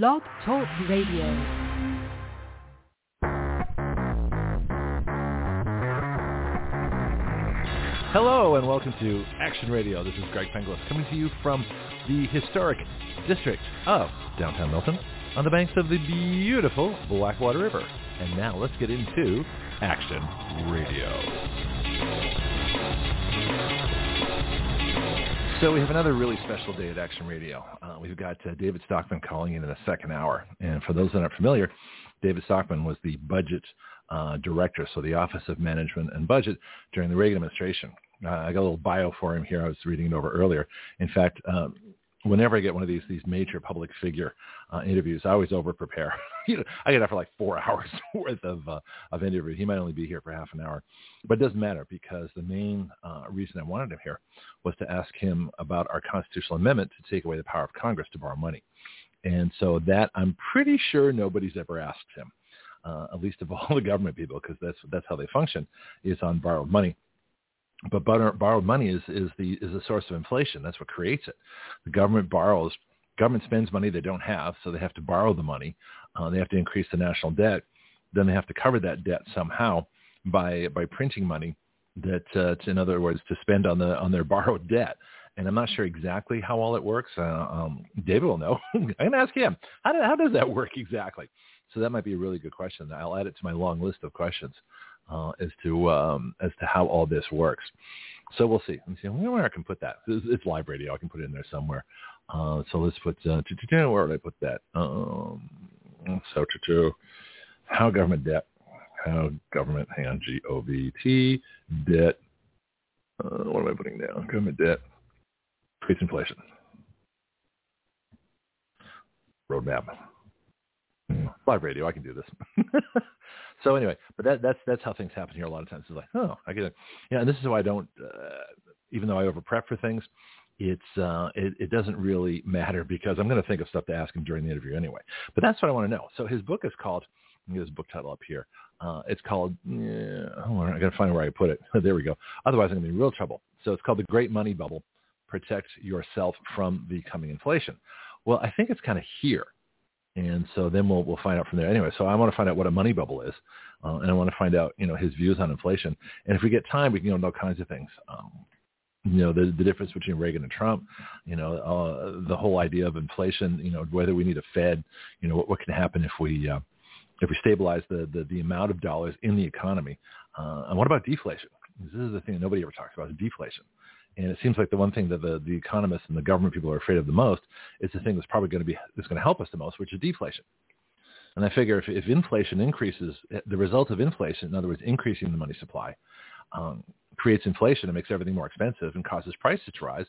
Blog Talk Radio. Hello and welcome to Action Radio. This is Greg Penglis coming to you from the historic district of downtown Milton on the banks of the beautiful Blackwater River. And now let's get into Action Radio. So we have another really special day at Action Radio. Uh, we've got uh, David Stockman calling in in the second hour. And for those that aren't familiar, David Stockman was the budget uh, director, so the Office of Management and Budget during the Reagan administration. Uh, I got a little bio for him here. I was reading it over earlier. In fact, um, whenever I get one of these these major public figure uh, interviews, I always over prepare. you know, I get that for like four hours worth of uh, of interview. He might only be here for half an hour, but it doesn't matter because the main uh, reason I wanted him here was to ask him about our constitutional amendment to take away the power of Congress to borrow money. And so that I'm pretty sure nobody's ever asked him uh, at least of all the government people, because that's that's how they function, is on borrowed money. But borrowed money is is the is the source of inflation. That's what creates it. The government borrows, government spends money they don't have, so they have to borrow the money. Uh, they have to increase the national debt. Then they have to cover that debt somehow by by printing money. That, uh, to, in other words, to spend on the on their borrowed debt and I'm not sure exactly how all it works. Uh, um, David will know. I'm going to ask him. How, do, how does that work exactly? So that might be a really good question. I'll add it to my long list of questions uh, as to um, as to how all this works. So we'll see. Let me see where I can put that. It's, it's live radio. I can put it in there somewhere. Uh, so let's put uh, where would I put that? Um, so to, how government debt, how government hang on G O V T debt. Uh, what am I putting down? Government debt, creates inflation, roadmap live radio. I can do this. so anyway, but that, that's that's how things happen here. A lot of times it's like, oh, I get it. Yeah, and this is why I don't, uh, even though I over prep for things, it's uh, it, it doesn't really matter because I'm going to think of stuff to ask him during the interview anyway. But that's what I want to know. So his book is called. Let me get his book title up here. Uh, it's called. Yeah, oh, I got to find where I put it. there we go. Otherwise, I'm going to be in real trouble. So it's called the Great Money Bubble: Protect Yourself from the Coming Inflation. Well, I think it's kind of here and so then we'll we'll find out from there. Anyway, so I want to find out what a money bubble is, uh, and I want to find out you know his views on inflation. And if we get time, we can you know all kinds of things. Um, you know the the difference between Reagan and Trump, you know uh, the whole idea of inflation, you know whether we need a Fed, you know what, what can happen if we uh, if we stabilize the, the the amount of dollars in the economy, uh, and what about deflation? This is the thing that nobody ever talks about is deflation. And it seems like the one thing that the, the economists and the government people are afraid of the most is the thing that's probably going to be that's going to help us the most, which is deflation. And I figure if, if inflation increases, the result of inflation, in other words, increasing the money supply, um, creates inflation and makes everything more expensive and causes prices to rise.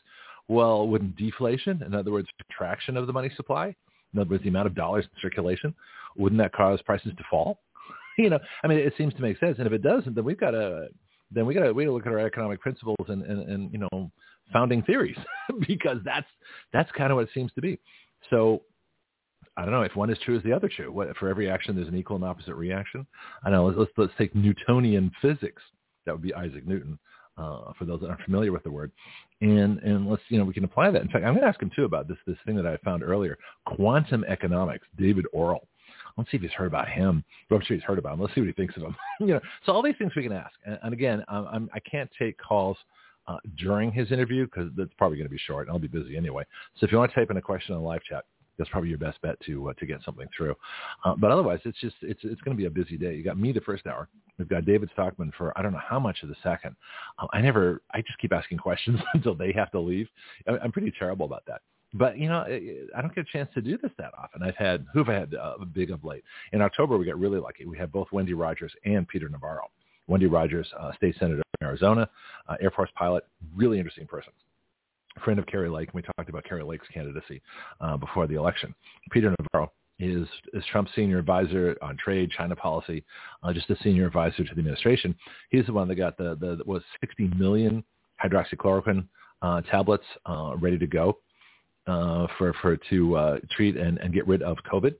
Well, wouldn't deflation, in other words, contraction of the money supply, in other words, the amount of dollars in circulation, wouldn't that cause prices to fall? you know, I mean, it seems to make sense. And if it doesn't, then we've got to then we got to we got to look at our economic principles and, and, and you know founding theories because that's that's kind of what it seems to be. So I don't know if one is true is the other true. What, for every action, there's an equal and opposite reaction. I know. Let's, let's let's take Newtonian physics. That would be Isaac Newton. Uh, for those that aren't familiar with the word, and and let's you know we can apply that. In fact, I'm going to ask him too about this this thing that I found earlier, quantum economics. David Orrell. Let's see if he's heard about him. I'm sure he's heard about him. Let's see what he thinks of him. you know, so all these things we can ask. And, and again, I'm, I'm, I can't take calls uh, during his interview because that's probably going to be short, and I'll be busy anyway. So if you want to type in a question on live chat, that's probably your best bet to uh, to get something through. Uh, but otherwise, it's just it's it's going to be a busy day. You got me the first hour. We've got David Stockman for I don't know how much of the second. Um, I never I just keep asking questions until they have to leave. I'm pretty terrible about that. But you know, I don't get a chance to do this that often. I've had who have I had uh, big of late. In October, we got really lucky. We had both Wendy Rogers and Peter Navarro. Wendy Rogers, uh, state senator from Arizona, uh, Air Force pilot, really interesting person. Friend of Kari Lake. and We talked about Kari Lake's candidacy uh, before the election. Peter Navarro is, is Trump's senior advisor on trade, China policy, uh, just a senior advisor to the administration. He's the one that got the, the was 60 million hydroxychloroquine uh, tablets uh, ready to go uh, for for to uh, treat and, and get rid of COVID.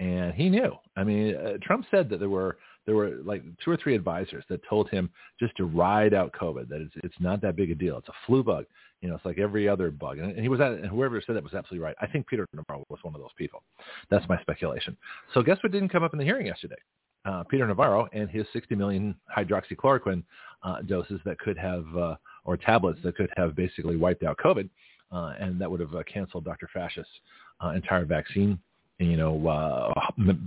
and he knew. I mean, uh, Trump said that there were there were like two or three advisors that told him just to ride out COVID. That it's it's not that big a deal. It's a flu bug. You know, it's like every other bug. And, and he was at, and whoever said that was absolutely right. I think Peter Navarro was one of those people. That's my speculation. So guess what didn't come up in the hearing yesterday? Uh, Peter Navarro and his 60 million hydroxychloroquine uh, doses that could have, uh, or tablets that could have basically wiped out COVID, uh, and that would have uh, canceled Dr. Fauci's uh, entire vaccine, you know, uh,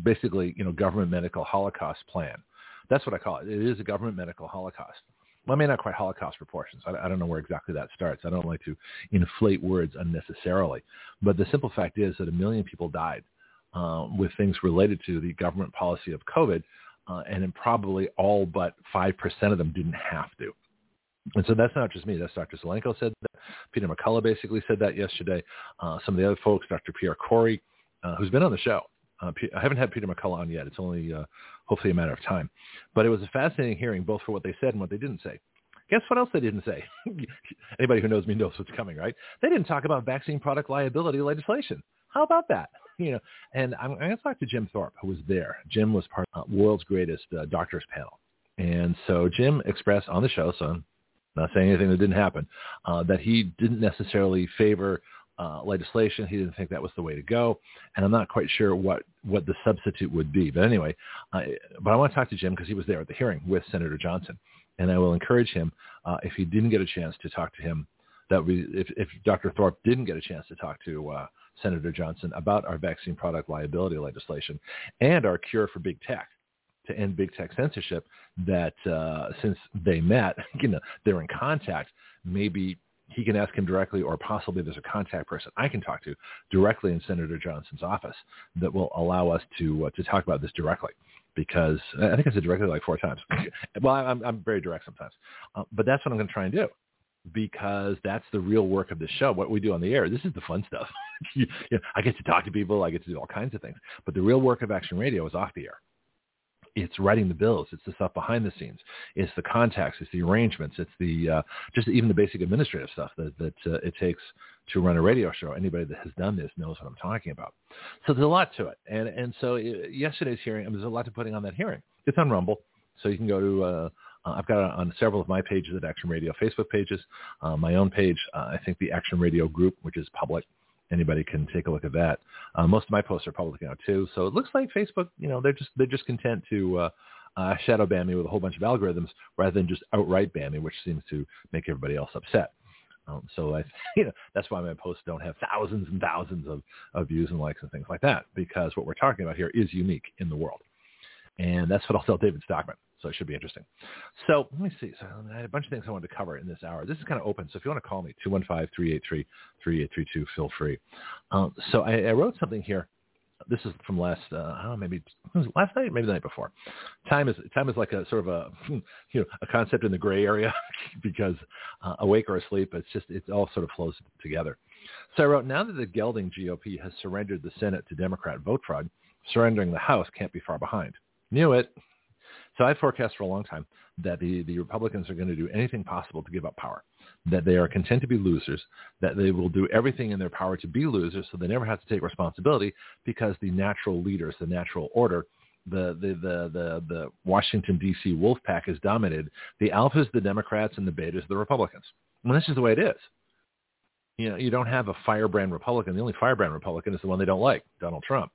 basically, you know, government medical holocaust plan. That's what I call it. It is a government medical holocaust. Well, I mean, not quite Holocaust proportions. I, I don't know where exactly that starts. I don't like to inflate words unnecessarily. But the simple fact is that a million people died um, with things related to the government policy of COVID, uh, and probably all but 5% of them didn't have to. And so that's not just me. That's Dr. Zelenko said that. Peter McCullough basically said that yesterday. Uh, some of the other folks, Dr. Pierre Kory, uh, who's been on the show. Uh, I haven't had Peter McCullough on yet. It's only uh, hopefully a matter of time. But it was a fascinating hearing, both for what they said and what they didn't say. Guess what else they didn't say? Anybody who knows me knows what's coming, right? They didn't talk about vaccine product liability legislation. How about that? You know, and I'm, I'm going to talk to Jim Thorp, who was there. Jim was part of the world's greatest uh, doctors panel. And so Jim expressed on the show, so not saying anything that didn't happen, uh, that he didn't necessarily favor uh, legislation. He didn't think that was the way to go, and I'm not quite sure what what the substitute would be. But anyway, uh, but I want to talk to Jim because he was there at the hearing with Senator Johnson, and I will encourage him uh, if he didn't get a chance to talk to him. That we, if, if Dr. Thorp didn't get a chance to talk to uh, Senator Johnson about our vaccine product liability legislation and our cure for big tech to end big tech censorship, that uh, since they met, you know, they're in contact, maybe he can ask him directly or possibly there's a contact person I can talk to directly in Senator Johnson's office that will allow us to uh, to talk about this directly because I think I said directly like four times. well, I'm, I'm very direct sometimes, uh, but that's what I'm going to try and do because that's the real work of the show. What we do on the air, this is the fun stuff. you, know, I get to talk to people, I get to do all kinds of things, but the real work of Action Radio is off the air it's writing the bills. It's the stuff behind the scenes. It's the contacts. It's the arrangements. It's the uh, just even the basic administrative stuff that that uh, it takes to run a radio show. Anybody that has done this knows what I'm talking about. So there's a lot to it. And and so uh, yesterday's hearing, there's a lot to putting on that hearing. It's on Rumble, so you can go to. Uh, uh, I've got it on several of my pages at Action Radio Facebook pages, uh, my own page. Uh, I think the Action Radio group, which is public, anybody can take a look at that. Uh, most of my posts are public now too, so it looks like Facebook, you know, they're just they're just content to uh, uh, shadow ban me with a whole bunch of algorithms rather than just outright ban me, which seems to make everybody else upset. Um, so I, you know, that's why my posts don't have thousands and thousands of, of views and likes and things like that, because what we're talking about here is unique in the world. And that's what I'll tell David Stockman. So it should be interesting. So let me see. So I had a bunch of things I wanted to cover in this hour. This is kind of open. So if you want to call me, 215-383-3832, feel free. Um, so I, I, wrote something here. This is from last, uh, I don't know, maybe last night, maybe the night before. Time is time is like a sort of a, you know, a concept in the gray area because uh, awake or asleep, it's just it all sort of flows together. So I wrote, now that the gelding GOP has surrendered the Senate to Democrat vote fraud, surrendering the House can't be far behind. Knew it. So I forecast for a long time that the, the Republicans are going to do anything possible to give up power, that they are content to be losers, that they will do everything in their power to be losers so they never have to take responsibility because the natural leaders, the natural order, the, the, the, the, the Washington, D.C. wolf pack is dominated. The alphas, the Democrats, and the betas, the Republicans. And this is the way it is. You know, you don't have a firebrand Republican. The only firebrand Republican is the one they don't like, Donald Trump.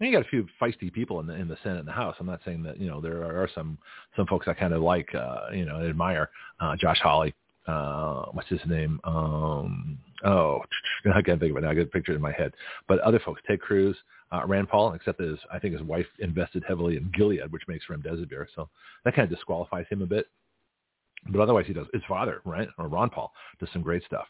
And you got a few feisty people in the in the Senate and the House. I'm not saying that you know there are some some folks I kind of like, uh, you know, admire. Uh, Josh Hawley, uh, what's his name? Um, oh, I can't think of it now. I get a picture in my head. But other folks, Ted Cruz, uh, Rand Paul, except that his, I think his wife invested heavily in Gilead, which makes remdesivir. So that kind of disqualifies him a bit. But otherwise, he does. His father, right, or Ron Paul, does some great stuff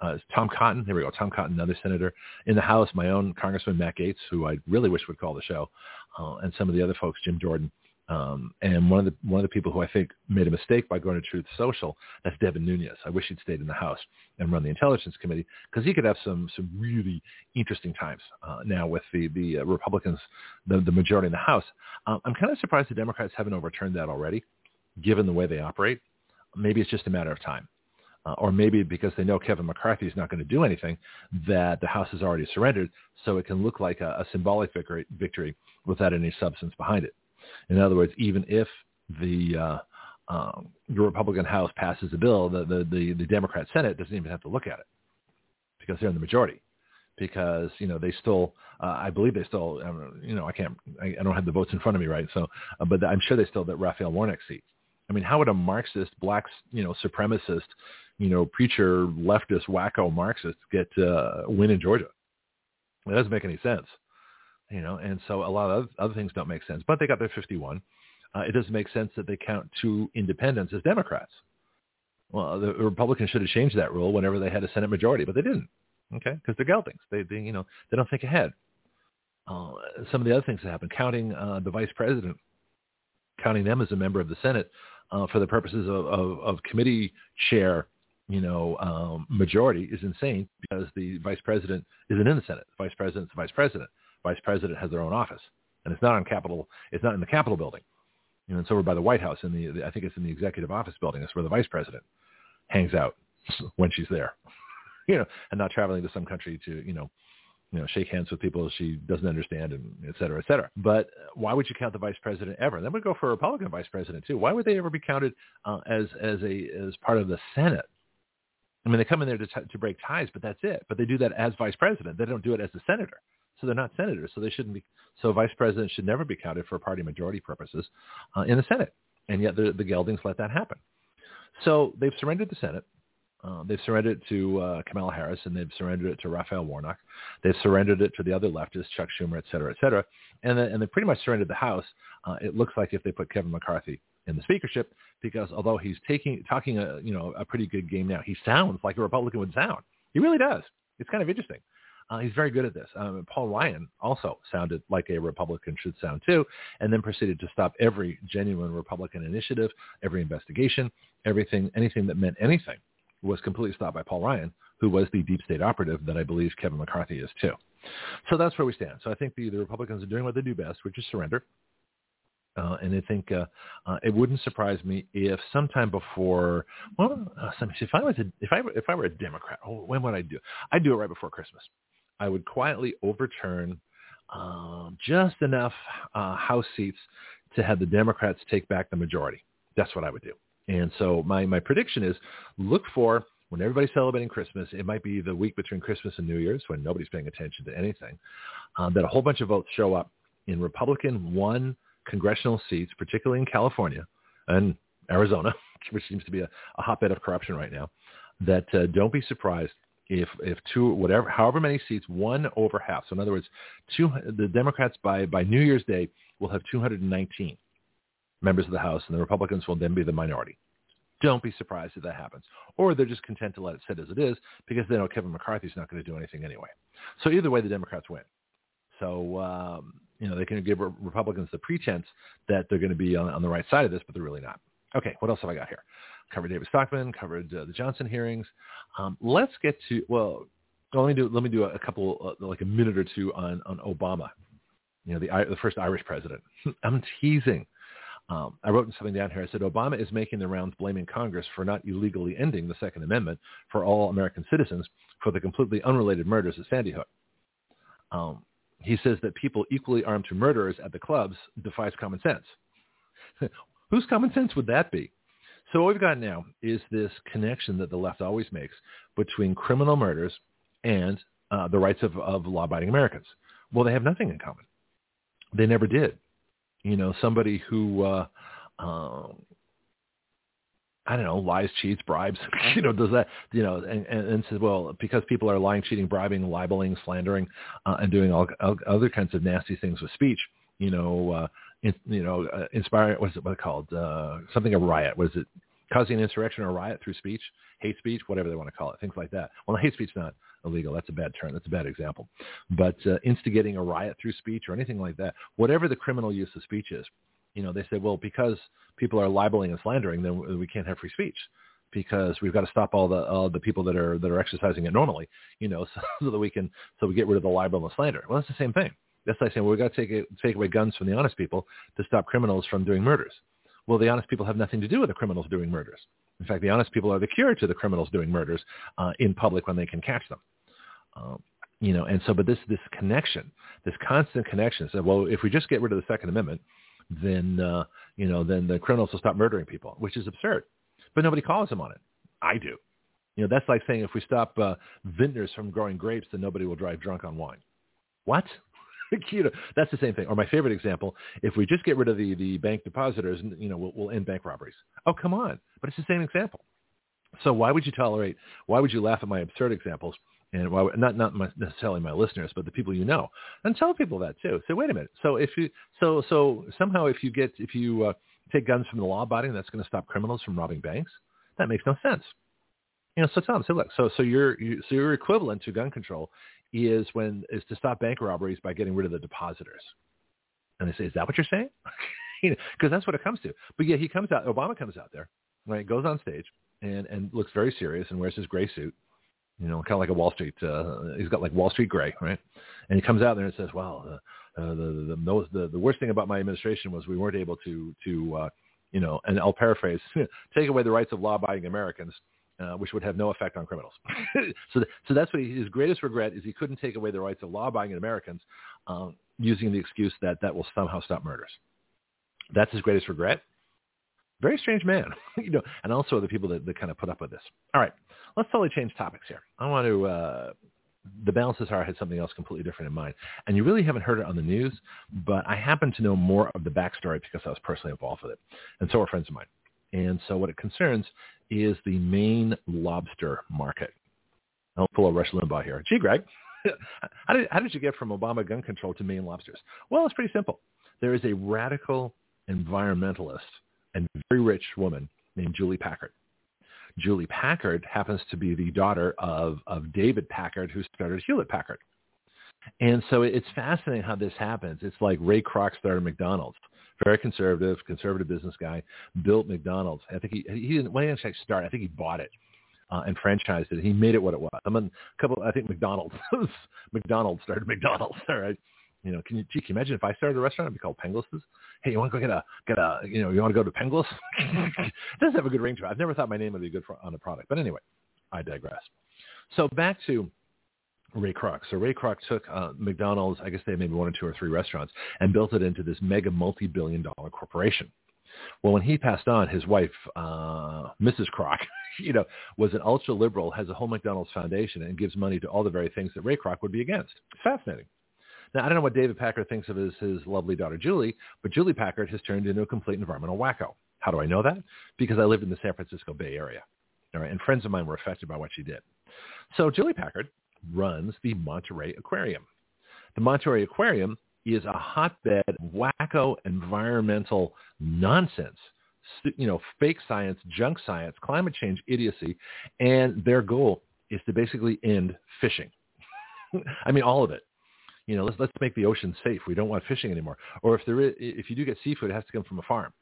uh, Tom Cotton. There we go. Tom Cotton, another senator in the House. My own Congressman Matt Gaetz, who I really wish would call the show, uh, and some of the other folks, Jim Jordan. Um, and one of the one of the people who I think made a mistake by going to Truth Social, that's Devin Nunes. I wish he'd stayed in the House and run the Intelligence Committee because he could have some some really interesting times uh, now with the the uh, Republicans, the, the majority in the House. Um, I'm kind of surprised the Democrats haven't overturned that already, given the way they operate. Maybe it's just a matter of time. Uh, or maybe because they know Kevin McCarthy is not going to do anything, that the House has already surrendered, so it can look like a, a symbolic victory, victory without any substance behind it. In other words, even if the uh, um, the Republican House passes a bill, the, the, the, the Democrat Senate doesn't even have to look at it because they're in the majority. Because you know they still, uh, I believe they still, you know, I can't, I, I don't have the votes in front of me, right? So, uh, but I'm sure they still that Raphael Warnock seat. I mean, how would a Marxist, black, you know, supremacist, you know, preacher, leftist, wacko Marxist get uh, win in Georgia? It doesn't make any sense, you know. And so a lot of other things don't make sense. But they got their 51. Uh, it doesn't make sense that they count two independents as Democrats. Well, the Republicans should have changed that rule whenever they had a Senate majority, but they didn't. Okay, because they're geldings. They, they, you know, they don't think ahead. Uh, some of the other things that happen, counting uh, the vice president, counting them as a member of the Senate uh, for the purposes of, of, of committee chair, you know, um, majority is insane because the vice president isn't in the Senate. The vice president's the vice president. The Vice president has their own office, and it's not on Capitol. It's not in the Capitol building. You know, it's over by the White House in the, the I think it's in the executive office building. That's where the vice president hangs out when she's there. you know, and not traveling to some country to, you know, you know, shake hands with people she doesn't understand and et cetera, et cetera. But why would you count the vice president ever? then we go for a Republican vice president too. Why would they ever be counted uh, as as a as part of the Senate? I mean, they come in there to, t- to break ties, but that's it. But they do that as vice president. They don't do it as a senator. So they're not senators. So they shouldn't be. So vice presidents should never be counted for party majority purposes uh, in the Senate. And yet the, the geldings let that happen. So they've surrendered the Senate. Uh, they've surrendered it to uh, Kamala Harris, and they've surrendered it to Raphael Warnock. They've surrendered it to the other leftists, Chuck Schumer, et cetera, et cetera. And, and they pretty much surrendered the House. Uh, it looks like if they put Kevin McCarthy in the speakership, because although he's taking talking a you know a pretty good game now, he sounds like a Republican would sound. He really does. It's kind of interesting. Uh, he's very good at this. Um, Paul Ryan also sounded like a Republican should sound too, and then proceeded to stop every genuine Republican initiative, every investigation, everything, anything that meant anything was completely stopped by Paul Ryan, who was the deep state operative that I believe Kevin McCarthy is too. So that's where we stand. So I think the, the Republicans are doing what they do best, which is surrender. Uh, and I think uh, uh, it wouldn't surprise me if sometime before, well, uh, if I was a, if I if I were a Democrat, oh, when would I do? I'd do it right before Christmas. I would quietly overturn um, just enough uh, House seats to have the Democrats take back the majority. That's what I would do. And so my, my prediction is look for when everybody's celebrating Christmas, it might be the week between Christmas and New Year's when nobody's paying attention to anything, um, that a whole bunch of votes show up in Republican one congressional seats, particularly in California and Arizona, which seems to be a, a hotbed of corruption right now, that uh, don't be surprised if if two whatever however many seats one over half so in other words two the democrats by by new year's day will have 219 members of the house and the republicans will then be the minority. Don't be surprised if that happens. Or they're just content to let it sit as it is because they know kevin mccarthy's not going to do anything anyway. So either way the democrats win. So um, you know they can give republicans the pretense that they're going to be on, on the right side of this but they're really not okay what else have i got here covered David Stockman, covered uh, the Johnson hearings. Um, let's get to well. Let me do let me do a couple uh, like a minute or two on on Obama. You know the the first Irish president. I'm teasing. Um, I wrote something down here. I said Obama is making the rounds blaming Congress for not illegally ending the Second Amendment for all American citizens for the completely unrelated murders at Sandy Hook. Um, he says that people equally armed to murderers at the clubs defies common sense. Whose common sense would that be? So what we've got now is this connection that the left always makes between criminal murders and uh, the rights of, of law-abiding Americans. Well, they have nothing in common. They never did. You know, somebody who, uh, um, I don't know, lies, cheats, bribes, you know, does that, you know, and, and, and says, well, because people are lying, cheating, bribing, libeling, slandering, uh, and doing all, all other kinds of nasty things with speech, you know, uh, in, you know, uh, inspire, what's it, what it called? Uh, something a riot. Was it causing an insurrection or a riot through speech, hate speech, whatever they want to call it, things like that. Well, hate speech is not illegal. That's a bad term. That's a bad example. But uh, instigating a riot through speech or anything like that, whatever the criminal use of speech is, you know, they say, well, because people are libeling and slandering, then we can't have free speech because we've got to stop all the all the people that are that are exercising it normally, you know, so, so that we can so we get rid of the libel and the slander. Well, that's the same thing. That's like saying, well, we've got to take, it, take away guns from the honest people to stop criminals from doing murders. Well, the honest people have nothing to do with the criminals doing murders. In fact, the honest people are the cure to the criminals doing murders uh, in public when they can catch them. Um, you know, and so, but this this connection, this constant connection, said, well, if we just get rid of the Second Amendment, then uh, you know, then the criminals will stop murdering people, which is absurd. But nobody calls them on it. I do. You know, that's like saying if we stop uh, vintners from growing grapes, then nobody will drive drunk on wine. What? you know, that's the same thing. Or my favorite example, if we just get rid of the, the bank depositors, you know, we'll, we'll end bank robberies. Oh, come on. But it's the same example. So why would you tolerate, why would you laugh at my absurd examples? And why, not not my, necessarily my listeners, but the people you know, and tell people that too. Say, wait a minute. So if you, so so somehow if you get if you uh, take guns from the law-abiding, that's going to stop criminals from robbing banks. That makes no sense. You know, so them, say, look, so so your you, so your equivalent to gun control is when is to stop bank robberies by getting rid of the depositors. And they say, is that what you're saying? Because you know, that's what it comes to. But yeah, he comes out. Obama comes out there, right? Goes on stage and and looks very serious and wears his gray suit. You know, kind of like a Wall Street. Uh, he's got like Wall Street gray, right? And he comes out there and says, "Well, uh, uh, the, the the the worst thing about my administration was we weren't able to to uh, you know, and I'll paraphrase, take away the rights of law-abiding Americans uh, which would have no effect on criminals. so, th- so that's what he, his greatest regret is he couldn't take away the rights of law-abiding Americans um, using the excuse that that will somehow stop murders. That's his greatest regret. Very strange man, you know, and also the people that, that kind of put up with this. All right, let's totally change topics here. I want to. Uh, the balances are had something else completely different in mind, and you really haven't heard it on the news, but I happen to know more of the backstory because I was personally involved with it, and so are friends of mine. And so what it concerns is the Maine lobster market. I'll pull a Rush Limbaugh here. Gee, Greg, how, did, how did you get from Obama gun control to Maine lobsters? Well, it's pretty simple. There is a radical environmentalist and very rich woman named Julie Packard. Julie Packard happens to be the daughter of, of David Packard, who started Hewlett Packard. And so it's fascinating how this happens. It's like Ray Kroc started McDonald's very conservative, conservative business guy, built McDonald's. I think he he didn't when he actually started. I think he bought it uh, and franchised it. He made it what it was. I mean, a couple. I think McDonald's McDonald's started McDonald's. All right. You know, can you, gee, can you imagine if I started a restaurant? It'd be called Penglis's. Hey, you want to go get a get a you know you want to go to Penglis? it does have a good ring to it. I've never thought my name would be good for, on a product, but anyway, I digress. So back to Ray Kroc. So Ray Kroc took uh, McDonald's, I guess they had maybe one or two or three restaurants, and built it into this mega multi-billion dollar corporation. Well, when he passed on, his wife, uh, Mrs. Kroc, you know, was an ultra liberal, has a whole McDonald's foundation, and gives money to all the very things that Ray Kroc would be against. Fascinating. Now, I don't know what David Packard thinks of his, his lovely daughter Julie, but Julie Packard has turned into a complete environmental wacko. How do I know that? Because I lived in the San Francisco Bay Area, all right, and friends of mine were affected by what she did. So Julie Packard runs the Monterey Aquarium. The Monterey Aquarium is a hotbed of wacko environmental nonsense, you know, fake science, junk science, climate change idiocy, and their goal is to basically end fishing. I mean, all of it. You know, let's let's make the ocean safe. We don't want fishing anymore. Or if there is, if you do get seafood, it has to come from a farm.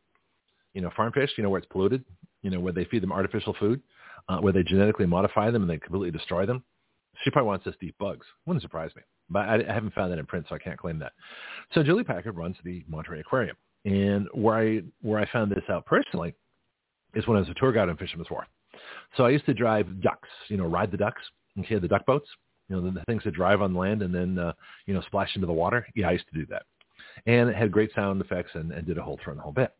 You know, farm fish. You know where it's polluted. You know where they feed them artificial food, uh, where they genetically modify them and they completely destroy them. She probably wants us to eat bugs. Wouldn't surprise me. But I, I haven't found that in print, so I can't claim that. So Julie Packard runs the Monterey Aquarium. And where I, where I found this out personally is when I was a tour guide on Fisherman's Wharf. So I used to drive ducks, you know, ride the ducks, okay, the duck boats, you know, the, the things that drive on land and then, uh, you know, splash into the water. Yeah, I used to do that. And it had great sound effects and, and did a whole turn, the whole bit.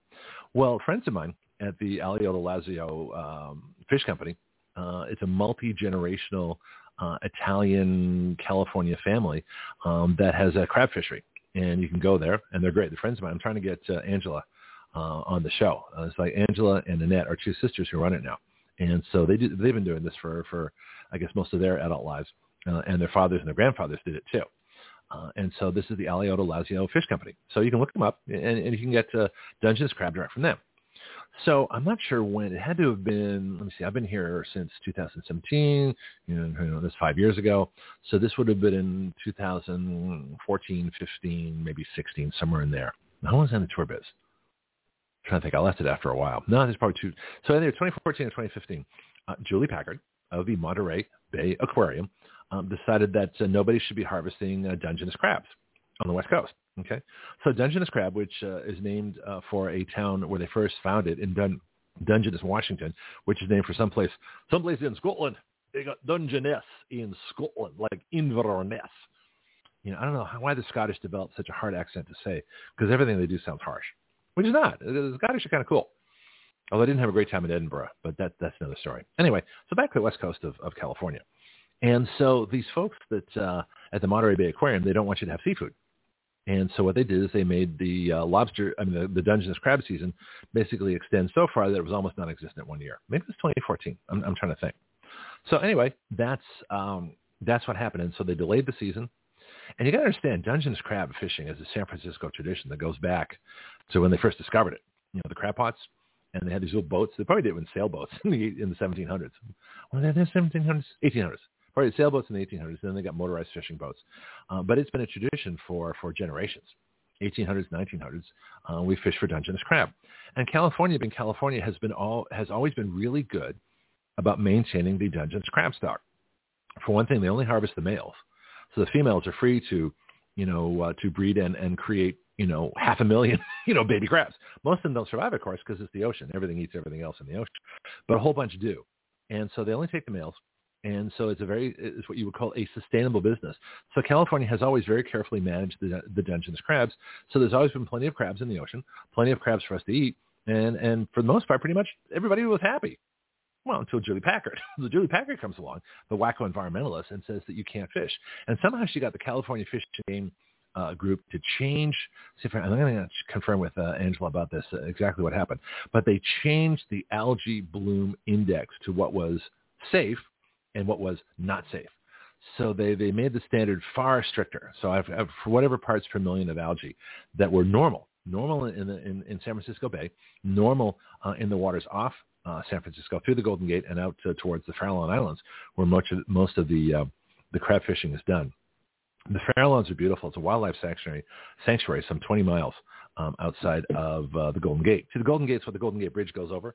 Well, friends of mine at the Alioto Lazio um, Fish Company, uh, it's a multi-generational uh, Italian California family um, that has a crab fishery, and you can go there, and they're great. They're friends of mine. I'm trying to get uh, Angela uh, on the show. Uh, it's like Angela and Annette are two sisters who run it now, and so they do, they've been doing this for for I guess most of their adult lives, uh, and their fathers and their grandfathers did it too. Uh, and so this is the Alioto Lazio Fish Company. So you can look them up, and, and you can get uh, Dungeness crab direct from them. So I'm not sure when. It had to have been, let me see, I've been here since 2017. You know, you know five years ago. So this would have been in 2014, 15, maybe 16, somewhere in there. How long was I in the tour biz? I'm trying to think. I left it after a while. No, it's probably two. So either 2014 or 2015, uh, Julie Packard of the Monterey Bay Aquarium um, decided that uh, nobody should be harvesting uh, Dungeness crabs on the West Coast. Okay, so Dungeness crab, which uh, is named uh, for a town where they first found it in Dun Dungeness, Washington, which is named for someplace, someplace in Scotland. They got Dungeness in Scotland, like Inverness. You know, I don't know why the Scottish developed such a hard accent to say, because everything they do sounds harsh, which is not. The Scottish are kind of cool. Although I didn't have a great time in Edinburgh, but that, that's another story. Anyway, so back to the west coast of, of California. And so these folks that uh, at the Monterey Bay Aquarium, they don't want you to have seafood. And so what they did is they made the uh, lobster, I mean, the, the Dungeness crab season basically extend so far that it was almost non-existent one year. Maybe it was 2014. I'm, I'm trying to think. So anyway, that's um, that's what happened. And so they delayed the season. And you got to understand, Dungeness crab fishing is a San Francisco tradition that goes back to when they first discovered it. You know, the crab pots, and they had these little boats. They probably did it in sailboats in the in the 1700s. Well, they're 1700s, 1800s probably sailboats in the 1800s. And Then they got motorized fishing boats. Uh, but it's been a tradition for, for generations. 1800s, 1900s, uh, we fish for Dungeness crab. And California, being California, has been all has always been really good about maintaining the Dungeness crab stock. For one thing, they only harvest the males, so the females are free to, you know, uh, to breed and and create, you know, half a million, you know, baby crabs. Most of them don't survive, of course, because it's the ocean. Everything eats everything else in the ocean, but a whole bunch do. And so they only take the males and so it's a very it's what you would call a sustainable business. So California has always very carefully managed the, the Dungeness crabs. So there's always been plenty of crabs in the ocean, plenty of crabs for us to eat, and and for the most part, pretty much everybody was happy. Well, until Julie Packard. the Julie Packard comes along, the wacko environmentalist, and says that you can't fish. And somehow she got the California Fish Game uh, group to change. See if I, I'm going to confirm with uh, Angela about this uh, exactly what happened. But they changed the algae bloom index to what was safe and what was not safe. So they, they made the standard far stricter. So I've, I've, for whatever parts per million of algae that were normal, normal in, the, in, in San Francisco Bay, normal uh, in the waters off uh, San Francisco through the Golden Gate and out uh, towards the Farallon Islands, where much of, most of the the crab fishing is done. The Farallones are beautiful. It's a wildlife sanctuary, sanctuary some 20 miles um, outside of uh, the Golden Gate. See, the Golden Gate is where the Golden Gate Bridge goes over.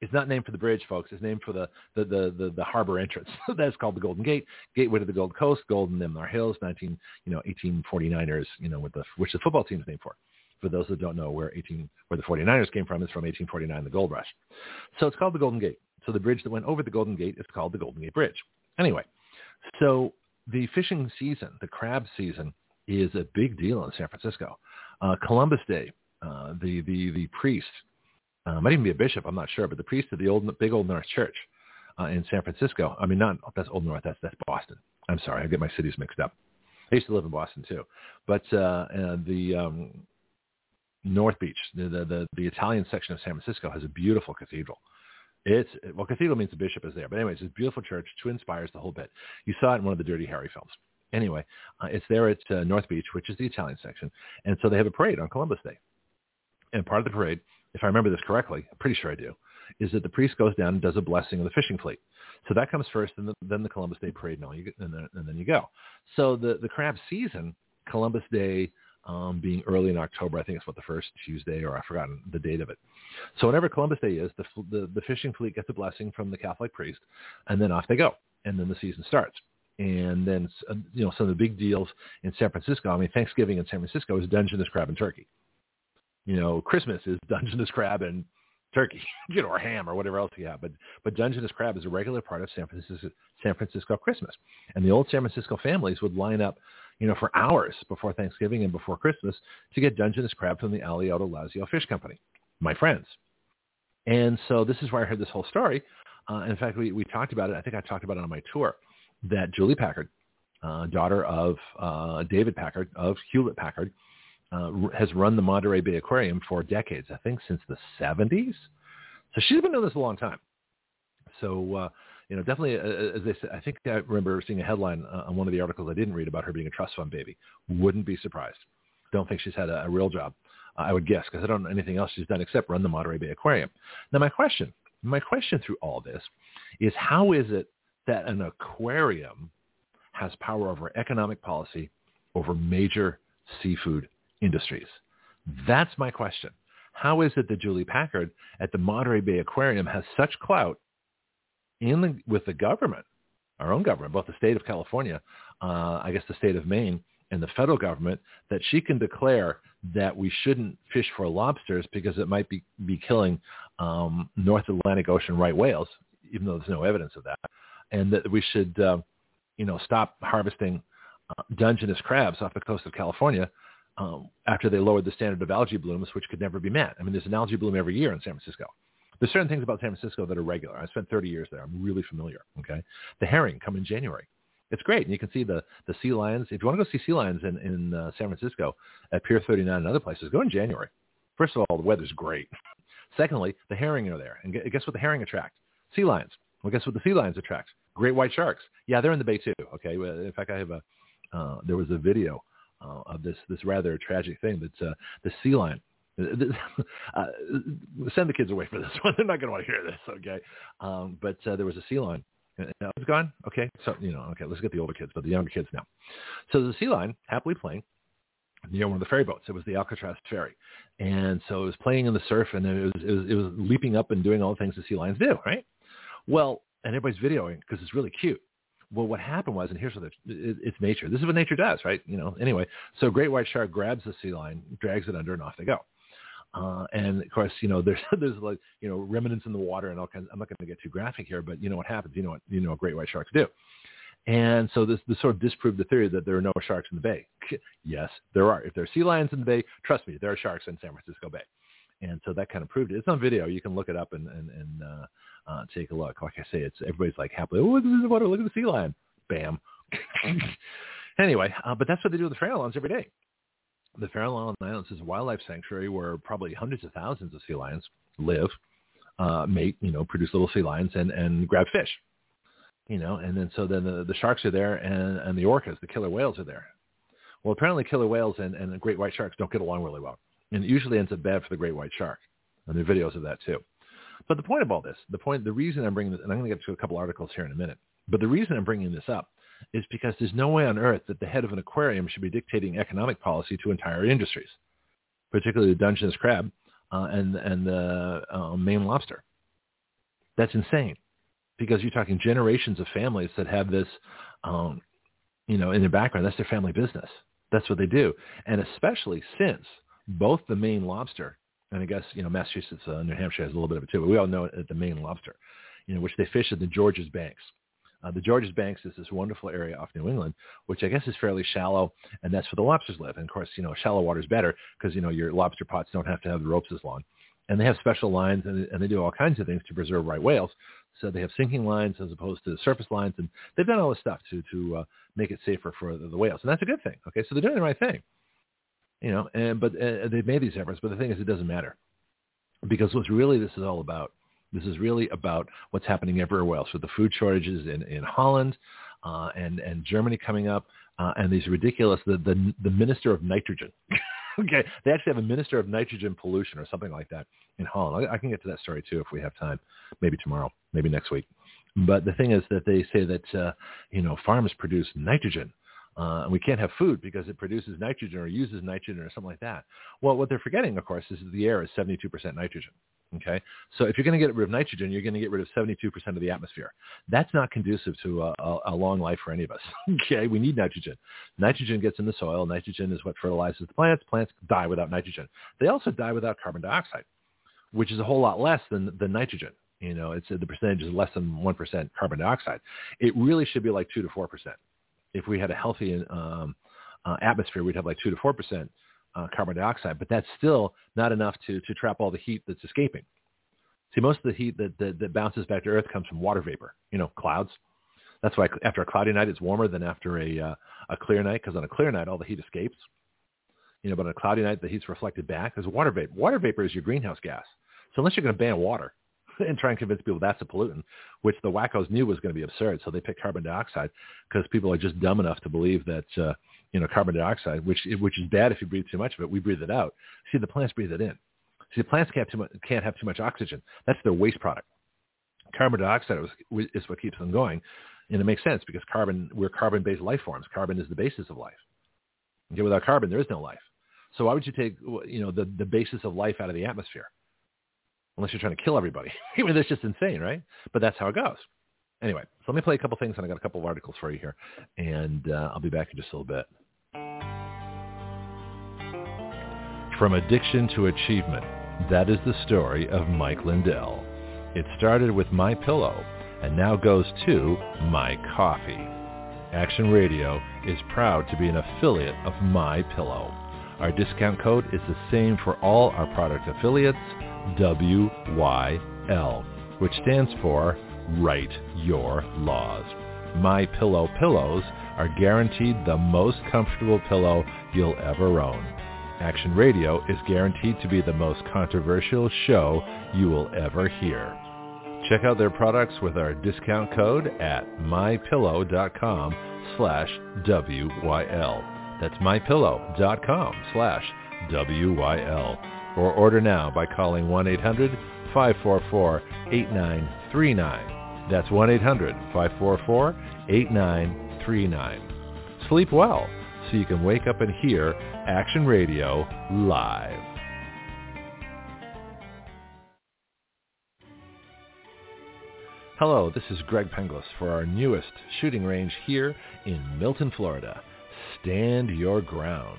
It's not named for the bridge, folks. It's named for the the the, the, the harbor entrance. That's called the Golden Gate, gateway to the Gold Coast, Golden them hills, 19 you know 1849ers, you know, with the which the football team is named for. For those that don't know where 18 where the 49ers came from, is from 1849, the Gold Rush. So it's called the Golden Gate. So the bridge that went over the Golden Gate is called the Golden Gate Bridge. Anyway, so the fishing season, the crab season, is a big deal in San Francisco. Uh, Columbus Day, uh, the the the priest uh, might even be a bishop, I'm not sure, but the priest of the old big old North Church uh, in San Francisco. I mean, not that's Old North, that's that's Boston. I'm sorry, I get my cities mixed up. I used to live in Boston too, but uh, uh, the um, North Beach, the, the the the Italian section of San Francisco, has a beautiful cathedral. It's well, cathedral means the bishop is there, but anyway, it's a beautiful church, twin spires, the whole bit. You saw it in one of the Dirty Harry films. Anyway, uh, it's there at uh, North Beach, which is the Italian section, and so they have a parade on Columbus Day. And part of the parade if I remember this correctly, I'm pretty sure I do, is that the priest goes down and does a blessing of the fishing fleet. So that comes first, and then the Columbus Day parade, and, all you, and, then, and then you go. So the, the crab season, Columbus Day um, being early in October, I think it's what the first Tuesday, or I've forgotten the date of it. So whenever Columbus Day is, the, the, the fishing fleet gets a blessing from the Catholic priest, and then off they go, and then the season starts. And then, uh, you know, some of the big deals in San Francisco, I mean, Thanksgiving in San Francisco is Dungeness crab and turkey you know, Christmas is Dungeness crab and turkey, you know, or ham or whatever else you have. But but Dungeness crab is a regular part of San Francisco San Francisco Christmas. And the old San Francisco families would line up, you know, for hours before Thanksgiving and before Christmas to get Dungeness crab from the Alioto Lazio Fish Company, my friends. And so this is where I heard this whole story. Uh, in fact, we, we talked about it. I think I talked about it on my tour that Julie Packard, uh, daughter of uh, David Packard of Hewlett Packard, uh, has run the Monterey Bay Aquarium for decades, I think since the 70s. So she's been doing this a long time. So, uh, you know, definitely, uh, uh, as they said, I think I remember seeing a headline uh, on one of the articles I didn't read about her being a trust fund baby. Wouldn't be surprised. Don't think she's had a, a real job, I would guess, because I don't know anything else she's done except run the Monterey Bay Aquarium. Now, my question, my question through all this is how is it that an aquarium has power over economic policy over major seafood industries? That's my question. How is it that Julie Packard at the Monterey Bay Aquarium has such clout in the, with the government, our own government, both the state of California, uh, I guess the state of Maine, and the federal government, that she can declare that we shouldn't fish for lobsters because it might be, be killing um, North Atlantic Ocean right whales, even though there's no evidence of that, and that we should, uh, you know, stop harvesting uh, Dungeness crabs off the coast of California um, after they lowered the standard of algae blooms, which could never be met. I mean, there's an algae bloom every year in San Francisco. There's certain things about San Francisco that are regular. I spent 30 years there. I'm really familiar. Okay, the herring come in January. It's great, and you can see the the sea lions. If you want to go see sea lions in in uh, San Francisco at Pier 39 and other places, go in January. First of all, the weather's great. Secondly, the herring are there, and guess what the herring attract? Sea lions. Well, guess what the sea lions attract? Great white sharks. Yeah, they're in the bay too. Okay, in fact, I have a uh, there was a video uh, of this this rather tragic thing that uh, the sea lion. uh, send the kids away for this one. They're not going to want to hear this, okay? Um, but uh, there was a sea lion. Now it's gone. Okay, so you know, okay, let's get the older kids, but the younger kids now. So the sea lion happily playing near one of the ferry boats. It was the Alcatraz ferry, and so it was playing in the surf, and it was it was, it was leaping up and doing all the things the sea lions do, right? Well, and everybody's videoing because it's really cute. Well, what happened was, and here's what it, it, it's nature. This is what nature does, right? You know. Anyway, so great white shark grabs the sea lion, drags it under, and off they go. Uh, and of course, you know, there's there's like you know remnants in the water and all kinds. I'm not going to get too graphic here, but you know what happens. You know what you know what great white sharks do. And so this, this sort of disproved the theory that there are no sharks in the bay. yes, there are. If there are sea lions in the bay, trust me, there are sharks in San Francisco Bay. And so that kind of proved it. It's on video. You can look it up and and, and uh, uh, take a look. Like I say, it's everybody's like happily. Oh, this is the water. look at the sea lion. Bam. anyway, uh, but that's what they do with the Farallon Islands every day. The Farallon Islands is a wildlife sanctuary where probably hundreds of thousands of sea lions live, uh, mate, you know, produce little sea lions and and grab fish you know, and then so then the, the sharks are there and, and the orcas, the killer whales are there. Well, apparently killer whales and, and great white sharks don't get along really well. And it usually ends up bad for the great white shark. And there are videos of that too. But the point of all this, the point, the reason I'm bringing this, and I'm going to get to a couple articles here in a minute, but the reason I'm bringing this up is because there's no way on earth that the head of an aquarium should be dictating economic policy to entire industries, particularly the Dungeness crab uh, and, and the uh, Maine lobster. That's insane because you're talking generations of families that have this, um, you know, in their background. That's their family business. That's what they do. And especially since both the Maine lobster, and I guess, you know, Massachusetts, uh, New Hampshire has a little bit of it too, but we all know it at the Maine lobster, you know, which they fish at the Georges Banks. Uh, the Georges Banks is this wonderful area off New England, which I guess is fairly shallow, and that's where the lobsters live. And of course, you know, shallow water is better because you know your lobster pots don't have to have the ropes as long, and they have special lines, and, and they do all kinds of things to preserve right whales. So they have sinking lines as opposed to surface lines, and they've done all this stuff to to uh, make it safer for the, the, whales, and that's a good thing. Okay, so they're doing the right thing, you know. And but uh, they've made these efforts, but the thing is, it doesn't matter because what's really this is all about. This is really about what's happening everywhere else with the food shortages in in Holland uh, and and Germany coming up, uh, and these ridiculous the the, the minister of nitrogen. okay, they actually have a minister of nitrogen pollution or something like that in Holland. I, I can get to that story too if we have time, maybe tomorrow, maybe next week. But the thing is that they say that uh, you know farms produce nitrogen, uh, and we can't have food because it produces nitrogen or uses nitrogen or something like that. Well, what they're forgetting, of course, is that the air is 72% nitrogen. Okay, so if you're going to get rid of nitrogen, you're going to get rid of 72% of the atmosphere. That's not conducive to a, a, a long life for any of us. okay, we need nitrogen. Nitrogen gets in the soil. Nitrogen is what fertilizes the plants. Plants die without nitrogen. They also die without carbon dioxide, which is a whole lot less than the nitrogen. You know, it's the percentage is less than one percent carbon dioxide. It really should be like two to four percent. If we had a healthy um, uh, atmosphere, we'd have like two to four percent uh, carbon dioxide, but that's still not enough to, to trap all the heat that's escaping. See, most of the heat that, that, that bounces back to Earth comes from water vapor, you know, clouds. That's why after a cloudy night, it's warmer than after a, uh, a clear night, because on a clear night, all the heat escapes. You know, but on a cloudy night, the heat's reflected back. There's water vapor. Water vapor is your greenhouse gas. So unless you're going to ban water and try and convince people that's a pollutant, which the wackos knew was going to be absurd, so they picked carbon dioxide because people are just dumb enough to believe that uh, you know, carbon dioxide, which which is bad if you breathe too much of it. We breathe it out. See, the plants breathe it in. See, plants can't, too much, can't have too much oxygen. That's their waste product. Carbon dioxide is, is what keeps them going. And it makes sense because carbon, we're carbon-based life forms. Carbon is the basis of life. Okay, without carbon, there is no life. So why would you take, you know, the, the basis of life out of the atmosphere? Unless you're trying to kill everybody. I mean, that's just insane, right? But that's how it goes. Anyway, so let me play a couple things, and I got a couple of articles for you here, and uh, I'll be back in just a little bit. From addiction to achievement, that is the story of Mike Lindell. It started with My Pillow and now goes to My Coffee. Action Radio is proud to be an affiliate of My Pillow. Our discount code is the same for all our product affiliates, WYL, which stands for Write Your Laws. My Pillow pillows are guaranteed the most comfortable pillow you'll ever own. Action Radio is guaranteed to be the most controversial show you will ever hear. Check out their products with our discount code at mypillow.com slash WYL. That's mypillow.com slash WYL. Or order now by calling 1-800-544-8939. That's 1-800-544-8939. Sleep well so you can wake up and hear Action Radio live. Hello, this is Greg Penglis for our newest shooting range here in Milton, Florida. Stand your ground.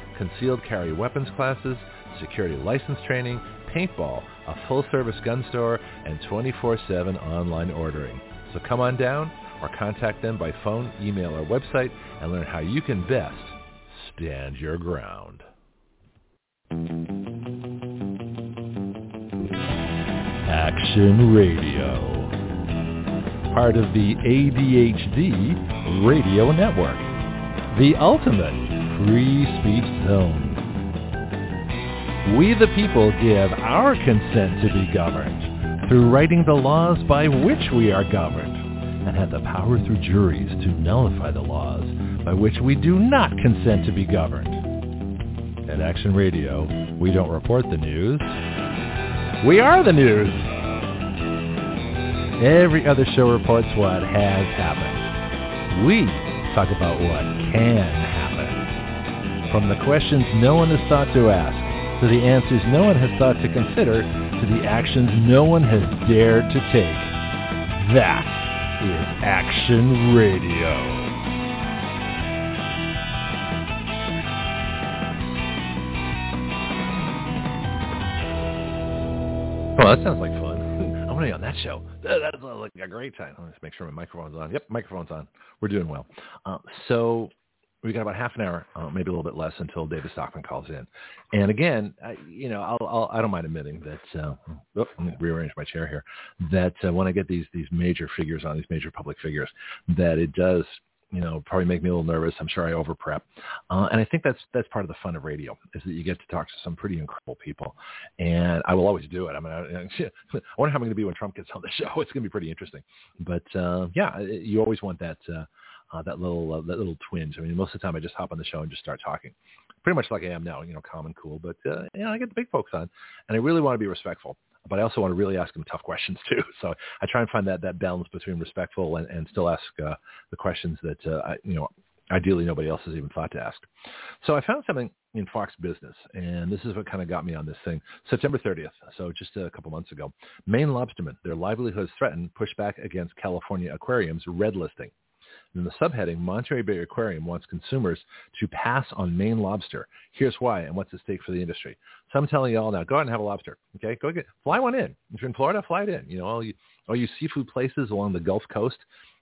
concealed carry weapons classes, security license training, paintball, a full-service gun store, and 24-7 online ordering. So come on down or contact them by phone, email, or website and learn how you can best stand your ground. Action Radio. Part of the ADHD Radio Network. The ultimate free speech zone. We the people give our consent to be governed through writing the laws by which we are governed and have the power through juries to nullify the laws by which we do not consent to be governed. At Action Radio, we don't report the news. We are the news. Every other show reports what has happened. We talk about what can happen. From the questions no one has thought to ask, to the answers no one has thought to consider, to the actions no one has dared to take. That is Action Radio. Well, that sounds like fun. I want to be on that show. That, sounds like a great time. Let's make sure my microphone's on. Yep, microphone's on. We're doing well. Uh, so we got about half an hour, uh, maybe a little bit less, until David Stockman calls in. And again, I, you know, I'll, I'll, I do not mind admitting that. Uh, oh, rearrange my chair here. That uh, when I get these these major figures on these major public figures, that it does you know, probably make me a little nervous. I'm sure I over prep. Uh, and I think that's, that's part of the fun of radio is that you get to talk to some pretty incredible people. And I will always do it. I mean, I, I wonder how I'm going to be when Trump gets on the show. It's going to be pretty interesting. But uh, yeah, you always want that, uh, uh, that little, uh, that little twinge. I mean, most of the time I just hop on the show and just start talking pretty much like I am now, you know, calm and cool. But, uh, you know, I get the big folks on and I really want to be respectful but I also want to really ask them tough questions too. So I try and find that that balance between respectful and, and still ask uh, the questions that uh, I, you know ideally nobody else has even thought to ask. So I found something in Fox Business, and this is what kind of got me on this thing. September 30th, so just a couple months ago, Maine lobstermen, their livelihoods threatened, pushback against California aquariums red listing. In the subheading, Monterey Bay Aquarium wants consumers to pass on Maine lobster. Here's why and what's at stake for the industry. So I'm telling you all now, go out and have a lobster. Okay, go get fly one in. If you're in Florida, fly it in. You know, all you all you seafood places along the Gulf Coast,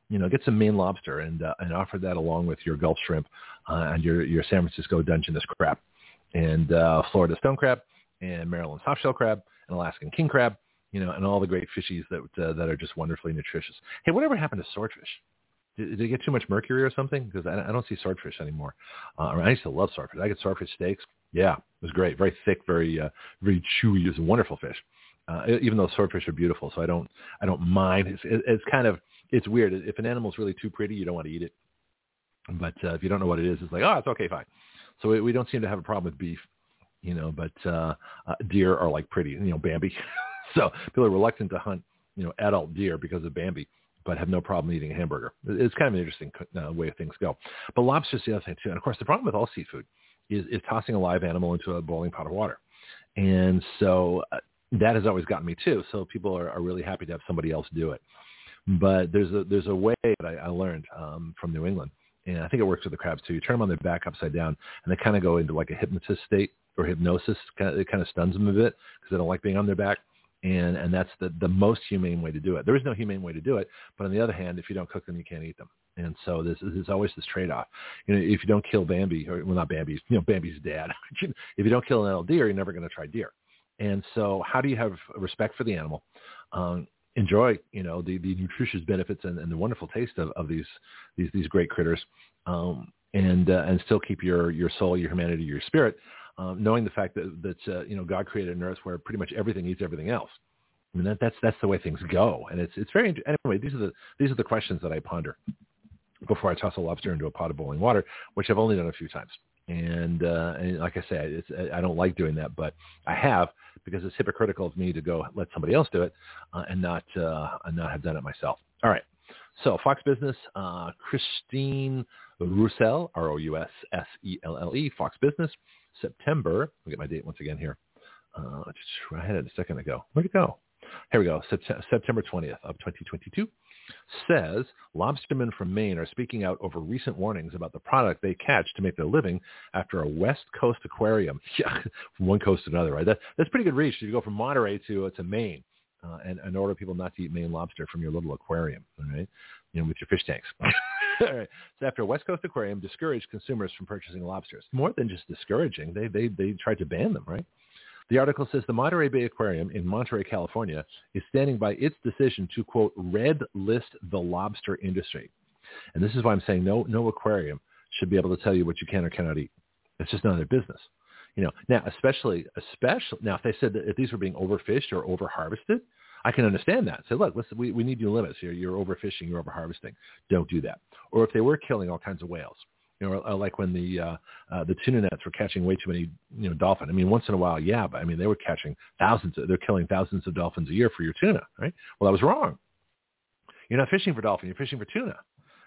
you know, get some Maine lobster and uh, and offer that along with your Gulf shrimp uh, and your your San Francisco Dungeness crab, and uh, Florida stone crab, and Maryland softshell crab, and Alaskan king crab. You know, and all the great fishies that uh, that are just wonderfully nutritious. Hey, whatever happened to swordfish? Did, did it get too much mercury or something? Because I, I don't see swordfish anymore. Uh, I used to love swordfish. I get swordfish steaks. Yeah, it was great. Very thick, very uh, very chewy. It was a wonderful fish. Uh, even though swordfish are beautiful, so I don't I don't mind. It's, it, it's kind of it's weird. If an animal's really too pretty, you don't want to eat it. But uh, if you don't know what it is, it's like oh, it's okay, fine. So we, we don't seem to have a problem with beef. you know, but uh, uh, deer are like pretty, you know, Bambi. so people are reluctant to hunt, you know, adult deer because of Bambi, but have no problem eating a hamburger. It's kind of an interesting uh, way things go. But lobster's the other thing too. And of course, the problem with all seafood is, is tossing a live animal into a boiling pot of water. And so uh, that has always gotten me too. So people are, are really happy to have somebody else do it. But there's a there's a way that I, I learned um, from New England, and I think it works with the crabs too. You turn them on their back upside down, and they kind of go into like a hypnotist state or hypnosis. It kind of stuns them a bit because they don't like being on their back, and and that's the the most humane way to do it. There is no humane way to do it, but on the other hand, if you don't cook them, you can't eat them. And so this is always this trade-off. You know, if you don't kill Bambi, or well, not Bambi, you know, Bambi's dad. if you don't kill an adult deer, you're never going to try deer. And so, how do you have respect for the animal? Um, enjoy, you know, the, the nutritious benefits and, and the wonderful taste of, of these these these great critters, um, and uh, and still keep your your soul, your humanity, your spirit, um, knowing the fact that that uh, you know God created an earth where pretty much everything eats everything else. I mean that, that's that's the way things go, and it's it's very anyway. These are the these are the questions that I ponder before I toss a lobster into a pot of boiling water, which I've only done a few times. And, uh, and like I say, it's, I don't like doing that, but I have because it's hypocritical of me to go let somebody else do it uh, and not uh, and not have done it myself. All right. So Fox Business, uh, Christine Rousselle, R-O-U-S-S-E-L-L-E, Fox Business, September. I'll get my date once again here. Uh, I had it a second ago. Where'd it go? Here we go. September 20th of 2022 says lobstermen from Maine are speaking out over recent warnings about the product they catch to make their living after a West Coast aquarium. Yeah, from one coast to another, right? That, that's pretty good reach. You go from Monterey to, uh, to Maine uh, and, and order people not to eat Maine lobster from your little aquarium, all right? You know, with your fish tanks. So after West Coast aquarium discouraged consumers from purchasing lobsters, more than just discouraging, they, they, they tried to ban them, right? The article says the Monterey Bay Aquarium in Monterey, California is standing by its decision to, quote, red list the lobster industry. And this is why I'm saying no, no aquarium should be able to tell you what you can or cannot eat. It's just none of their business. You know, now, especially, especially, now if they said that if these were being overfished or overharvested, I can understand that. Say, look, listen, we, we need new limits here. You're overfishing, you're overharvesting. Don't do that. Or if they were killing all kinds of whales, you know, like when the uh, uh, the tuna nets were catching way too many, you know, dolphin. I mean, once in a while, yeah, but I mean, they were catching thousands. Of, they're killing thousands of dolphins a year for your tuna, right? Well, that was wrong. You're not fishing for dolphin. You're fishing for tuna.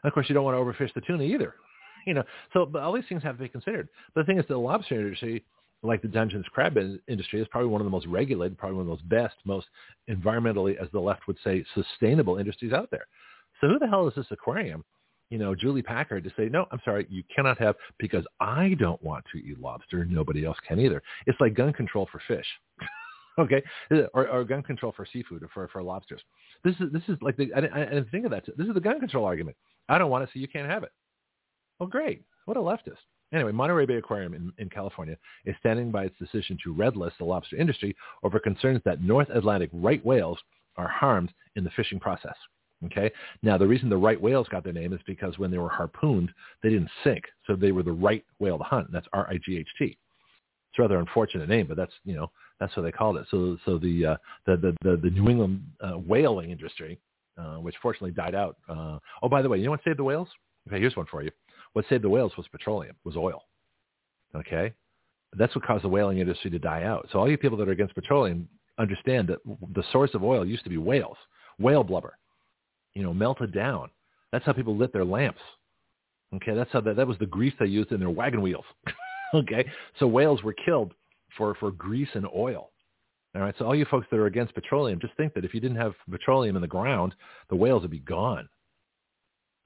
And of course, you don't want to overfish the tuna either. You know, so but all these things have to be considered. But the thing is, the lobster industry, like the Dungeness crab industry, is probably one of the most regulated, probably one of the most best, most environmentally, as the left would say, sustainable industries out there. So who the hell is this aquarium you know, Julie Packard to say, no, I'm sorry, you cannot have because I don't want to eat lobster. Nobody else can either. It's like gun control for fish. okay, or, or gun control for seafood or for, for lobsters. This is this is like the I, I didn't think of that. This is the gun control argument. I don't want it, so you can't have it. Well, great. What a leftist. Anyway, Monterey Bay Aquarium in, in California is standing by its decision to red list the lobster industry over concerns that North Atlantic right whales are harmed in the fishing process. Okay. Now the reason the right whales got their name is because when they were harpooned, they didn't sink, so they were the right whale to hunt. That's R-I-G-H-T. It's a rather unfortunate name, but that's you know that's what they called it. So so the uh, the, the, the the New England uh, whaling industry, uh, which fortunately died out. Uh, oh, by the way, you know what saved the whales? Okay, here's one for you. What saved the whales was petroleum, was oil. Okay, that's what caused the whaling industry to die out. So all you people that are against petroleum understand that the source of oil used to be whales, whale blubber you know, melted down. That's how people lit their lamps. Okay, that's how that, that was the grease they used in their wagon wheels. okay, so whales were killed for, for grease and oil. All right, so all you folks that are against petroleum, just think that if you didn't have petroleum in the ground, the whales would be gone.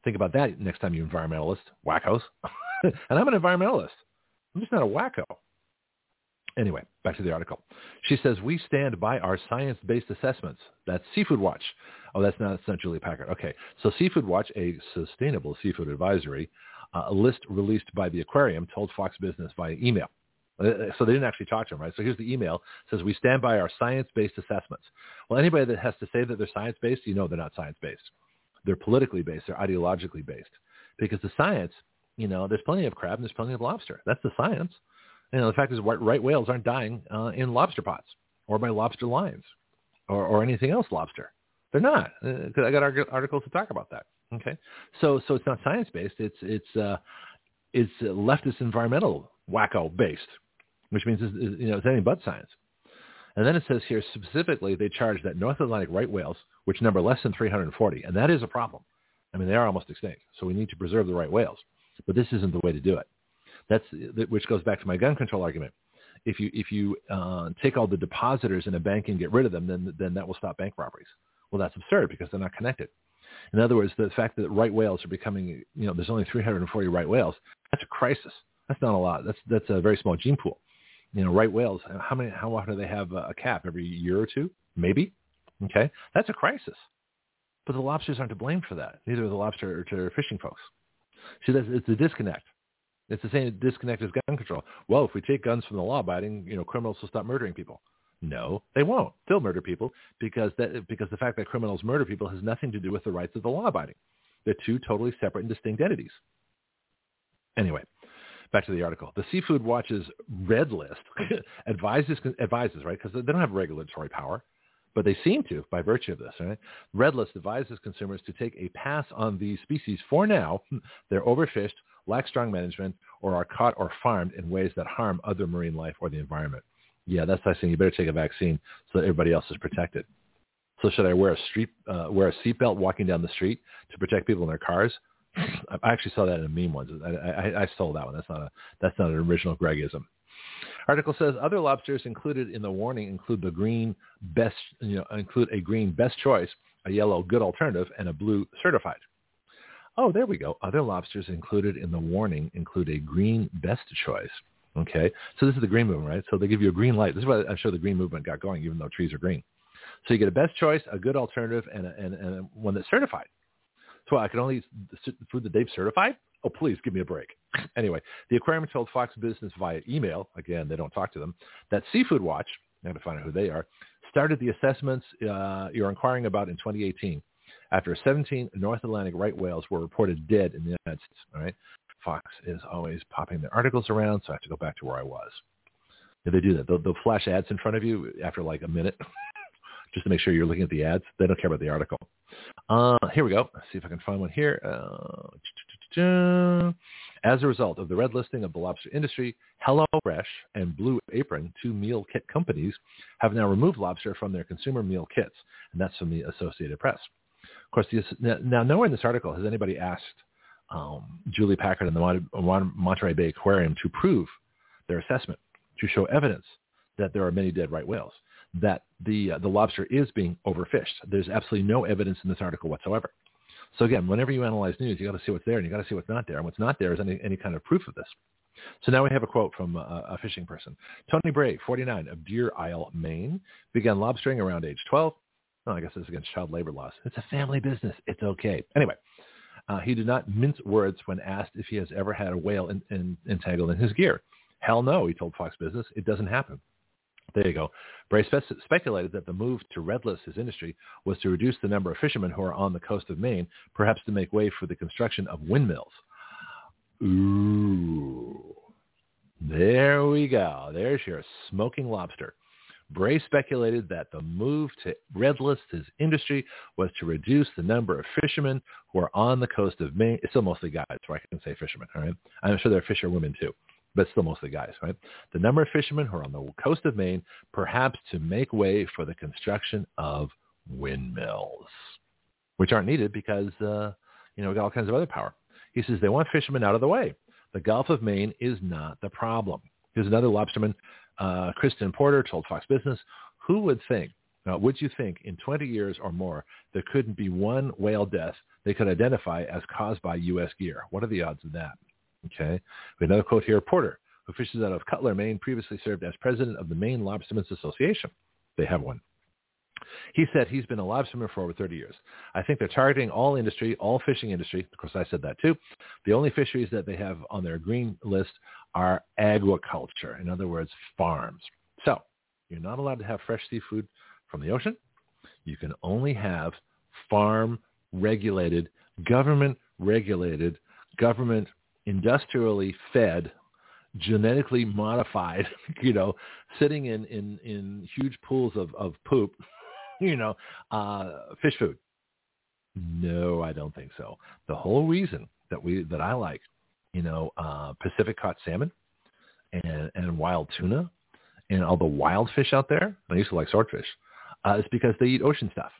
Think about that next time you environmentalist wackos. and I'm an environmentalist. I'm just not a wacko. Anyway, back to the article. She says, we stand by our science-based assessments. That's Seafood Watch. Oh, that's not, that's not Julie Packard. Okay. So Seafood Watch, a sustainable seafood advisory, uh, a list released by the aquarium told Fox Business via email. Uh, so they didn't actually talk to him, right? So here's the email. It says, we stand by our science-based assessments. Well, anybody that has to say that they're science-based, you know they're not science-based. They're politically based. They're ideologically based. Because the science, you know, there's plenty of crab and there's plenty of lobster. That's the science. You know, the fact is right whales aren't dying uh, in lobster pots or by lobster lines or, or anything else lobster. They're not. Uh, I got articles to talk about that. Okay, so so it's not science based. It's it's uh, it's leftist environmental wacko based. which means it's, you know it's anything but science. And then it says here specifically they charge that North Atlantic right whales, which number less than 340, and that is a problem. I mean, they are almost extinct, so we need to preserve the right whales. But this isn't the way to do it. That's which goes back to my gun control argument. If you if you uh, take all the depositors in a bank and get rid of them, then then that will stop bank robberies. Well, that's absurd because they're not connected. In other words, the fact that right whales are becoming, you know, there's only 340 right whales. That's a crisis. That's not a lot. That's that's a very small gene pool. You know, right whales. How many? How often do they have a cap? Every year or two, maybe. Okay, that's a crisis. But the lobsters aren't to blame for that. Neither are the lobster or fishing folks. See, that's, it's a disconnect. It's the same disconnect as gun control. Well, if we take guns from the law-abiding, you know, criminals will stop murdering people. No, they won't. They'll murder people because that because the fact that criminals murder people has nothing to do with the rights of the law-abiding. They're two totally separate and distinct entities. Anyway, back to the article. The Seafood Watch's red list advises advises right because they don't have regulatory power, but they seem to by virtue of this. Right, red list advises consumers to take a pass on these species for now. They're overfished, lack strong management, or are caught or farmed in ways that harm other marine life or the environment. Yeah, that's like saying you better take a vaccine so that everybody else is protected. So should I wear a street uh, wear a seatbelt walking down the street to protect people in their cars? I actually saw that in a meme once. I, I, I stole that one. That's not a that's not an original Gregism. Article says other lobsters included in the warning include the green best you know include a green best choice, a yellow good alternative, and a blue certified. Oh, there we go. Other lobsters included in the warning include a green best choice. Okay, so this is the green movement, right? So they give you a green light. This is why I'm sure the green movement got going, even though trees are green. So you get a best choice, a good alternative, and, a, and, and one that's certified. So I can only food that they've certified. Oh, please give me a break. Anyway, the aquarium told Fox Business via email, again, they don't talk to them, that Seafood Watch, I have to find out who they are, started the assessments uh, you're inquiring about in 2018 after 17 North Atlantic right whales were reported dead in the United States. All right, Fox is always popping their articles around, so I have to go back to where I was. If they do that, they'll, they'll flash ads in front of you after like a minute, just to make sure you're looking at the ads. They don't care about the article. Uh, here we go. Let's see if I can find one here. Uh, as a result of the red listing of the lobster industry, HelloFresh and Blue Apron, two meal kit companies, have now removed lobster from their consumer meal kits, and that's from the Associated Press. Of course, the, now nowhere in this article has anybody asked um, Julie Packard and the Monterey Bay Aquarium to prove their assessment, to show evidence that there are many dead right whales, that the uh, the lobster is being overfished. There's absolutely no evidence in this article whatsoever. So again, whenever you analyze news, you got to see what's there and you got to see what's not there. And what's not there is any, any kind of proof of this. So now we have a quote from a, a fishing person. Tony Bray, 49, of Deer Isle, Maine, began lobstering around age 12. Oh, I guess this is against child labor laws. It's a family business. It's okay. Anyway, uh, he did not mince words when asked if he has ever had a whale in, in, entangled in his gear. Hell no, he told Fox Business. It doesn't happen. There you go. Bray spe- speculated that the move to redlist his industry was to reduce the number of fishermen who are on the coast of Maine, perhaps to make way for the construction of windmills. Ooh. There we go. There's your smoking lobster. Bray speculated that the move to redlist his industry was to reduce the number of fishermen who are on the coast of Maine. It's still mostly guys, so I can say fishermen, all right? I'm sure there are fisherwomen too, but still mostly guys, right? The number of fishermen who are on the coast of Maine, perhaps to make way for the construction of windmills, which aren't needed because, uh, you know, we got all kinds of other power. He says they want fishermen out of the way. The Gulf of Maine is not the problem. Here's another lobsterman uh, Kristan Porter told Fox Business, who would think, uh, would you think in 20 years or more, there couldn't be one whale death they could identify as caused by U.S. gear? What are the odds of that? Okay. We have another quote here. Porter, who fishes out of Cutler, Maine, previously served as president of the Maine Lobstermen's Association. They have one. He said he's been a lobsterman for over 30 years. I think they're targeting all industry, all fishing industry. Of course, I said that too. The only fisheries that they have on their green list are agriculture, in other words, farms. So you're not allowed to have fresh seafood from the ocean. You can only have farm regulated, government regulated, government industrially fed, genetically modified, you know, sitting in, in, in huge pools of, of poop you know, uh, fish food. No, I don't think so. The whole reason that we that I like, you know, uh, Pacific caught salmon and, and wild tuna and all the wild fish out there, I used to like swordfish, uh, it's because they eat ocean stuff.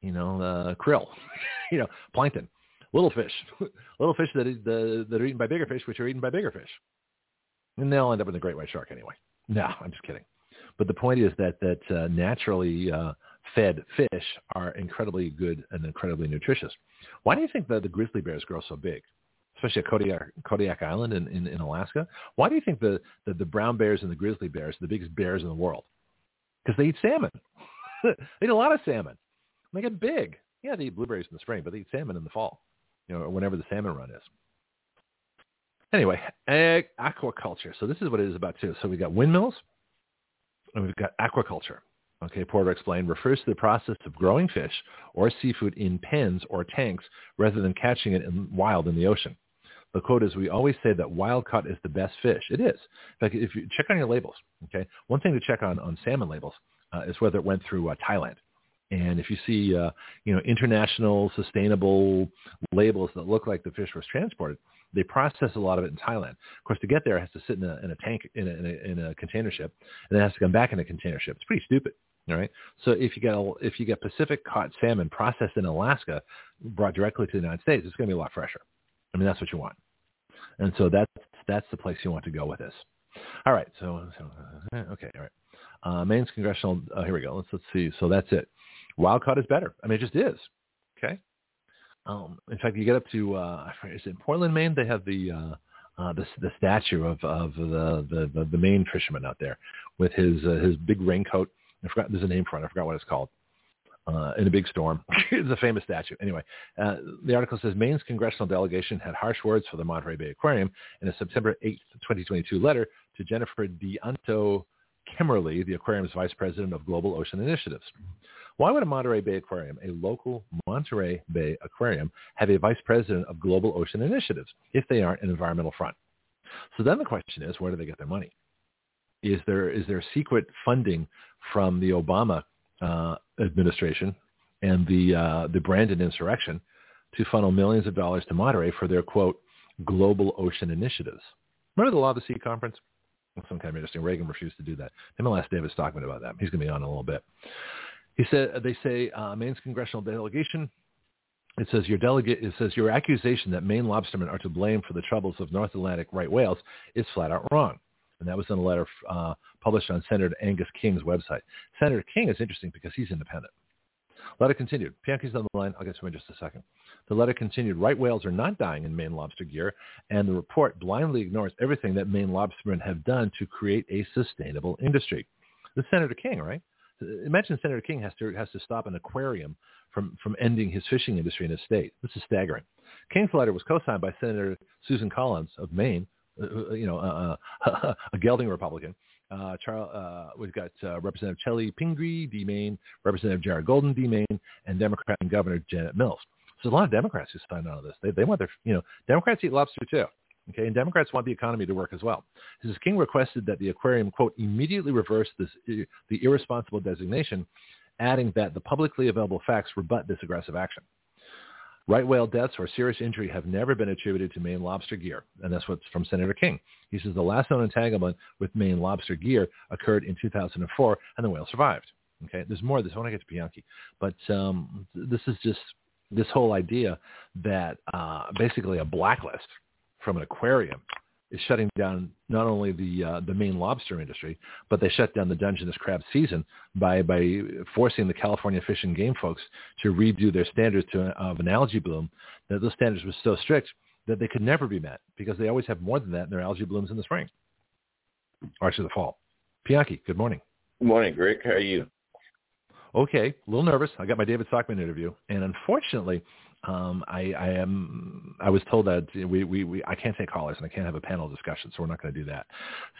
You know, uh, krill, you know, plankton, little fish, little fish that, is, the, that are eaten by bigger fish, which are eaten by bigger fish. And they'll end up in the great white shark anyway. No, I'm just kidding. But the point is that that uh, naturally uh, fed fish are incredibly good and incredibly nutritious. Why do you think that the grizzly bears grow so big? especially at Kodiak, Kodiak Island in, in, in Alaska. Why do you think the, the, the brown bears and the grizzly bears are the biggest bears in the world? Because they eat salmon. they eat a lot of salmon. They get big. Yeah, they eat blueberries in the spring, but they eat salmon in the fall, you know, whenever the salmon run is. Anyway, aquaculture. So this is what it is about too. So we've got windmills and we've got aquaculture. Okay, Porter explained, refers to the process of growing fish or seafood in pens or tanks rather than catching it in wild in the ocean. The quote is, we always say that wild caught is the best fish. It is. In fact, if you check on your labels, okay, one thing to check on on salmon labels uh, is whether it went through uh, Thailand. And if you see, uh, you know, international sustainable labels that look like the fish was transported, they process a lot of it in Thailand. Of course, to get there, it has to sit in a, in a tank, in a, in, a, in a container ship, and it has to come back in a container ship. It's pretty stupid. All right. So if you get if you get Pacific caught salmon processed in Alaska, brought directly to the United States, it's going to be a lot fresher. I mean, that's what you want. And so that's that's the place you want to go with this. All right. So, so uh, okay. All right. Uh, Maine's congressional. Uh, here we go. Let's let's see. So that's it. Wild is better. I mean, it just is. Okay. Um, in fact, you get up to uh, is it Portland, Maine? They have the uh, uh, the, the statue of of the, the the the Maine fisherman out there with his uh, his big raincoat. I forgot there's a name for it. I forgot what it's called. Uh, in a big storm. it's a famous statue. Anyway, uh, the article says Maine's congressional delegation had harsh words for the Monterey Bay Aquarium in a September 8, 2022 letter to Jennifer Dianto Kemmerly, the aquarium's vice president of Global Ocean Initiatives. Why would a Monterey Bay Aquarium, a local Monterey Bay Aquarium, have a vice president of Global Ocean Initiatives if they aren't an environmental front? So then the question is, where do they get their money? Is there is there secret funding from the Obama uh, administration and the uh, the Brandon insurrection to funnel millions of dollars to Monterey for their quote global ocean initiatives? Remember the Law of the Sea conference? Some kind of interesting. Reagan refused to do that. I'm going to ask David Stockman about that. He's going to be on in a little bit. He said they say uh, Maine's congressional delegation. It says your delegate. It says your accusation that Maine lobstermen are to blame for the troubles of North Atlantic right whales is flat out wrong. And that was in a letter uh, published on Senator Angus King's website. Senator King is interesting because he's independent. Letter continued. Bianchi's on the line. I'll get to him in just a second. The letter continued. Right whales are not dying in Maine lobster gear, and the report blindly ignores everything that Maine lobstermen have done to create a sustainable industry. The Senator King, right? Imagine Senator King has to has to stop an aquarium from from ending his fishing industry in his state. This is staggering. King's letter was co-signed by Senator Susan Collins of Maine, uh, uh you know, uh, uh a gelding Republican. Uh, Charles, uh, we've got Representative Chellie Pingree, D. Maine, Representative Jared Golden, D. Maine, and Democrat and Governor Janet Mills. So a lot of Democrats who signed on to this. They, they want their, you know, Democrats eat lobster too. Okay, and Democrats want the economy to work as well. Says King requested that the aquarium, quote, immediately reverse this, the irresponsible designation, adding that the publicly available facts rebut this aggressive action. Right whale deaths or serious injury have never been attributed to Maine lobster gear, and that's what's from Senator King. He says the last known entanglement with Maine lobster gear occurred in 2004, and the whale survived. Okay, there's more of this. I want to get to Bianchi, but um, this is just this whole idea that uh, basically a blacklist from an aquarium is shutting down not only the uh, the Maine lobster industry, but they shut down the Dungeness crab season by by forcing the California Fish and Game folks to redo their standards to of an algae bloom. That those standards were so strict that they could never be met because they always have more than that in their algae blooms in the spring or actually the fall. Bianchi, good morning. Good morning, Greg. How are you? Okay, a little nervous. I got my David Stockman interview, and unfortunately, um, I, I am. I was told that we, we, we I can't take callers and I can't have a panel discussion, so we're not going to do that.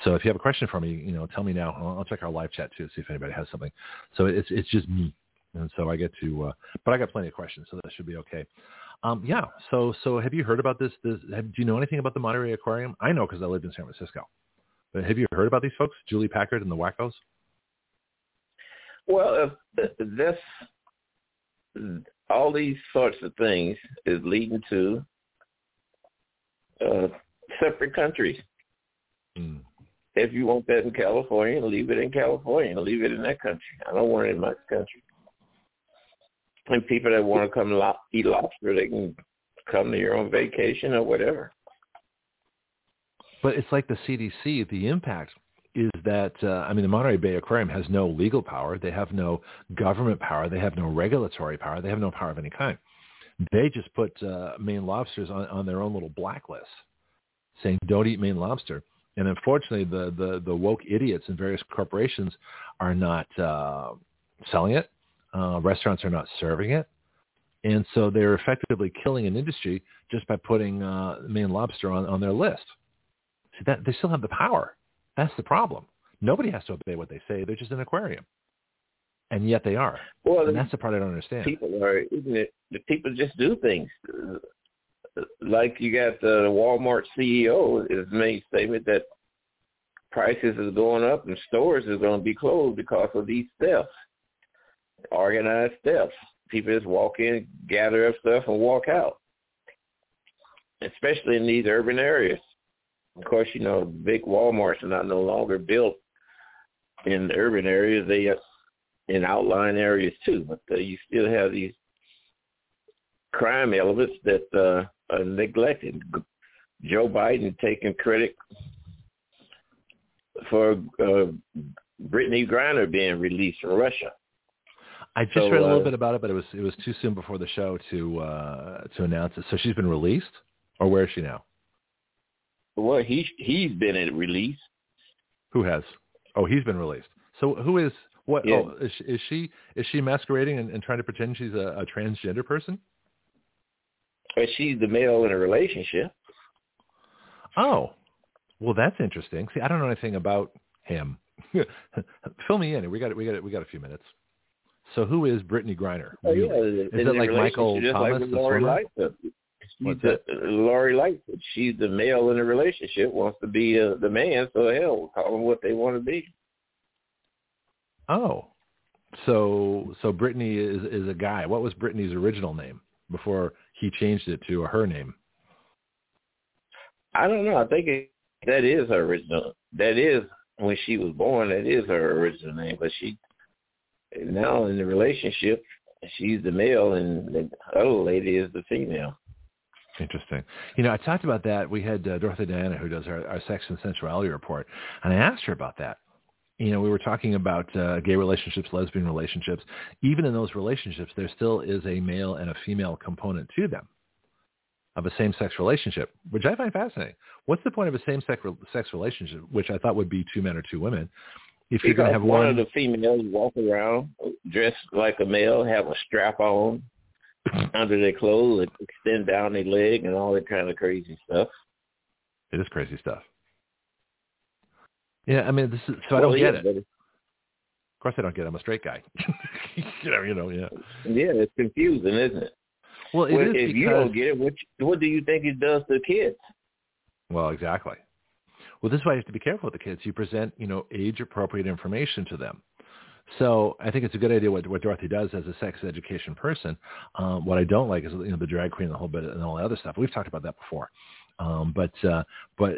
So if you have a question for me, you know, tell me now. I'll, I'll check our live chat too, to see if anybody has something. So it's it's just me, and so I get to. Uh, but I got plenty of questions, so that should be okay. Um, yeah. So so have you heard about this? this have, do you know anything about the Monterey Aquarium? I know because I lived in San Francisco. But have you heard about these folks, Julie Packard and the Wackos? Well, this all these sorts of things is leading to uh, separate countries. Mm. if you want that in California, leave it in California. Leave it in that country. I don't want it in my country. And people that want to come lo- eat lobster, they can come to your own vacation or whatever. But it's like the CDC. The impact is that uh, I mean the Monterey Bay Aquarium has no legal power. They have no government power. They have no regulatory power. They have no power of any kind. They just put uh, Maine lobsters on, on their own little blacklist, saying don't eat Maine lobster. And unfortunately, the the, the woke idiots in various corporations are not uh, selling it. Uh, restaurants are not serving it, and so they're effectively killing an industry just by putting uh, Maine lobster on, on their list. See that they still have the power. That's the problem. Nobody has to obey what they say. They're just an aquarium, and yet they are. Well, and that's the part I don't understand. People are, isn't it? The people just do things. Like you got the Walmart CEO has made statement that prices is going up and stores is going to be closed because of these thefts, organized thefts. People just walk in, gather up stuff, and walk out. Especially in these urban areas. Of course, you know, big Walmarts are not no longer built in the urban areas. They are in outlying areas too, but uh, you still have these crime elements that uh, are neglected. Joe Biden taking credit for uh, Brittney Griner being released from Russia. I just so, read a little uh, bit about it, but it was it was too soon before the show to uh, to announce it. So she's been released, or where is she now? Well, he he's been in release. Who has? Oh, he's been released. So who is what? Oh, yeah. Oh, is, she, is she is she masquerading and, and trying to pretend she's a, a transgender person? But she's the male in a relationship. Oh, well, that's interesting. See, I don't know anything about him. Fill me in. We got we got we got a few minutes. So who is Brittney Griner? Oh, yeah. Is it like Michael Thomas, like the swimmer? The, Lori Lightfoot. She's the male in the relationship, wants to be uh, the man, so hell, call them what they want to be. Oh, so so Brittney is is a guy. What was Brittney's original name before he changed it to her name? I don't know. I think it, that is her original. That is when she was born. That is her original name. But she now in the relationship, she's the male, and the other lady is the female. Interesting. You know, I talked about that. We had uh, Dorothy Diana, who does our, our sex and sensuality report, and I asked her about that. You know, we were talking about uh, gay relationships, lesbian relationships. Even in those relationships, there still is a male and a female component to them of a same-sex relationship, which I find fascinating. What's the point of a same-sex sex relationship, which I thought would be two men or two women, if you're going to have one, one of the females walk around dressed like a male, have a strap on, under their clothes and extend down their leg and all that kind of crazy stuff. It is crazy stuff. Yeah, I mean, this is so well, I don't yeah, get it. Of course, I don't get. it. I'm a straight guy. you know, you know, yeah. Yeah, it's confusing, isn't it? Well, it well, is if because... you don't get it, what what do you think it does to kids? Well, exactly. Well, this is why you have to be careful with the kids. You present, you know, age appropriate information to them. So I think it's a good idea what, what Dorothy does as a sex education person. Um, what I don't like is you know the drag queen and the whole bit and all the other stuff. We've talked about that before. Um, but uh, but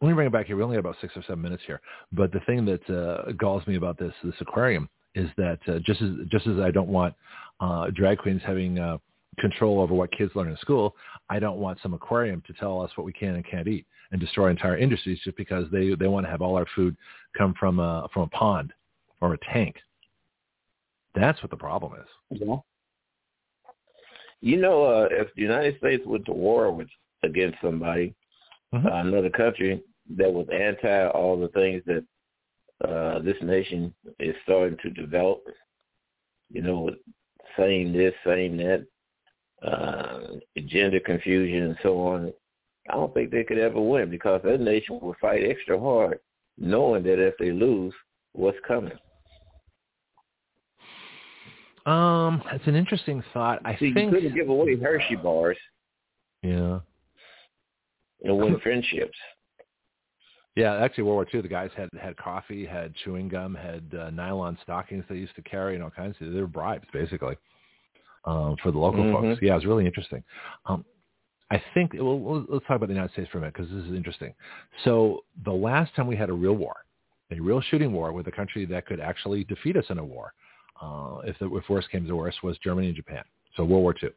let me bring it back here. We only have about six or seven minutes here. But the thing that uh, galls me about this this aquarium is that uh, just as just as I don't want uh, drag queens having uh, control over what kids learn in school, I don't want some aquarium to tell us what we can and can't eat and destroy entire industries just because they they want to have all our food come from a from a pond or a tank. That's what the problem is. Yeah. You know, uh, if the United States went to war with against somebody, mm-hmm. uh, another country that was anti all the things that uh, this nation is starting to develop, you know, saying this, saying that, uh, gender confusion and so on, I don't think they could ever win because that nation will fight extra hard knowing that if they lose, what's coming. Um, it's an interesting thought. I See, think you couldn't give away Hershey bars. Yeah. And win friendships. Yeah, actually, World War II, the guys had had coffee, had chewing gum, had uh, nylon stockings they used to carry, and all kinds of. They were bribes, basically, um, for the local mm-hmm. folks. Yeah, it was really interesting. Um, I think well, let's talk about the United States for a minute because this is interesting. So the last time we had a real war, a real shooting war with a country that could actually defeat us in a war, uh, if the if worse came to worse, was Germany and Japan. So World War II.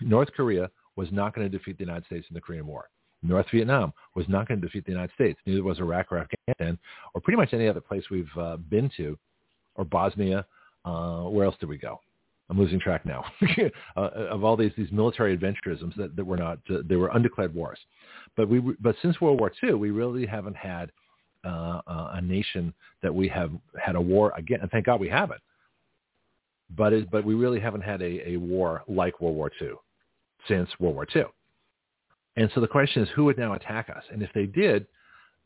North Korea was not going to defeat the United States in the Korean War. North Vietnam was not going to defeat the United States. Neither was Iraq or Afghanistan or pretty much any other place we've uh, been to, or Bosnia. Uh, where else did we go? I'm losing track now uh, of all these these military adventurisms that, that were not uh, they were undeclared wars. But we but since World War II, we really haven't had uh, uh, a nation that we have had a war again, and thank God we haven't. But it, but we really haven't had a, a war like World War II since World War II. And so the question is, who would now attack us? And if they did,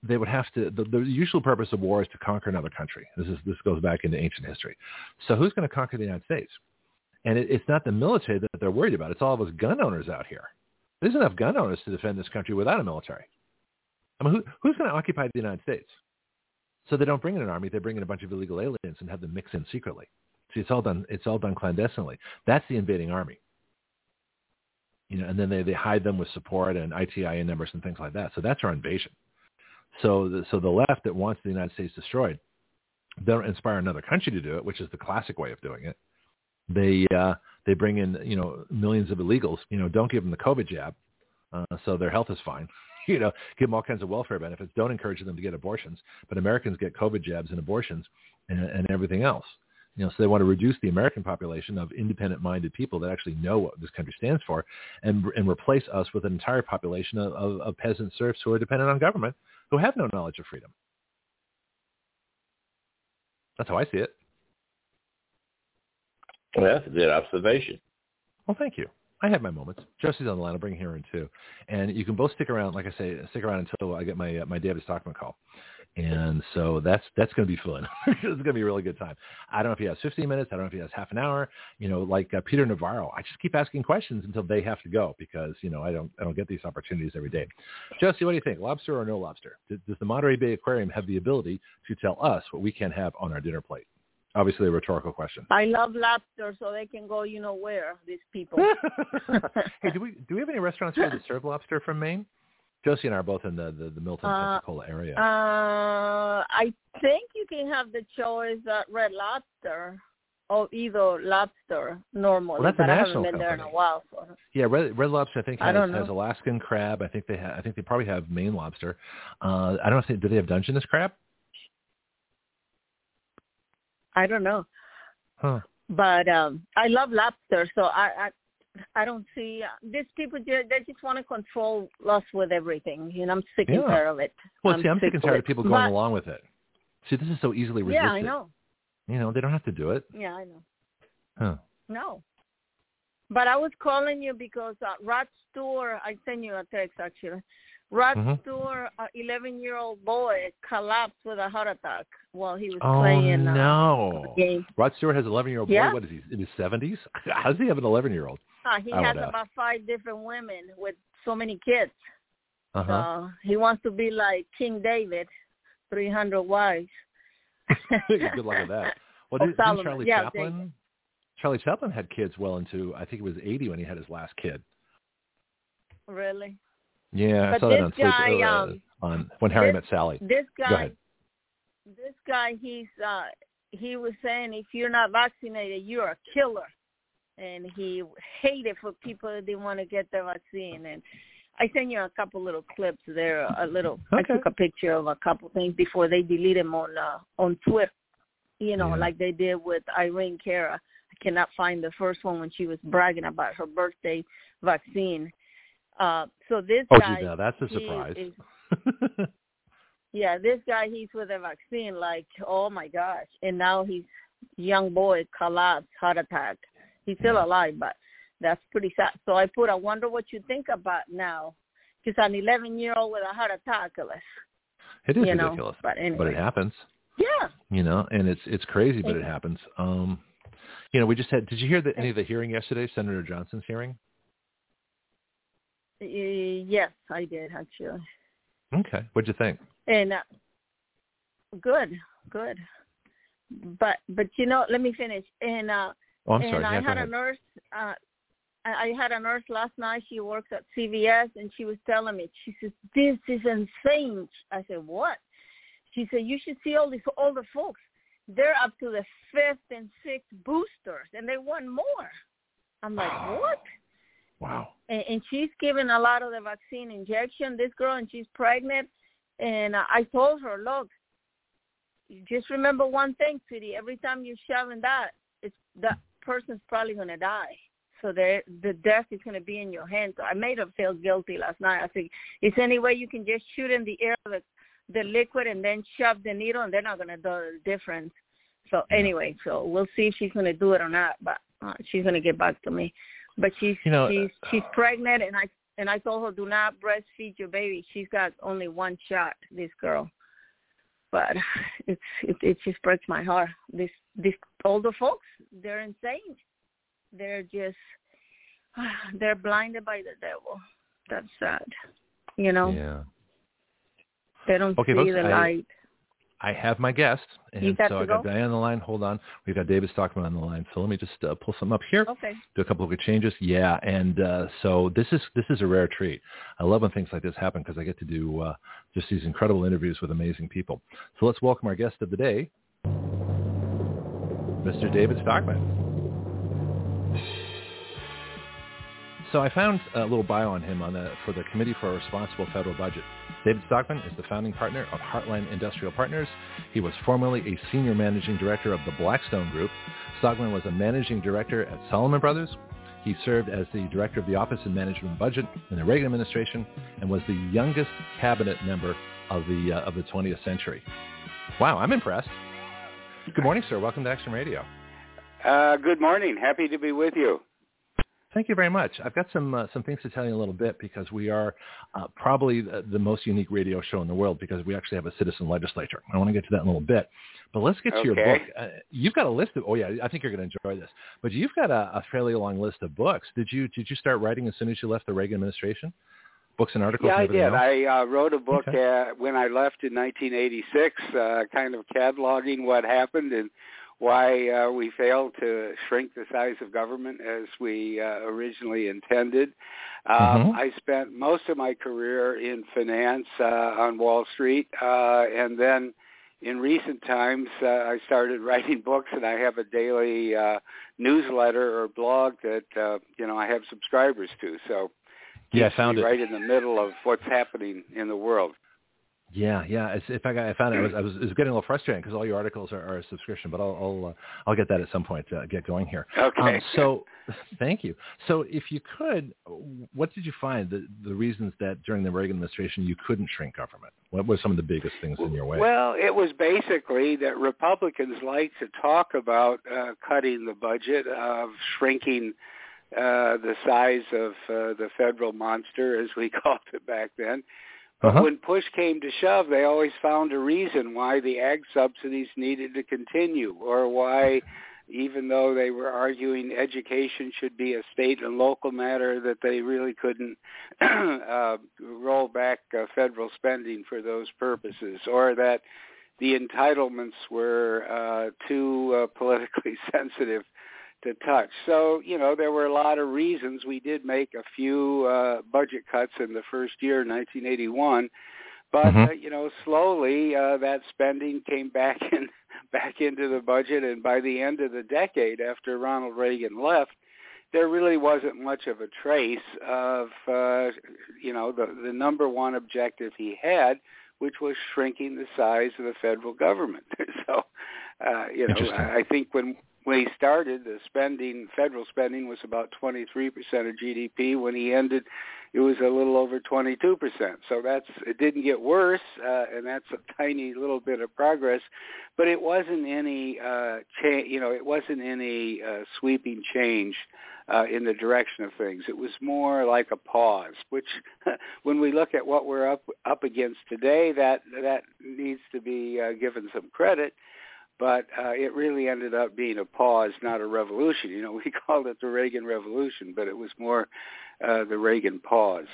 they would have to. The, the usual purpose of war is to conquer another country. This is this goes back into ancient history. So who's going to conquer the United States? And it, it's not the military that they're worried about. It's all of us gun owners out here. There's enough gun owners to defend this country without a military. I mean, who, who's going to occupy the United States? So they don't bring in an army. They bring in a bunch of illegal aliens and have them mix in secretly. See, it's all done. It's all done clandestinely. That's the invading army you know, and then they, they hide them with support and ITIN numbers and things like that. So that's our invasion. So the, so the left that wants the United States destroyed, they don't inspire another country to do it, which is the classic way of doing it. They uh, they bring in you know millions of illegals. You know, don't give them the COVID jab, uh, so their health is fine. you know, give them all kinds of welfare benefits. Don't encourage them to get abortions, but Americans get COVID jabs and abortions and, and everything else. You know, so they want to reduce the American population of independent-minded people that actually know what this country stands for, and and replace us with an entire population of, of, of peasant serfs who are dependent on government, who have no knowledge of freedom. That's how I see it. Well, that's a good observation. Well, thank you. I have my moments. Josie's on the line. I'll bring her in too, and you can both stick around. Like I say, stick around until I get my uh, my David Stockman call and so that's that's going to be fun. it's going to be a really good time. I don't know if he has 15 minutes. I don't know if he has half an hour. You know, like uh, Peter Navarro. I just keep asking questions until they have to go because you know I don't I don't get these opportunities every day. Jesse, what do you think? Lobster or no lobster? Does, does the Monterey Bay Aquarium have the ability to tell us what we can have on our dinner plate? Obviously, a rhetorical question. I love lobster, so they can go, you know where. These people. hey, do we do we have any restaurants here that serve lobster from Maine? Josie and I are both in the the, the Milton, uh, Pensacola area. Uh, I think you can have the choice at Red Lobster or either Lobster normally. Well, that's a national I haven't been company. there in a while. So. Yeah, Red, Red Lobster I think has, I has Alaskan crab. I think they ha- I think they probably have Maine lobster. Uh, I don't they do they have Dungeness crab. I don't know. Huh. But um I love lobster, so I, I I don't see uh, these people. They they just want to control us with everything, and I'm sick and tired of it. Well, I'm see, I'm sick sick and tired of people going But- along with it. See, this is so easily resisted. Yeah, I know. You know, they don't have to do it. Yeah, I know. Huh. No. But I was calling you because uh, Rod Stewart, I sent you a text actually. Rod Mhm. Stewart, a 11-year-old boy, collapsed with a heart attack while he was Oh playing uh, no! game. Rod Stewart has an 11 year old boy. Yeah. What is he in his 70s? How does he have an 11 year old? Uh, he I has would ask. about five different women with so many kids. Uh huh. So he wants to be like King David, 300 wives. Good luck with that. Well, did, didn't Charlie Yeah, Chaplin? Charlie Chaplin had kids well into I think it was 80 when he had his last kid. Really? Yeah, I But saw that this on Sleep, guy, uh, um, on when Harry this- met Sally. This guy, this guy, he's uh, he was saying if you're not vaccinated, you're a killer, and he hated for people that didn't want to get the vaccine. And I sent you a couple little clips there. A little, Okay. I took a picture of a couple things before they delete them on uh, on Twitter. You know, Yeah. like they did with Irene Cara. I cannot find the first one when she was bragging about her birthday vaccine. Uh, so this Oh, guy, now that's a surprise. is- yeah, this guy he's with a vaccine, like, oh my gosh. And now he's young boy collapsed, heart attack. He's still alive, but that's pretty sad. So I put, I wonder what you think about now. Because an 11 year old with a heart attack, it is you know. ridiculous, But anyway, but it happens. yeah. You know, and it's it's crazy, but it happens. Um, you know, we just had. Did you hear the, any of the hearing yesterday? Senator Johnson's hearing. Y- Yes, I did actually. Okay, what'd you think? And uh, good, good. But but you know, let me finish. And uh Oh, I'm and sorry. I Yeah, had a nurse. Uh, I had a nurse last night. She works at CVS, and she was telling me, she says, "This is insane." I said, "What?" She said, "You should see all these older folks. They're up to the fifth and sixth boosters, and they want more." I'm like, "What?" Wow. And, and she's given a lot of the vaccine injection. This girl, and she's pregnant. And I told her, "Look, just remember one thing, Sweetie. Every time you're shoving that, it's that person's probably going to die." so the the death is going to be in your hands. So I made her feel guilty last night. I said, is any way you can just shoot in the air the the liquid and then shove the needle, and they're not going to know the difference. So anyway, so we'll see if she's going to do it or not. But uh, she's going to get back to me. But she's you know, she's she's pregnant, and I and I told her do not breastfeed your baby. She's got only one shot. This girl. But it's it, it just breaks my heart. This these older folks, they're insane they're just they're blinded by the devil. That's sad. You know? Yeah. They don't okay, see the I, light. I have my guest, and so I got go? Diane on the line. Hold on, we've got David Stockman on the line. So let me just uh, pull some up here. Okay. Do a couple of good changes. Yeah, and uh, so this is this is a rare treat. I love when things like this happen because I get to do uh, just these incredible interviews with amazing people. So let's welcome our guest of the day, Mr. David Stockman. So I found a little bio on him on the, for the Committee for a Responsible Federal Budget. David Stockman is the founding partner of Heartland Industrial Partners. He was formerly a senior managing director of the Blackstone Group. Stockman was a managing director at Salomon Brothers. He served as the director of the Office of Management and Budget in the Reagan administration and was the youngest cabinet member of the uh, of the 20th century. Wow, I'm impressed. Good morning, sir. Welcome to Action Radio. Uh, good morning. Happy to be with you. Thank you very much. I've got some uh, some things to tell you in a little bit because we are uh, probably the, the, most unique radio show in the world because we actually have a citizen legislature. I want to get to that in a little bit, but let's get to your book. Uh, you've got a list of oh yeah, I think you're going to enjoy this. But you've got a, a, fairly long list of books. Did you did you start writing as soon as you left the Reagan administration? Books and articles. Yeah, and I did. Else? I uh, wrote a book okay. uh, when I left in 1986, uh, kind of cataloging what happened and why uh, we failed to shrink the size of government as we uh, originally intended. Um, mm-hmm. I spent most of my career in finance uh, on Wall Street, uh, and then in recent times uh, I started writing books, and I have a daily uh, newsletter or blog that uh, you know I have subscribers to. So yeah, I found it right in the middle of what's happening in the world. Yeah, yeah. It's, in fact, I found it. I was, I was, it was getting a little frustrating because all your articles are, are a subscription, but I'll I'll, uh, I'll get that at some point to get going here. Okay. Um, so, thank you. So, if you could, what did you find the the reasons that during the Reagan administration you couldn't shrink government? What were some of the biggest things in your way? Well, it was basically that Republicans like to talk about uh, cutting the budget, of shrinking uh, the size of uh, the federal monster, as we called it back then. Uh-huh. when push came to shove, they always found a reason why the ag subsidies needed to continue or why even though they were arguing education should be a state and local matter, that they really couldn't uh, roll back uh, federal spending for those purposes, or that the entitlements were uh, too uh, politically sensitive to touch. So, you know, there were a lot of reasons. We did make a few uh, budget cuts in the first year, 1981. But mm-hmm. uh, you know, slowly uh, that spending came back in back into the budget, and by the end of the decade, after Ronald Reagan left, there really wasn't much of a trace of uh, you know the the number one objective he had, which was shrinking the size of the federal government. so, uh, you know, I think when when he started, the spending, federal spending, was about 23% of GDP. When he ended, it was a little over 22%. So that's it didn't get worse, uh, and that's a tiny little bit of progress. But it wasn't any, uh, cha- you know, it wasn't any uh, sweeping change uh, in the direction of things. It was more like a pause, which, when we look at what we're up up against today, that that needs to be uh, given some credit but uh, it really ended up being a pause, not a revolution. You know, we called it the Reagan Revolution, but it was more uh, the Reagan pause.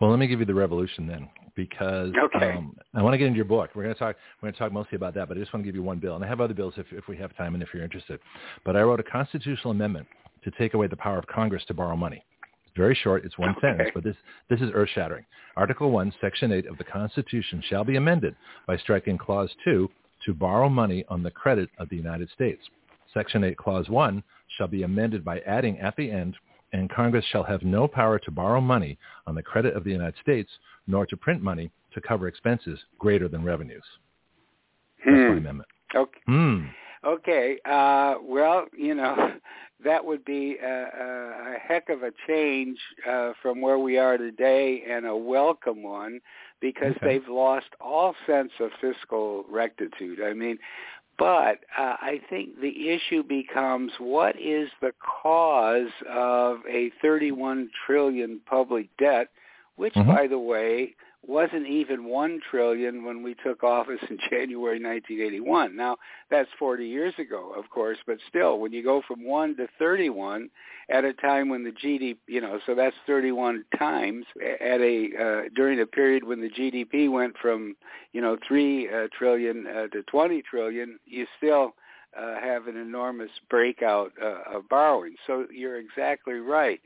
Well, let me give you the revolution then, because okay. um, I want to get into your book. We're going to talk. We're going to talk mostly about that, but I just want to give you one bill, and I have other bills if, if we have time and if you're interested. But I wrote a constitutional amendment to take away the power of Congress to borrow money. It's very short. It's one okay. sentence, but this, this is earth-shattering. Article 1, Section 8 of the Constitution shall be amended by striking Clause 2 to borrow money on the credit of the United States. Section 8, Clause 1 shall be amended by adding at the end, and Congress shall have no power to borrow money on the credit of the United States, nor to print money to cover expenses greater than revenues. That's hmm. my amendment. Okay. Hmm. Okay. Uh, well, you know, that would be a, a, a heck of a change uh, from where we are today and a welcome one because okay. they've lost all sense of fiscal rectitude. I mean, but uh, I think the issue becomes what is the cause of a 31 trillion public debt, which, mm-hmm. by the way, wasn't even 1 trillion when we took office in January 1981. Now, that's 40 years ago, of course, but still when you go from 1 to 31 at a time when the GDP, you know, so that's 31 times at a uh, during a period when the GDP went from, you know, 3 uh, trillion uh, to 20 trillion, you still uh, have an enormous breakout uh, of borrowing. So you're exactly right.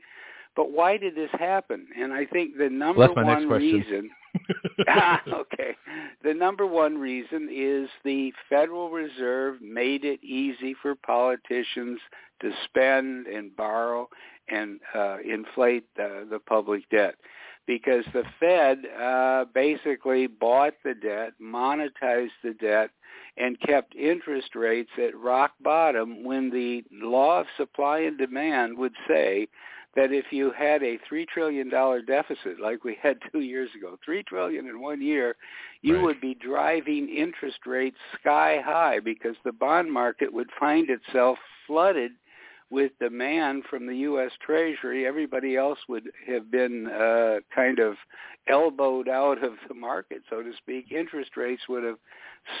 But why did this happen? And I think the number well, one reason okay. The number one reason is the Federal Reserve made it easy for politicians to spend and borrow and uh, inflate the, the public debt because the Fed uh, basically bought the debt, monetized the debt, and kept interest rates at rock bottom when the law of supply and demand would say that if you had a three trillion dollar deficit like we had two years ago, three trillion in one year, you right. would be driving interest rates sky high because the bond market would find itself flooded with demand from the U.S. Treasury. Everybody else would have been uh, kind of elbowed out of the market, so to speak. Interest rates would have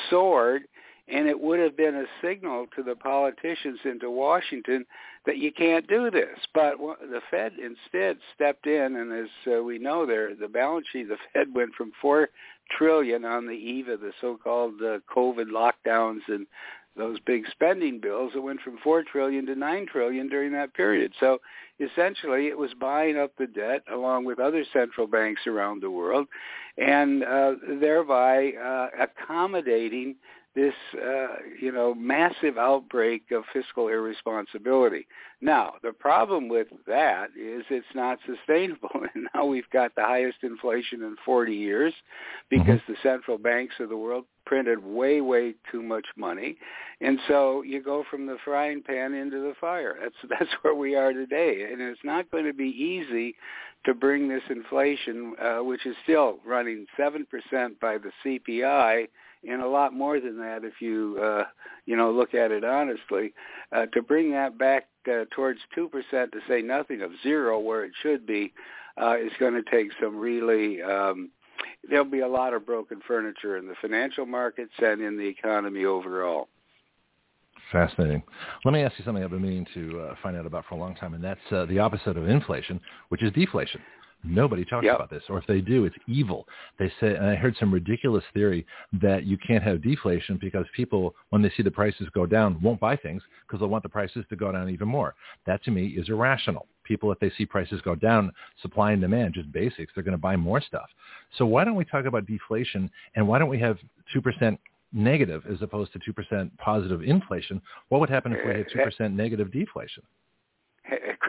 soared and it would have been a signal to the politicians into Washington that you can't do this. But the Fed instead stepped in, and as uh, we know, there the balance sheet of the Fed went from four trillion on the eve of the so-called uh, COVID lockdowns and those big spending bills. It went from four trillion to nine trillion during that period. So essentially, it was buying up the debt along with other central banks around the world, and uh, thereby uh, accommodating this, uh, you know, massive outbreak of fiscal irresponsibility. Now, the problem with that is it's not sustainable. And now we've got the highest inflation in 40 years because mm-hmm. the central banks of the world printed way, way too much money. And so you go from the frying pan into the fire. That's that's where we are today. And it's not going to be easy to bring this inflation, uh, which is still running 7% by the CPI, and a lot more than that if you uh, you know look at it honestly. Uh, to bring that back uh, towards two percent, to say nothing of zero where it should be, uh, is going to take some really. Um, there'll be a lot of broken furniture in the financial markets and in the economy overall. Fascinating. Let me ask you something I've been meaning to uh, find out about for a long time, and that's uh, the opposite of inflation, which is deflation. Nobody talks yep. about this, or if they do, it's evil. They say, and I heard some ridiculous theory that you can't have deflation because people, when they see the prices go down, won't buy things because they'll want the prices to go down even more. That to me is irrational. People, if they see prices go down, supply and demand, just basics, they're going to buy more stuff. So why don't we talk about deflation, and why don't we have two percent negative as opposed to two percent positive inflation? What would happen if we had two eh, eh. percent negative deflation?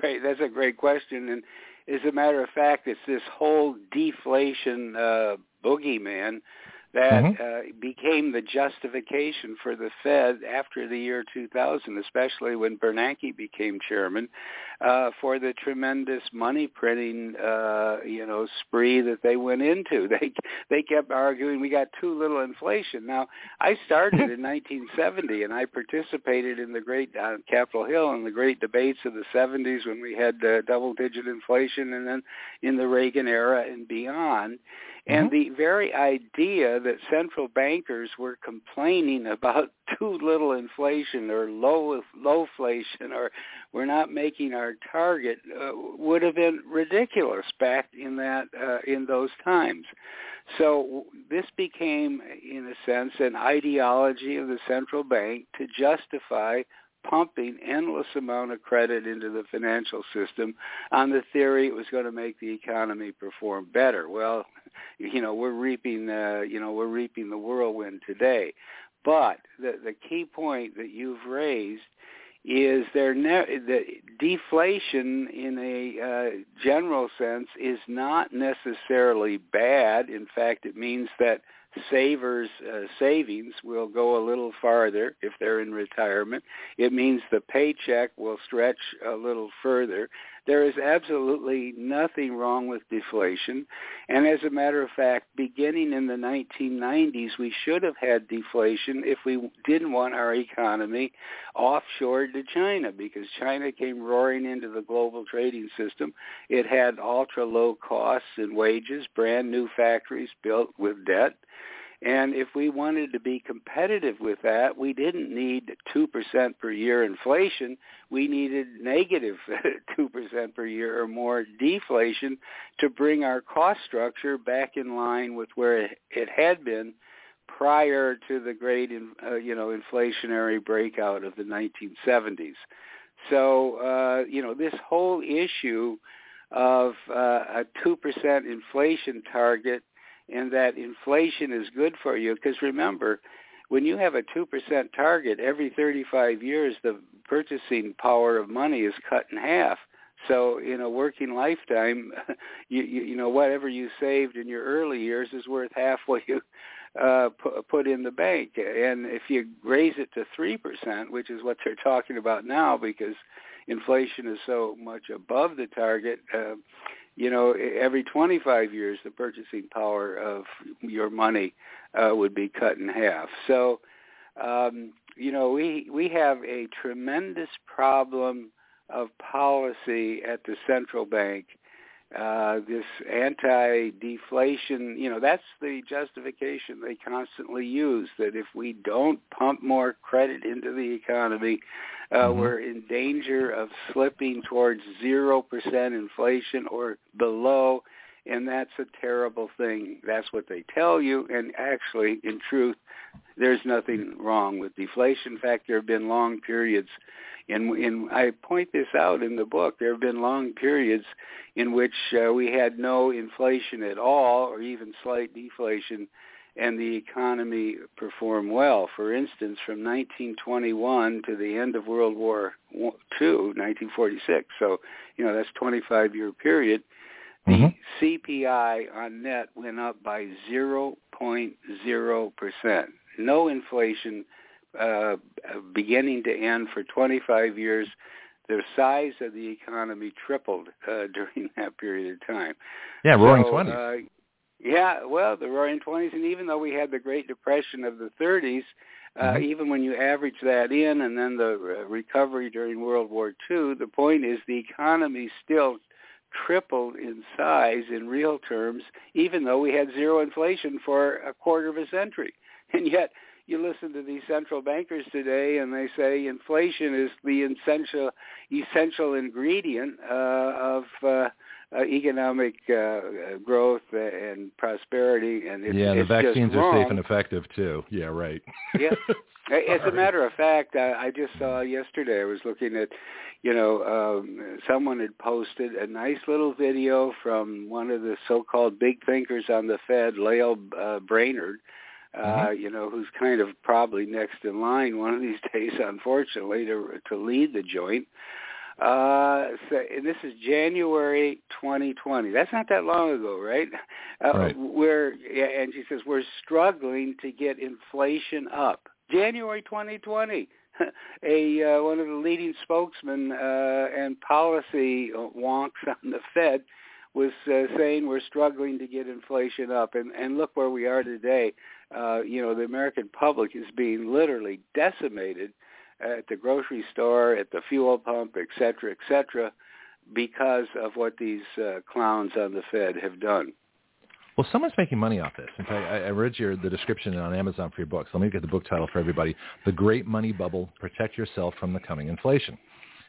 Great, that's a great question, and as a matter of fact, it's this whole deflation uh, boogeyman that mm-hmm. uh, became the justification for the Fed after the year 2000, especially when Bernanke became chairman, uh, for the tremendous money printing, uh, you know, spree that they went into. They they kept arguing we got too little inflation. Now, I started in 1970, and I participated in the great uh, Capitol Hill and the great debates of the 70s when we had uh, double-digit inflation, and then in the Reagan era and beyond. And mm-hmm. the very idea that central bankers were complaining about too little inflation or low low inflation or we're not making our target uh, would have been ridiculous back in that uh, in those times. So this became, in a sense, an ideology of the central bank to justify pumping endless amount of credit into the financial system on the theory it was going to make the economy perform better. Well, you know, we're reaping the, you know, we're reaping the whirlwind today. But the the key point that you've raised is there ne- the deflation in a uh, general sense is not necessarily bad. In fact, it means that savers' uh, savings will go a little farther if they're in retirement. It means the paycheck will stretch a little further. There is absolutely nothing wrong with deflation. And as a matter of fact, beginning in the 1990s, we should have had deflation if we didn't want our economy offshore to China because China came roaring into the global trading system. It had ultra low costs and wages, brand new factories built with debt. And if we wanted to be competitive with that, we didn't need 2% per year inflation. We needed negative 2% per year or more deflation to bring our cost structure back in line with where it had been prior to the great, uh, you know, inflationary breakout of the 1970s. So, uh, you know, this whole issue of uh, a 2% inflation target and that inflation is good for you. Because remember, when you have a 2% target, every 35 years the purchasing power of money is cut in half. So in a working lifetime, you, you, you know whatever you saved in your early years is worth half what you uh, put in the bank. And if you raise it to three percent, which is what they're talking about now, because inflation is so much above the target, uh, you know, every 25 years, the purchasing power of your money uh, would be cut in half. So, um, you know, we we have a tremendous problem of policy at the central bank. Uh, this anti-deflation, you know, that's the justification they constantly use. That if we don't pump more credit into the economy, uh, mm-hmm. We're in danger of slipping towards 0% inflation or below, and that's a terrible thing. That's what they tell you, and actually, in truth, there's nothing wrong with deflation. In fact, there have been long periods, and in, I point this out in the book, there have been long periods in which uh, we had no inflation at all or even slight deflation and the economy performed well. For instance, from 1921 to the end of World War II, 1946, so you know that's 25 year period, the mm-hmm. CPI on net went up by 0.0%. No inflation, uh, beginning to end for 25 years. The size of the economy tripled uh, during that period of time. Yeah, roaring so, 20s. Uh, yeah, well, the Roaring Twenties, and even though we had the Great Depression of the 30s, uh, mm-hmm. even when you average that in, and then the uh, recovery during World War II, the point is the economy still tripled in size in real terms, even though we had zero inflation for a quarter of a century. And yet, you listen to these central bankers today, and they say inflation is the essential essential ingredient uh, of uh, uh, economic uh, growth and prosperity, and it's, yeah, the it's vaccines are safe and effective too. Yeah, right. yeah. As a matter of fact, I, I just saw yesterday. I was looking at, you know, um, someone had posted a nice little video from one of the so-called big thinkers on the Fed, Lael uh, Brainard. Uh, mm-hmm. you know, who's kind of probably next in line one of these days, unfortunately, to to lead the joint. Uh, so, and this is January 2020. That's not that long ago, right? Uh, right. We're, yeah, and she says we're struggling to get inflation up. January 2020. a uh, one of the leading spokesmen uh, and policy wonks on the Fed was uh, saying we're struggling to get inflation up, and and look where we are today. Uh, you know, the American public is being literally decimated at the grocery store, at the fuel pump, et cetera, et cetera, because of what these uh, clowns on the Fed have done. Well, someone's making money off this. In fact, I, I read your the description on Amazon for your book. So let me get the book title for everybody: "The Great Money Bubble: Protect Yourself from the Coming Inflation."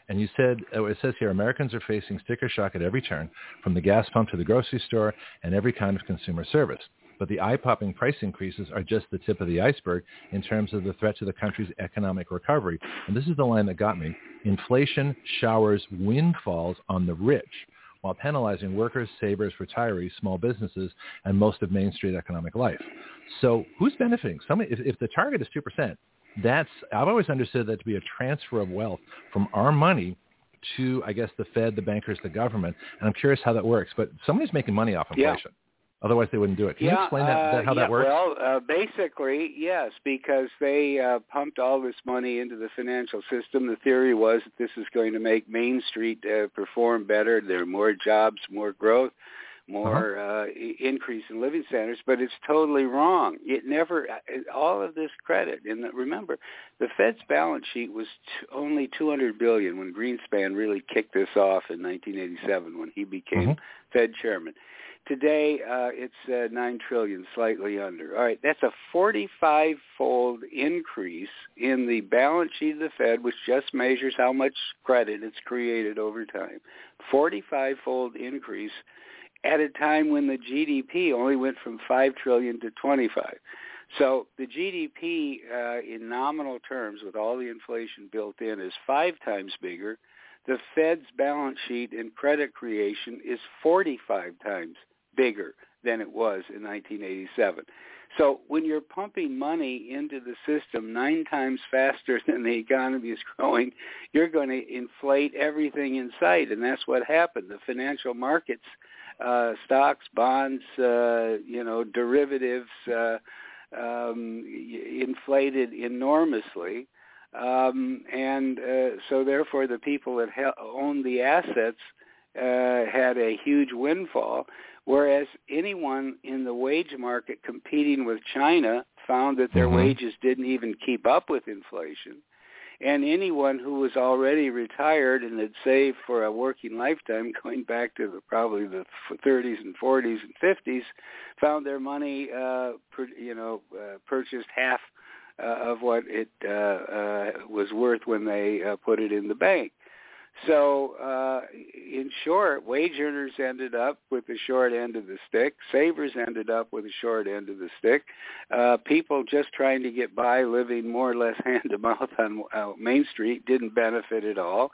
And you said uh, it says here Americans are facing sticker shock at every turn, from the gas pump to the grocery store and every kind of consumer service. But the eye-popping price increases are just the tip of the iceberg in terms of the threat to the country's economic recovery. And this is the line that got me. Inflation showers windfalls on the rich while penalizing workers, savers, retirees, small businesses, and most of Main Street economic life. So who's benefiting? Somebody, if, if the target is 2%, that's, I've always understood that to be a transfer of wealth from our money to, I guess, the Fed, the bankers, the government. And I'm curious how that works. But somebody's making money off inflation. Yeah. Otherwise, they wouldn't do it. Can yeah, you explain that, that how uh, that works? Well, uh, basically, yes, because they uh, pumped all this money into the financial system. The theory was that this is going to make Main Street uh, perform better. There are more jobs, more growth, more Uh-huh. uh, increase in living standards. But it's totally wrong. It never. uh, All of this credit, and remember, the Fed's balance sheet was t- only 200 billion when Greenspan really kicked this off in 1987 when he became Mhm. Fed chairman. Today, uh, it's uh, nine trillion, slightly under. All right, that's a 45-fold increase in the balance sheet of the Fed, which just measures how much credit it's created over time. 45-fold increase at a time when the GDP only went from 5 trillion to 25. So the GDP uh, in nominal terms, with all the inflation built in, is five times bigger. The Fed's balance sheet and credit creation is 45 times bigger than it was in 1987. So when you're pumping money into the system nine times faster than the economy is growing, you're going to inflate everything in sight, and that's what happened. The financial markets, uh, stocks, bonds, uh, you know, derivatives, uh, um, inflated enormously. Um, and uh, so therefore the people that ha- owned the assets uh, had a huge windfall, whereas anyone in the wage market competing with China found that their Mhm. wages didn't even keep up with inflation. And anyone who was already retired and had saved for a working lifetime, going back to the, probably the 30s and 40s and 50s, found their money, uh, per, you know, uh, purchased half uh, of what it uh, uh, was worth when they uh, put it in the bank. So, uh, in short, wage earners ended up with the short end of the stick. Savers ended up with the short end of the stick. Uh, people just trying to get by, living more or less hand to mouth on uh, Main Street, didn't benefit at all.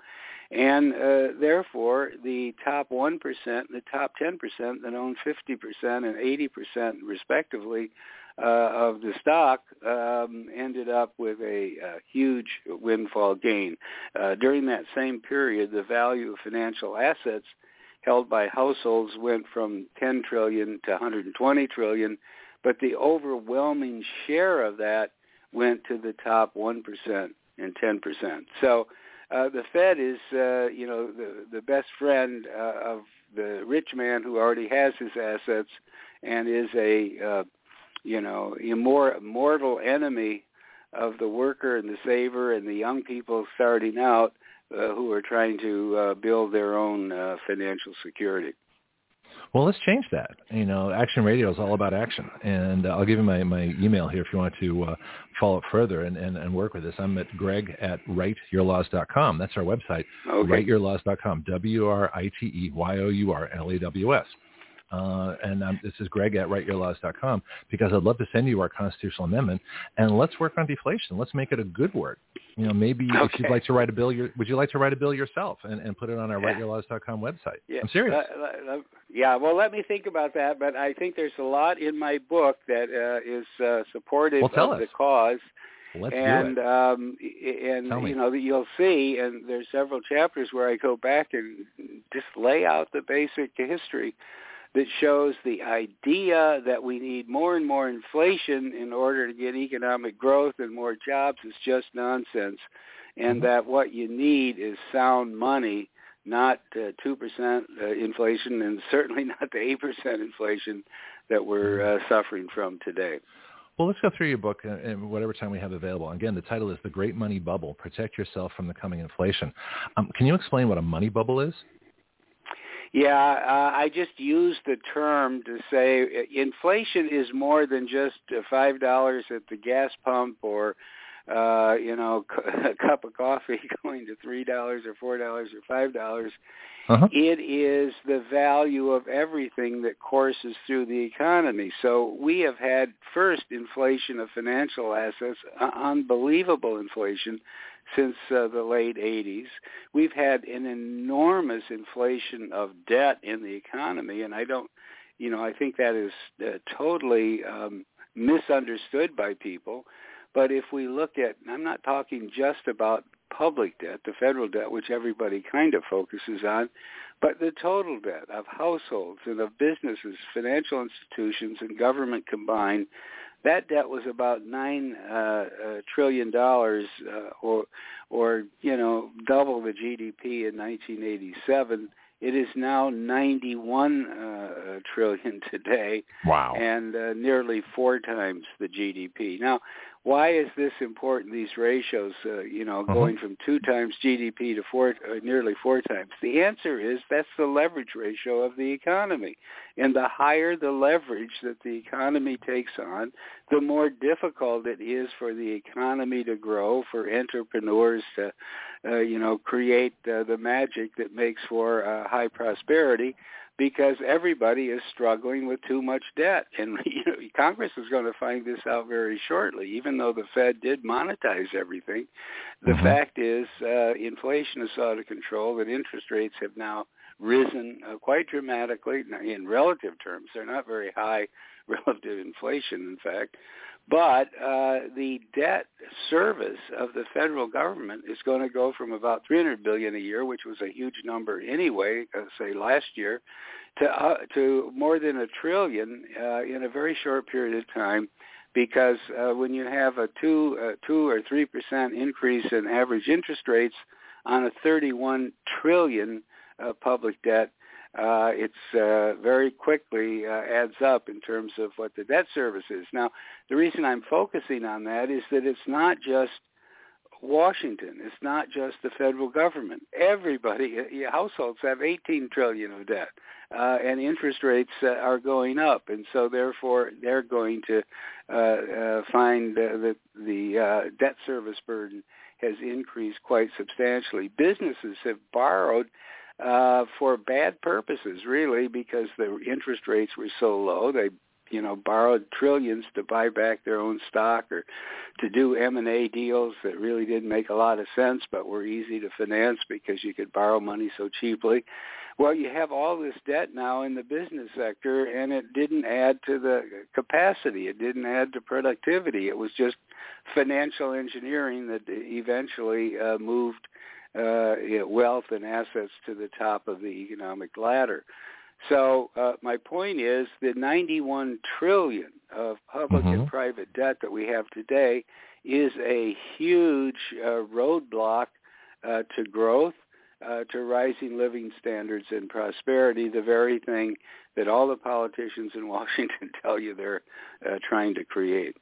And uh, therefore, the top 1% and the top 10% that own 50% and 80% respectively of the stock um, ended up with a, a huge windfall gain. Uh, during that same period, the value of financial assets held by households went from 10 trillion to 120 trillion, but the overwhelming share of that went to the top 1% and 10%. So uh, the Fed is, uh, you know, the, the best friend uh, of the rich man who already has his assets and is a uh, you know, immor- mortal enemy of the worker and the saver and the young people starting out uh, who are trying to uh, build their own uh, financial security. Well, let's change that. You know, Action Radio is all about action, and uh, I'll give you my, my email here if you want to uh, follow up further and, and, and work with this. I'm at greg at writeyourlaws.com. That's our website, Okay. writeyourlaws.com, W-R-I-T-E-Y-O-U-R-L-A-W-S. Uh, and um, this is Greg at writeyourlaws.com because I'd love to send you our constitutional amendment and let's work on deflation. Let's make it a good word. You know, maybe if you'd like to write a bill, your, would you like to write a bill yourself and, and put it on our Yeah. writeyourlaws.com website? Yeah, I'm serious. Uh, yeah, well, let me think about that. But I think there's a lot in my book that uh, is uh, supportive Well, of us. the cause. Let's and do it. um and Tell you know that you'll see and there's several chapters where I go back and just lay out the basic history that shows the idea that we need more and more inflation in order to get economic growth and more jobs is just nonsense and Mhm. that what you need is sound money not uh, 2% uh, inflation and certainly not the 8% inflation that we're uh, suffering from today. Well, let's go through your book in whatever time we have available. Again, the title is The Great Money Bubble, Protect Yourself from the Coming Inflation. Um, can you explain what a money bubble is? Yeah, uh, I just used the term to say uh, inflation is more than just uh, five dollars at the gas pump or uh, you know, a cup of coffee going to three dollars or four dollars or five dollars. Uh-huh. It is the value of everything that courses through the economy. So we have had first inflation of financial assets, uh, unbelievable inflation since uh, the late 80s. We've had an enormous inflation of debt in the economy, and I don't, you know, I think that is uh, totally um, misunderstood by people. But if we look at, I'm not talking just about public debt, the federal debt, which everybody kind of focuses on, but the total debt of households and of businesses, financial institutions, and government combined, that debt was about nine uh, uh, trillion dollars, uh, or or you know double the GDP in 1987 it is now 91 uh, trillion today. Wow. And uh, nearly four times the GDP. Now, why is this important? These ratios, uh, you know, uh-huh. going from two times GDP to four, uh, nearly four times. The answer is that's the leverage ratio of the economy, and the higher the leverage that the economy takes on, the more difficult it is for the economy to grow, for entrepreneurs to, uh, you know, create uh, the magic that makes for uh, high prosperity because everybody is struggling with too much debt. And you know, Congress is going to find this out very shortly. Even though the Fed did monetize everything, the mm-hmm. fact is uh, inflation is out of control, and interest rates have now risen uh, quite dramatically in relative terms. They're not very high relative to inflation, in fact. But uh, the debt service of the federal government is going to go from about 300 billion a year, which was a huge number anyway, uh, say last year, to uh, to more than a trillion uh, in a very short period of time. Because uh, when you have a two, uh, two or three percent increase in average interest rates on a 31 trillion uh, public debt, uh, it's uh, very quickly uh, adds up in terms of what the debt service is. Now, the reason I'm focusing on that is that it's not just Washington. It's not just the federal government. Everybody, households have 18 trillion of debt, uh, and interest rates uh, are going up, and so therefore they're going to uh, uh, find that the uh, debt service burden has increased quite substantially. Businesses have borrowed uh, for bad purposes, really, because the interest rates were so low. They, you know, borrowed trillions to buy back their own stock or to do M&A deals that really didn't make a lot of sense, but were easy to finance because you could borrow money so cheaply. Well, you have all this debt now in the business sector, and it didn't add to the capacity. It didn't add to productivity. It was just financial engineering that eventually uh, moved uh, you know, wealth and assets to the top of the economic ladder. So uh, my point is the 91 trillion of public mm-hmm. and private debt that we have today is a huge uh, roadblock uh, to growth, uh, to rising living standards and prosperity, the very thing that all the politicians in Washington tell you they're uh, trying to create.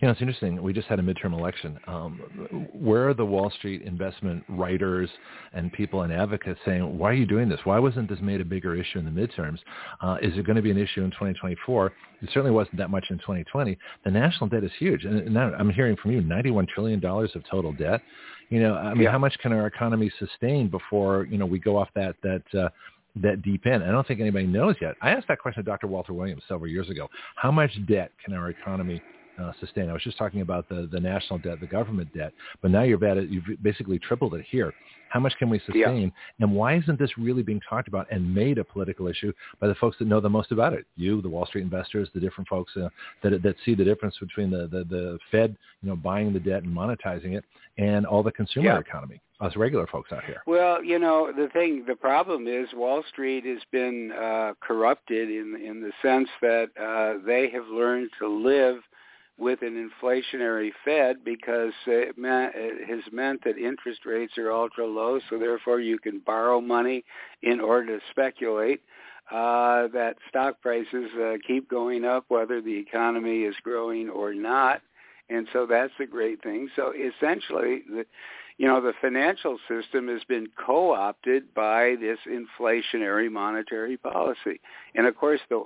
You know, it's interesting. We just had a midterm election. Um, where are the Wall Street investment writers and people and advocates saying, why are you doing this? Why wasn't this made a bigger issue in the midterms? Uh, is it going to be an issue in 2024? It certainly wasn't that much in 2020. The national debt is huge. And now I'm hearing from you, $91 trillion of total debt. You know, I mean, yeah. how much can our economy sustain before, you know, we go off that, that, uh, that deep in. I don't think anybody knows yet. I asked that question to Dr. Walter Williams several years ago. How much debt can our economy uh, sustain. I was just talking about the, the national debt, the government debt, but now you've added, you've basically tripled it here. How much can we sustain? Yeah. And why isn't this really being talked about and made a political issue by the folks that know the most about it? You, the Wall Street investors, the different folks uh, that that see the difference between the, the the Fed, you know, buying the debt and monetizing it, and all the consumer yeah. economy us regular folks out here? Well, you know, the thing, the problem is Wall Street has been uh, corrupted in in the sense that uh, they have learned to live with an inflationary Fed because it, meant, it has meant that interest rates are ultra low, so therefore you can borrow money in order to speculate. Uh, that stock prices uh, keep going up whether the economy is growing or not, and so that's a great thing. So essentially, the, you know, the financial system has been co-opted by this inflationary monetary policy. And of course, the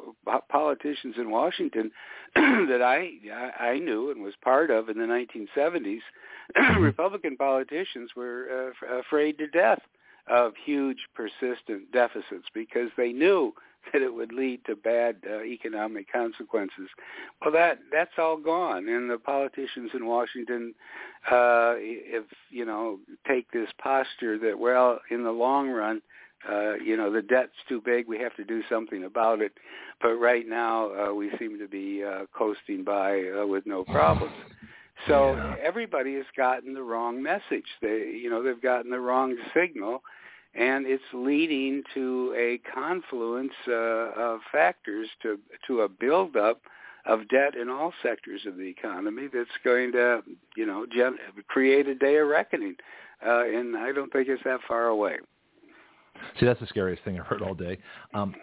politicians in Washington that I I knew and was part of in the 1970s, mm-hmm. Republican politicians were uh, afraid to death of huge persistent deficits because they knew that it would lead to bad uh, economic consequences. Well, that that's all gone, and the politicians in Washington, uh, if you know, take this posture that well, in the long run, uh, you know, the debt's too big, we have to do something about it. But right now, uh, we seem to be uh, coasting by uh, with no problems. So yeah. everybody has gotten the wrong message. They, you know, they've gotten the wrong signal and it's leading to a confluence uh, of factors to to a buildup of debt in all sectors of the economy that's going to, you know, gen- create a day of reckoning, uh, and I don't think it's that far away. See, that's the scariest thing I've heard all day. Um,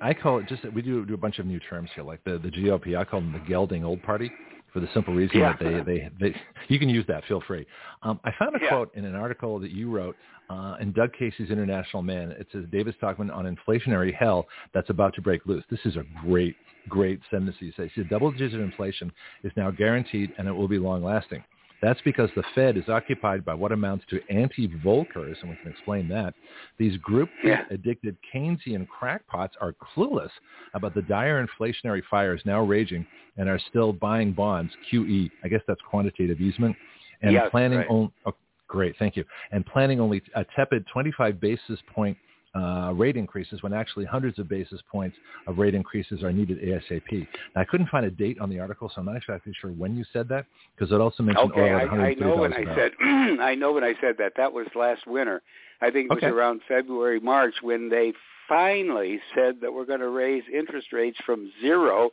I call it just we do do a bunch of new terms here, like the the GOP. I call them the gelding old party for the simple reason yeah. that they, they, they, you can use that, feel free. Um, I found a yeah. quote in an article that you wrote uh, in Doug Casey's International Man. It says, David Stockman on inflationary hell that's about to break loose. This is a great, great sentence he says. He said, double-digit inflation is now guaranteed and it will be long-lasting. That's because the Fed is occupied by what amounts to anti-Volckers, and we can explain that. These group-addicted Keynesian crackpots are clueless about the dire inflationary fires now raging and are still buying bonds, QE. I guess that's quantitative easement, and yes, planning right. on. Oh, great, thank you. And planning only a tepid 25 basis point uh, rate increases when actually hundreds of basis points of rate increases are needed ASAP. Now, I couldn't find a date on the article, so I'm not exactly sure when you said that because it also mentioned okay, oil at I, I know when I said I know when I said that. That was last winter. I think it was okay. around February, March when they finally said that we're going to raise interest rates from zero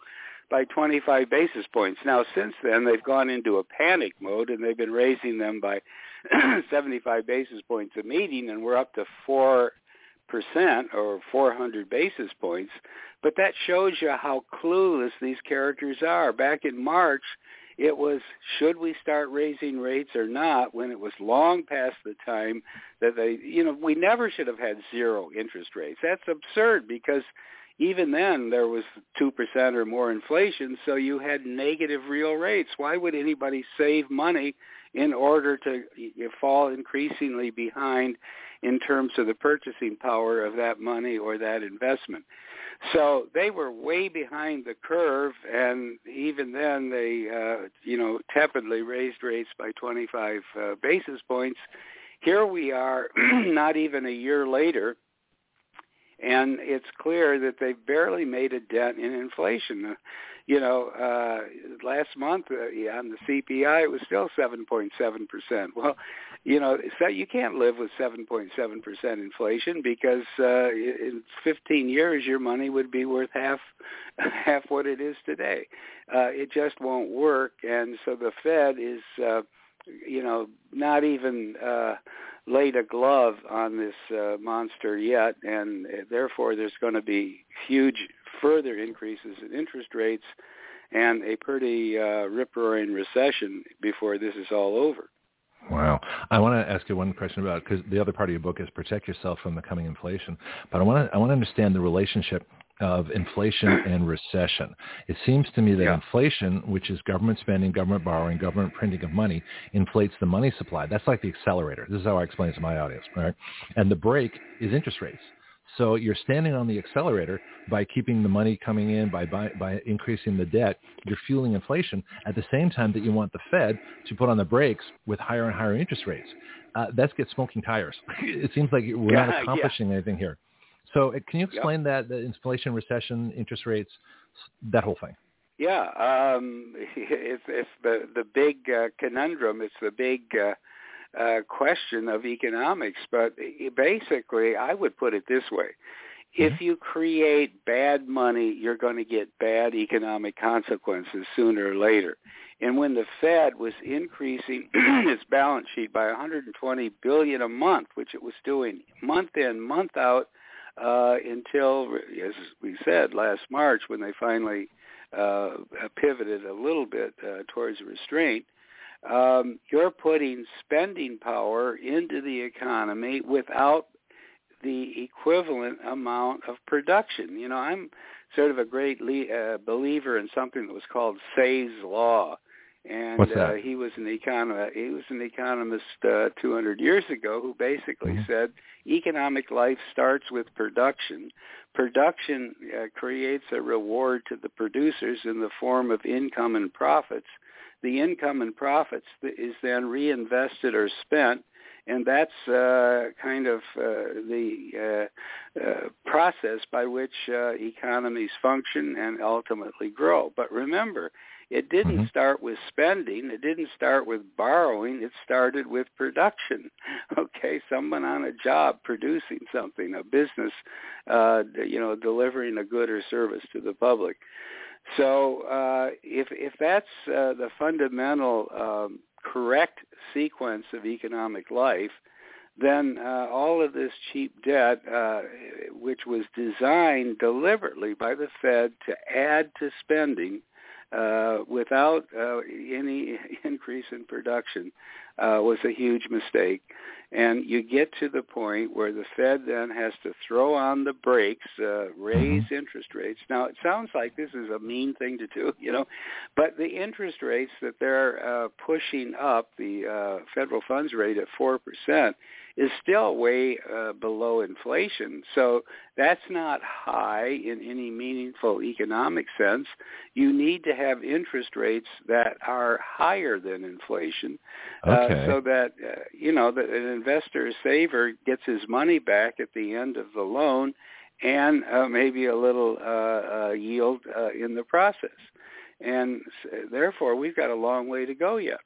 by 25 basis points. Now, since then, they've gone into a panic mode and they've been raising them by 75 basis points a meeting, and we're up to four percent or 400 basis points. But that shows you how clueless these characters are. Back in March, it was should we start raising rates or not when it was long past the time that they, you know, we never should have had zero interest rates. That's absurd because even then there was 2% or more inflation, so you had negative real rates. Why would anybody save money in order to fall increasingly behind in terms of the purchasing power of that money or that investment. So they were way behind the curve, and even then they, uh, you know, tepidly raised rates by 25 uh, basis points. Here we are, not even a year later, and it's clear that they've barely made a dent in inflation. Uh, you know, uh, last month uh, yeah, on the CPI it was still 7.7 percent. Well, you know, so you can't live with 7.7 percent inflation because uh, in 15 years your money would be worth half half what it is today. Uh, it just won't work, and so the Fed is, uh, you know, not even. Uh, laid a glove on this uh, monster yet, and therefore there's going to be huge further increases in interest rates and a pretty uh, rip-roaring recession before this is all over. Wow. I want to ask you one question about because the other part of your book is protect yourself from the coming inflation. But I want to I want to understand the relationship of inflation and recession. It seems to me that yeah. inflation, which is government spending, government borrowing, government printing of money, inflates the money supply. That's like the accelerator. This is how I explain it to my audience, right? And the brake is interest rates. So you're standing on the accelerator by keeping the money coming in, by, by, by increasing the debt. You're fueling inflation at the same time that you want the Fed to put on the brakes with higher and higher interest rates. Uh, that's get smoking tires. it seems like we're yeah, not accomplishing yeah. anything here. So uh, can you explain yep. that, the inflation, recession, interest rates, that whole thing? Yeah, um, it's, it's the the big uh, conundrum. It's the big uh, uh, question of economics. But basically, I would put it this way: if Mm-hmm. you create bad money, you're going to get bad economic consequences sooner or later. And when the Fed was increasing its balance sheet by 120 billion a month, which it was doing month in, month out, uh, until, as we said last March, when they finally uh, pivoted a little bit uh, towards restraint, um, you're putting spending power into the economy without the equivalent amount of production. You know, I'm sort of a great le- uh, believer in something that was called Say's law. And uh, he was an economist. He was an economist uh, 200 years ago who basically mm-hmm. said economic life starts with production. Production uh, creates a reward to the producers in the form of income and profits. The income and profits is then reinvested or spent and that's uh, kind of uh, the uh, uh, process by which uh, economies function and ultimately grow. But remember, it didn't mm-hmm. start with spending. It didn't start with borrowing. It started with production. Okay, someone on a job producing something, a business, uh, you know, delivering a good or service to the public. So uh, if if that's uh, the fundamental um, correct sequence of economic life, then uh, all of this cheap debt, uh, which was designed deliberately by the Fed to add to spending uh, without uh, any increase in production, uh, was a huge mistake. And you get to the point where the Fed then has to throw on the brakes, uh, raise mm-hmm. interest rates. Now, it sounds like this is a mean thing to do, you know, but the interest rates that they're uh, pushing up, the uh, federal funds rate at 4%, is still way uh, below inflation. So that's not high in any meaningful economic sense. You need to have interest rates that are higher than inflation okay. uh, so that, uh, you know, that an investor saver gets his money back at the end of the loan and uh, maybe a little uh, uh, yield uh, in the process. And therefore, we've got a long way to go yet.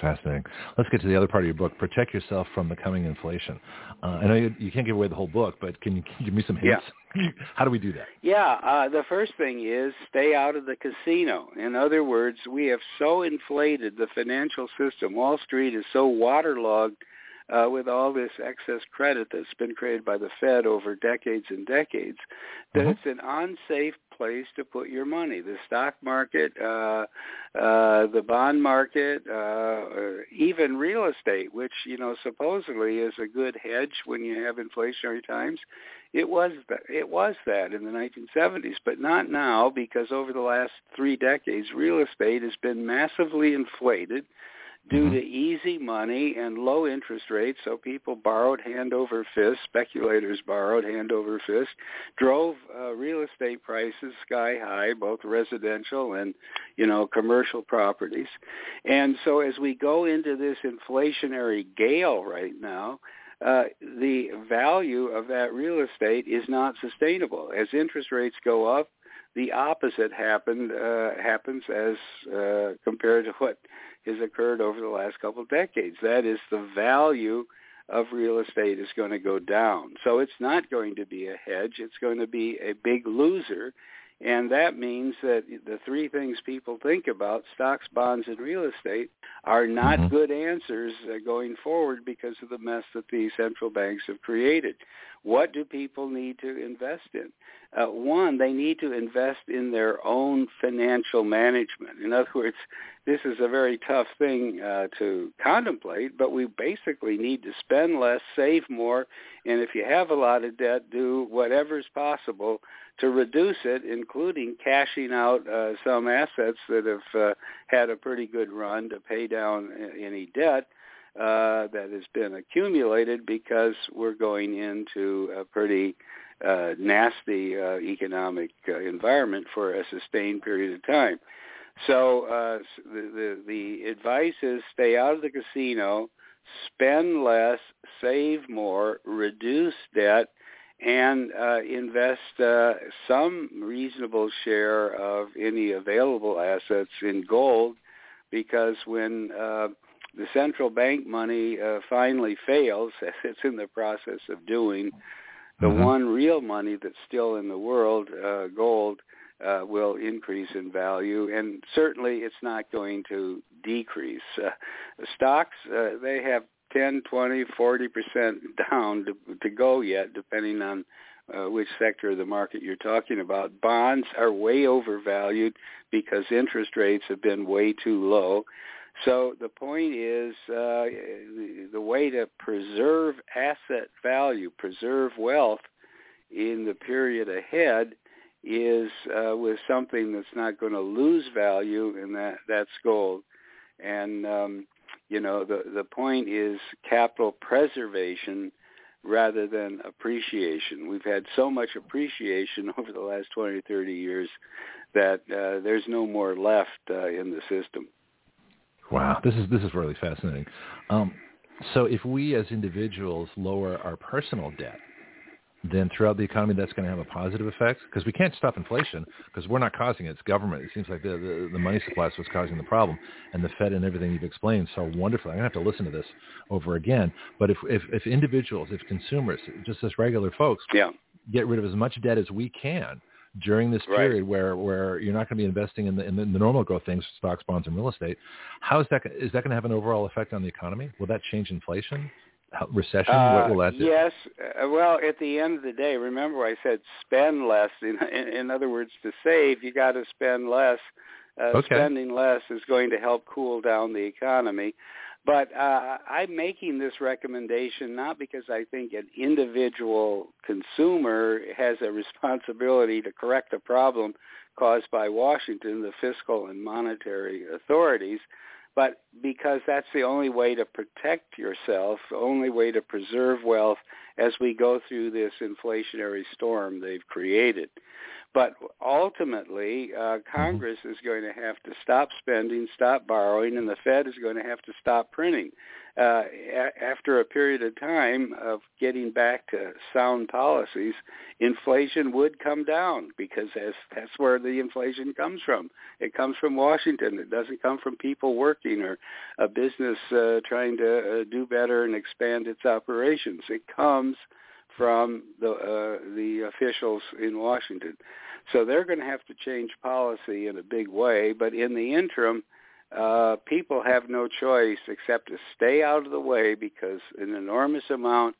Fascinating. Let's get to the other part of your book. Protect yourself from the coming inflation. Uh, I know you, you, can't give away the whole book, but can you, can you give me some hints? Yeah. How do we do that? Yeah. Uh, the first thing is stay out of the casino. In other words, we have so inflated the financial system. Wall Street is so waterlogged uh, with all this excess credit that's been created by the Fed over decades and decades, that mm-hmm. it's an unsafe place to put your money. The stock market, uh, uh, the bond market, uh, even real estate, which you know supposedly is a good hedge when you have inflationary times. It was that, it was that in the 1970s, but not now because over the last three decades, real estate has been massively inflated due mm-hmm. to easy money and low interest rates. So people borrowed hand over fist, speculators borrowed hand over fist, drove uh, real estate prices sky high, both residential and, you know, commercial properties. And so as we go into this inflationary gale right now, uh, the value of that real estate is not sustainable. As interest rates go up, the opposite happened uh, happens as uh, compared to what has occurred over the last couple of decades. That is, the value of real estate is going to go down. So it's not going to be a hedge. It's going to be a big loser. And that means that the three things people think about, stocks, bonds, and real estate, are not mm-hmm. good answers uh, going forward because of the mess that the central banks have created. What do people need to invest in? Uh, one, they need to invest in their own financial management. In other words, this is a very tough thing uh, to contemplate, but we basically need to spend less, save more, and if you have a lot of debt, do whatever is possible to reduce it, including cashing out uh, some assets that have uh, had a pretty good run to pay down any debt uh, that has been accumulated because we're going into a pretty uh, nasty uh, economic uh, environment for a sustained period of time. So uh, the, the the advice is stay out of the casino, spend less, save more, reduce debt, and uh, invest uh, some reasonable share of any available assets in gold, because when uh, the central bank money uh, finally fails, as it's in the process of doing, the mm-hmm. one real money that's still in the world, uh, gold, uh, will increase in value, and certainly it's not going to decrease. Uh, stocks, uh, they have 10, 20, 40 percent down to, to go yet, depending on uh, which sector of the market you're talking about. Bonds are way overvalued because interest rates have been way too low. So the point is uh, the way to preserve asset value, preserve wealth in the period ahead is uh, with something that's not going to lose value, and that that's gold. And um, you know the the point is capital preservation rather than appreciation. We've had so much appreciation over the last 20 or 30 years that uh, there's no more left uh, in the system. Wow, this is this is really fascinating. Um, so if we as individuals lower our personal debt, then throughout the economy that's going to have a positive effect because we can't stop inflation because we're not causing it. It's government. It seems like the, the, the money supply is what's causing the problem and the Fed and everything you've explained so wonderfully. I'm going to have to listen to this over again. But if, if, if individuals, if consumers, just as regular folks, yeah. get rid of as much debt as we can during this period right. where, where you're not going to be investing in the, in the, in the normal growth things, stocks, bonds, and real estate, how is that, is that going to have an overall effect on the economy? Will that change inflation? Recession? Uh, what will that do? Yes. Uh, well, at the end of the day, remember I said spend less. In, in, in other words, to save, you got to spend less. Uh, okay. Spending less is going to help cool down the economy. But uh, I'm making this recommendation not because I think an individual consumer has a responsibility to correct a problem caused by Washington, the fiscal and monetary authorities but because that's the only way to protect yourself, the only way to preserve wealth as we go through this inflationary storm they've created. But ultimately, uh, Congress is going to have to stop spending, stop borrowing, and the Fed is going to have to stop printing. Uh, a- after a period of time of getting back to sound policies, inflation would come down because that's, that's where the inflation comes from. It comes from Washington. It doesn't come from people working or a business uh, trying to uh, do better and expand its operations. It comes from the uh, the officials in Washington. So they're going to have to change policy in a big way. But in the interim, uh, people have no choice except to stay out of the way because an enormous amount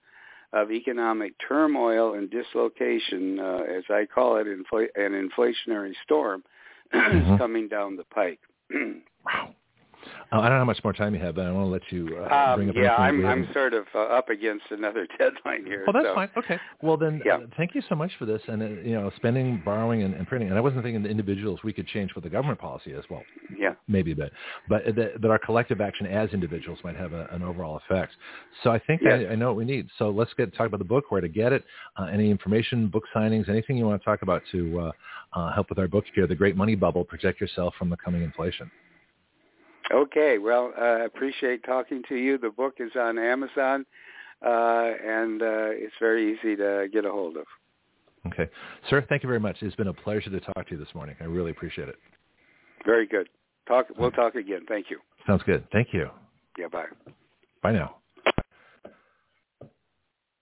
of economic turmoil and dislocation, uh, as I call it, infl- an inflationary storm, mm-hmm. is coming down the pike. wow. Uh, I don't know how much more time you have, but I want to let you uh, bring um, up. Yeah, I'm I'm sort of uh, up against another deadline here. Well, that's so. fine. Okay. Well, then, yeah. uh, thank you so much for this. And uh, you know, spending, borrowing, and, and, printing. And I wasn't thinking the individuals we could change what the government policy is. well. Yeah. Maybe a bit, but that, that our collective action as individuals might have a, an overall effect. So I think yes. I, I, know what we need. So let's get talk about the book, where to get it, uh, any information, book signings, anything you want to talk about to uh, help with our book here, The Great Money Bubble: Protect Yourself from the Coming Inflation. Okay, well, I uh, appreciate talking to you. The book is on Amazon, uh, and uh, it's very easy to get a hold of. Okay. Sir, thank you very much. It's been a pleasure to talk to you this morning. I really appreciate it. Very good. Talk. We'll talk again. Thank you. Sounds good. Thank you. Yeah, bye. Bye now.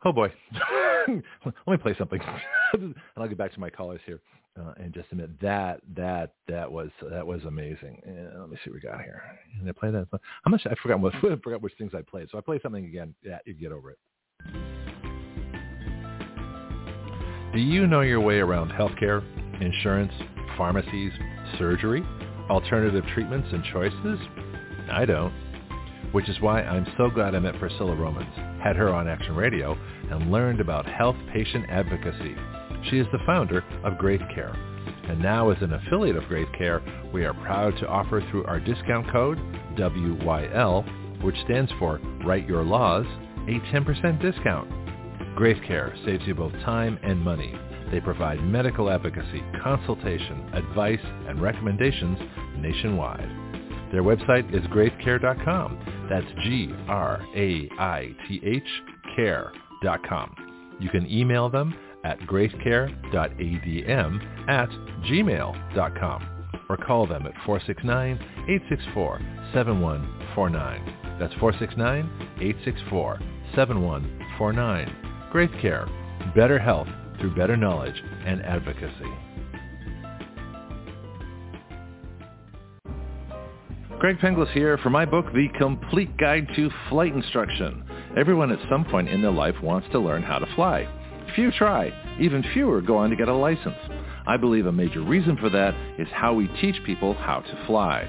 Oh boy. Let me play something. and I'll get back to my callers here uh, in just a minute. That that that was that was amazing. Let me see what we got here. Did I play that? How much? I forgot what I forgot which things I played. So I play something again. Yeah, you get over it. Do you know your way around healthcare, insurance, pharmacies, surgery, alternative treatments and choices? I don't. Which is why I'm so glad I met Priscilla Romans, had her on Action Radio, and learned about health patient advocacy. She is the founder of Graith Care. And now as an affiliate of Graith Care, we are proud to offer through our discount code, WYL, which stands for Write Your Laws, a 10% discount. Graith Care saves you both time and money. They provide medical advocacy, consultation, advice, and recommendations nationwide. Their website is graithcare.com. That's G-R-A-I-T-H care.com. You can email them at graithcare.adm at gmail.com or call them at 469-864-7149. That's 469-864-7149. Graith Care. Better health through better knowledge and advocacy. Greg Penglis here for my book, The Complete Guide to Flight Instruction. Everyone at some point in their life wants to learn how to fly. Few try. Even fewer go on to get a license. I believe a major reason for that is how we teach people how to fly.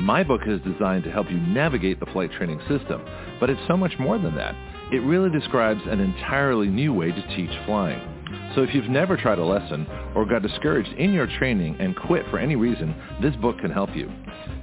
My book is designed to help you navigate the flight training system, but it's so much more than that. It really describes an entirely new way to teach flying. So if you've never tried a lesson or got discouraged in your training and quit for any reason, this book can help you.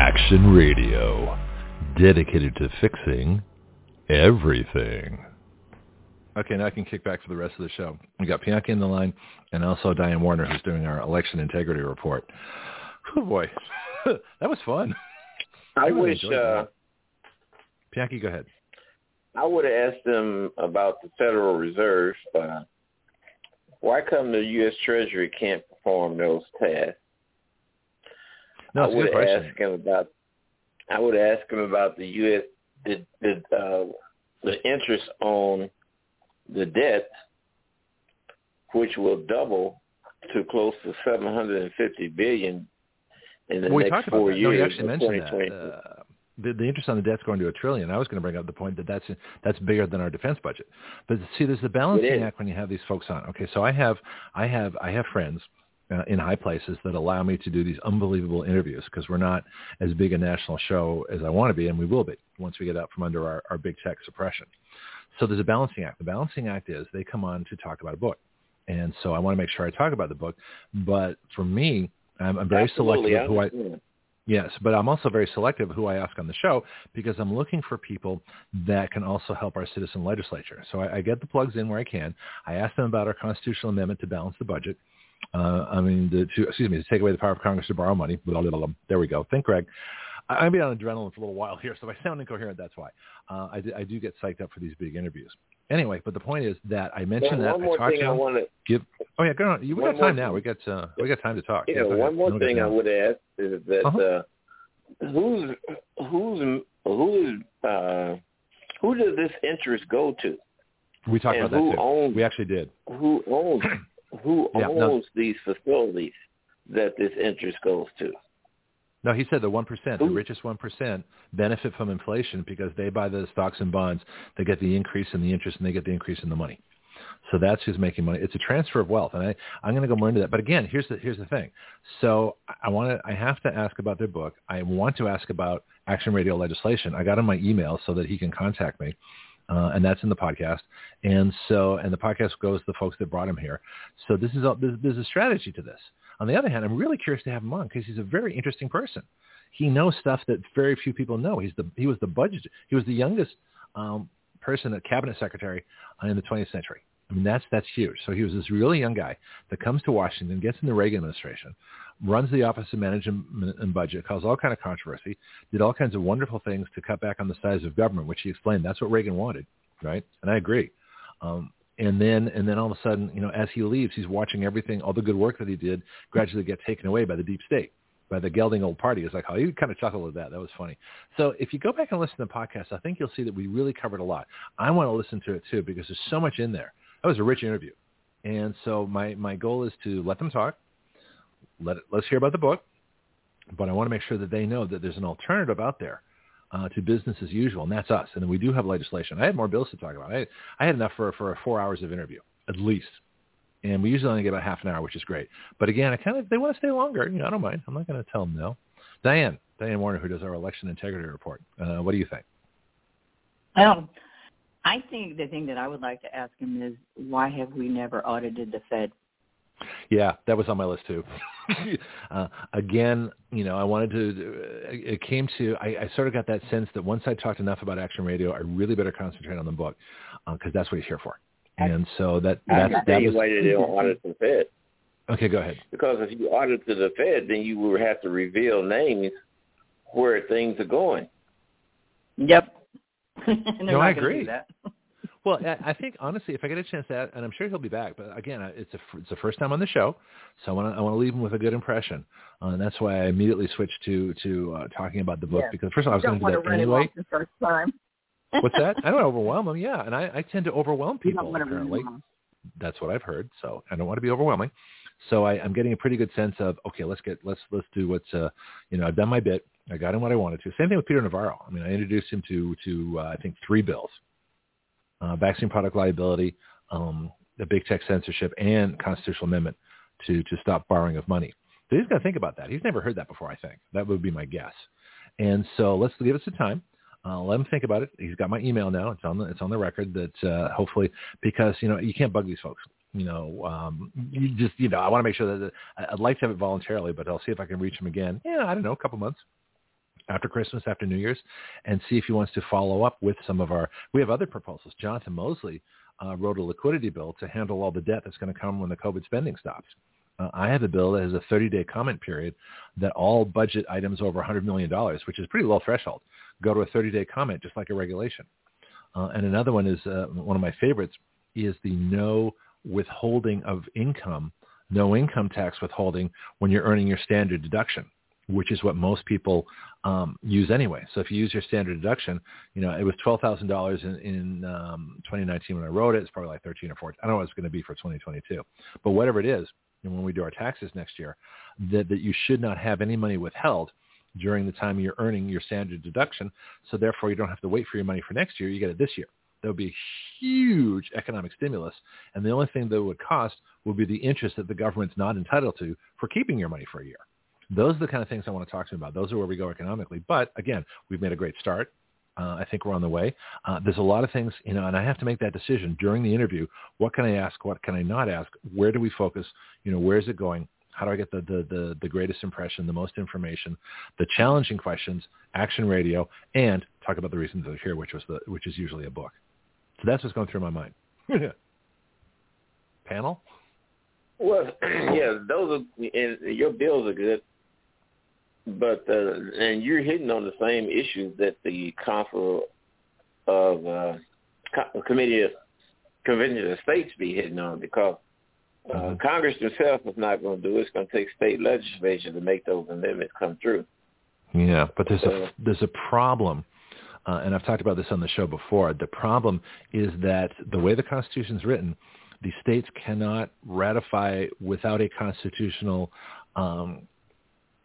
Action Radio, dedicated to fixing everything. Okay, now I can kick back for the rest of the show. We got Bianca in the line, and also Diane Warner, who's doing our election integrity report. Oh boy, that was fun. I, I wish. Uh, Bianca, go ahead. I would have asked them about the Federal Reserve. Uh, why come the U.S. Treasury can't perform those tasks? No, I would ask him about. I would ask him about the U.S. the the uh, the interest on the debt, which will double to close to 750 billion in the well, next four years. No, you actually mentioned that. Uh, the, the interest on the debt's going to a trillion. I was going to bring up the point that that's that's bigger than our defense budget. But see, there's the balancing act when you have these folks on. Okay, so I have I have I have friends uh, in high places that allow me to do these unbelievable interviews because we're not as big a national show as I want to be, and we will be once we get out from under our, our big tech suppression. So there's a balancing act. The balancing act is they come on to talk about a book. And so I want to make sure I talk about the book. But for me, I'm, I'm very Absolutely, selective of who I, Yes, but I'm also very selective who I ask on the show because I'm looking for people that can also help our citizen legislature. So I, I get the plugs in where I can. I ask them about our constitutional amendment to balance the budget. Uh, I mean, the, to, excuse me, to take away the power of Congress to borrow money. Blah, blah, blah, there we go. Think, Greg. I, I've been on adrenaline for a little while here, so if I sound incoherent, that's why. Uh, I, I do get psyched up for these big interviews. Anyway, but the point is that I mentioned well, that one more I thing I want to give. Oh yeah, go on. You, we got time now. We got uh, we got time to talk. Yeah, yeah one more thing I would ask is that uh-huh. uh, who's who's who's uh, who does this interest go to? We talked and about who that too. Owns, we actually did. Who owns who yeah, owns no. these facilities that this interest goes to? No, he said the one percent, the richest one percent, benefit from inflation because they buy the stocks and bonds. They get the increase in the interest, and they get the increase in the money. So that's who's making money. It's a transfer of wealth, and I, I'm going to go more into that. But again, here's the here's the thing. So I want to I have to ask about their book. I want to ask about Action Radio legislation. I got him my email so that he can contact me. Uh, and that's in the podcast. And so, and the podcast goes to the folks that brought him here. So this is a, there's, a strategy to this. On the other hand, I'm really curious to have him on because he's a very interesting person. He knows stuff that very few people know. He's the he was the budget he was the youngest um, person, a cabinet secretary in the 20th century. I mean, that's that's huge. So he was this really young guy that comes to Washington, gets in the Reagan administration, runs the Office of Management and Budget, caused all kind of controversy, did all kinds of wonderful things to cut back on the size of government, which he explained that's what Reagan wanted, right? And I agree. Um, and then and then all of a sudden, you know, as he leaves, he's watching everything, all the good work that he did, gradually get taken away by the deep state, by the gelding old party. It's like, oh, you kind of chuckled at that. That was funny. So if you go back and listen to the podcast, I think you'll see that we really covered a lot. I want to listen to it too because there's so much in there. That was a rich interview, and so my my goal is to let them talk. Let let's hear about the book, but I want to make sure that they know that there's an alternative out there uh, to business as usual, and that's us. And we do have legislation. I had more bills to talk about. I, I had enough for, for four hours of interview, at least. And we usually only get about half an hour, which is great. But again, I kind of, they want to stay longer. You know, I don't mind. I'm not going to tell them no. Diane, Diane Warner, who does our election integrity report. Uh, what do you think? Well, I think the thing that I would like to ask him is why have we never audited the Fed? Yeah, that was on my list too. uh, again, you know, I wanted to. It came to. I, I sort of got that sense that once I talked enough about Action Radio, I really better concentrate on the book because uh, that's what he's here for. And so that that's that was. Why they don't audit the Fed? Okay, go ahead. Because if you audit to the Fed, then you will have to reveal names where things are going. Yep. no, I agree. Well, I, I think honestly, if I get a chance to, and I'm sure he'll be back, but again, it's a it's the first time on the show, so I want to I want to leave him with a good impression, uh, and that's why I immediately switched to to uh, talking about the book yeah. because first of all, I was going to do that anyway. The first time. What's that? I don't overwhelm them. Yeah, and I, I tend to overwhelm people apparently. That's what I've heard. So I don't want to be overwhelming. So I, I'm getting a pretty good sense of okay, let's get let's let's do what's uh you know I've done my bit. I got him what I wanted to. Same thing with Peter Navarro. I mean, I introduced him to to uh, I think three bills: uh, vaccine product liability, um, the big tech censorship, and constitutional amendment to to stop borrowing of money. So he's got to think about that. He's never heard that before. I think that would be my guess. And so let's give it some time. Uh, let him think about it. He's got my email now. It's on the it's on the record that uh, hopefully because you know you can't bug these folks. You know, um, you just you know I want to make sure that I'd like to have it voluntarily, but I'll see if I can reach him again. Yeah, I don't know, a couple months after Christmas, after New Year's, and see if he wants to follow up with some of our. We have other proposals. Jonathan Mosley uh, wrote a liquidity bill to handle all the debt that's going to come when the COVID spending stops. Uh, I have a bill that has a 30-day comment period that all budget items over $100 million, which is pretty low threshold, go to a 30-day comment, just like a regulation. Uh, and another one is uh, one of my favorites is the no withholding of income, no income tax withholding when you're earning your standard deduction, which is what most people um, use anyway. So if you use your standard deduction, you know it was twelve thousand dollars in, in um, 2019 when I wrote it. It's probably like 13 or 14. I don't know what it's going to be for 2022, but whatever it is, and when we do our taxes next year, that that you should not have any money withheld during the time you're earning your standard deduction. So therefore, you don't have to wait for your money for next year. You get it this year. That would be a huge economic stimulus. And the only thing that would cost would be the interest that the government's not entitled to for keeping your money for a year. Those are the kind of things I want to talk to you about. Those are where we go economically. But again, we've made a great start. Uh, I think we're on the way. Uh, there's a lot of things, you know, and I have to make that decision during the interview. What can I ask? What can I not ask? Where do we focus? You know, where is it going? How do I get the, the, the, the greatest impression, the most information, the challenging questions, action radio, and talk about the reasons they're here, which was the which is usually a book. So that's what's going through my mind. Panel. Well, yeah, those are and your bills are good, but uh, and you're hitting on the same issues that the Council of uh, Committee of Convention of States be hitting on because uh, mm-hmm. Congress itself is not going to do it. It's going to take state legislation to make those amendments come true. Yeah, but there's a there's a problem, uh, and I've talked about this on the show before. The problem is that the way the Constitution is written, the states cannot ratify without a constitutional um,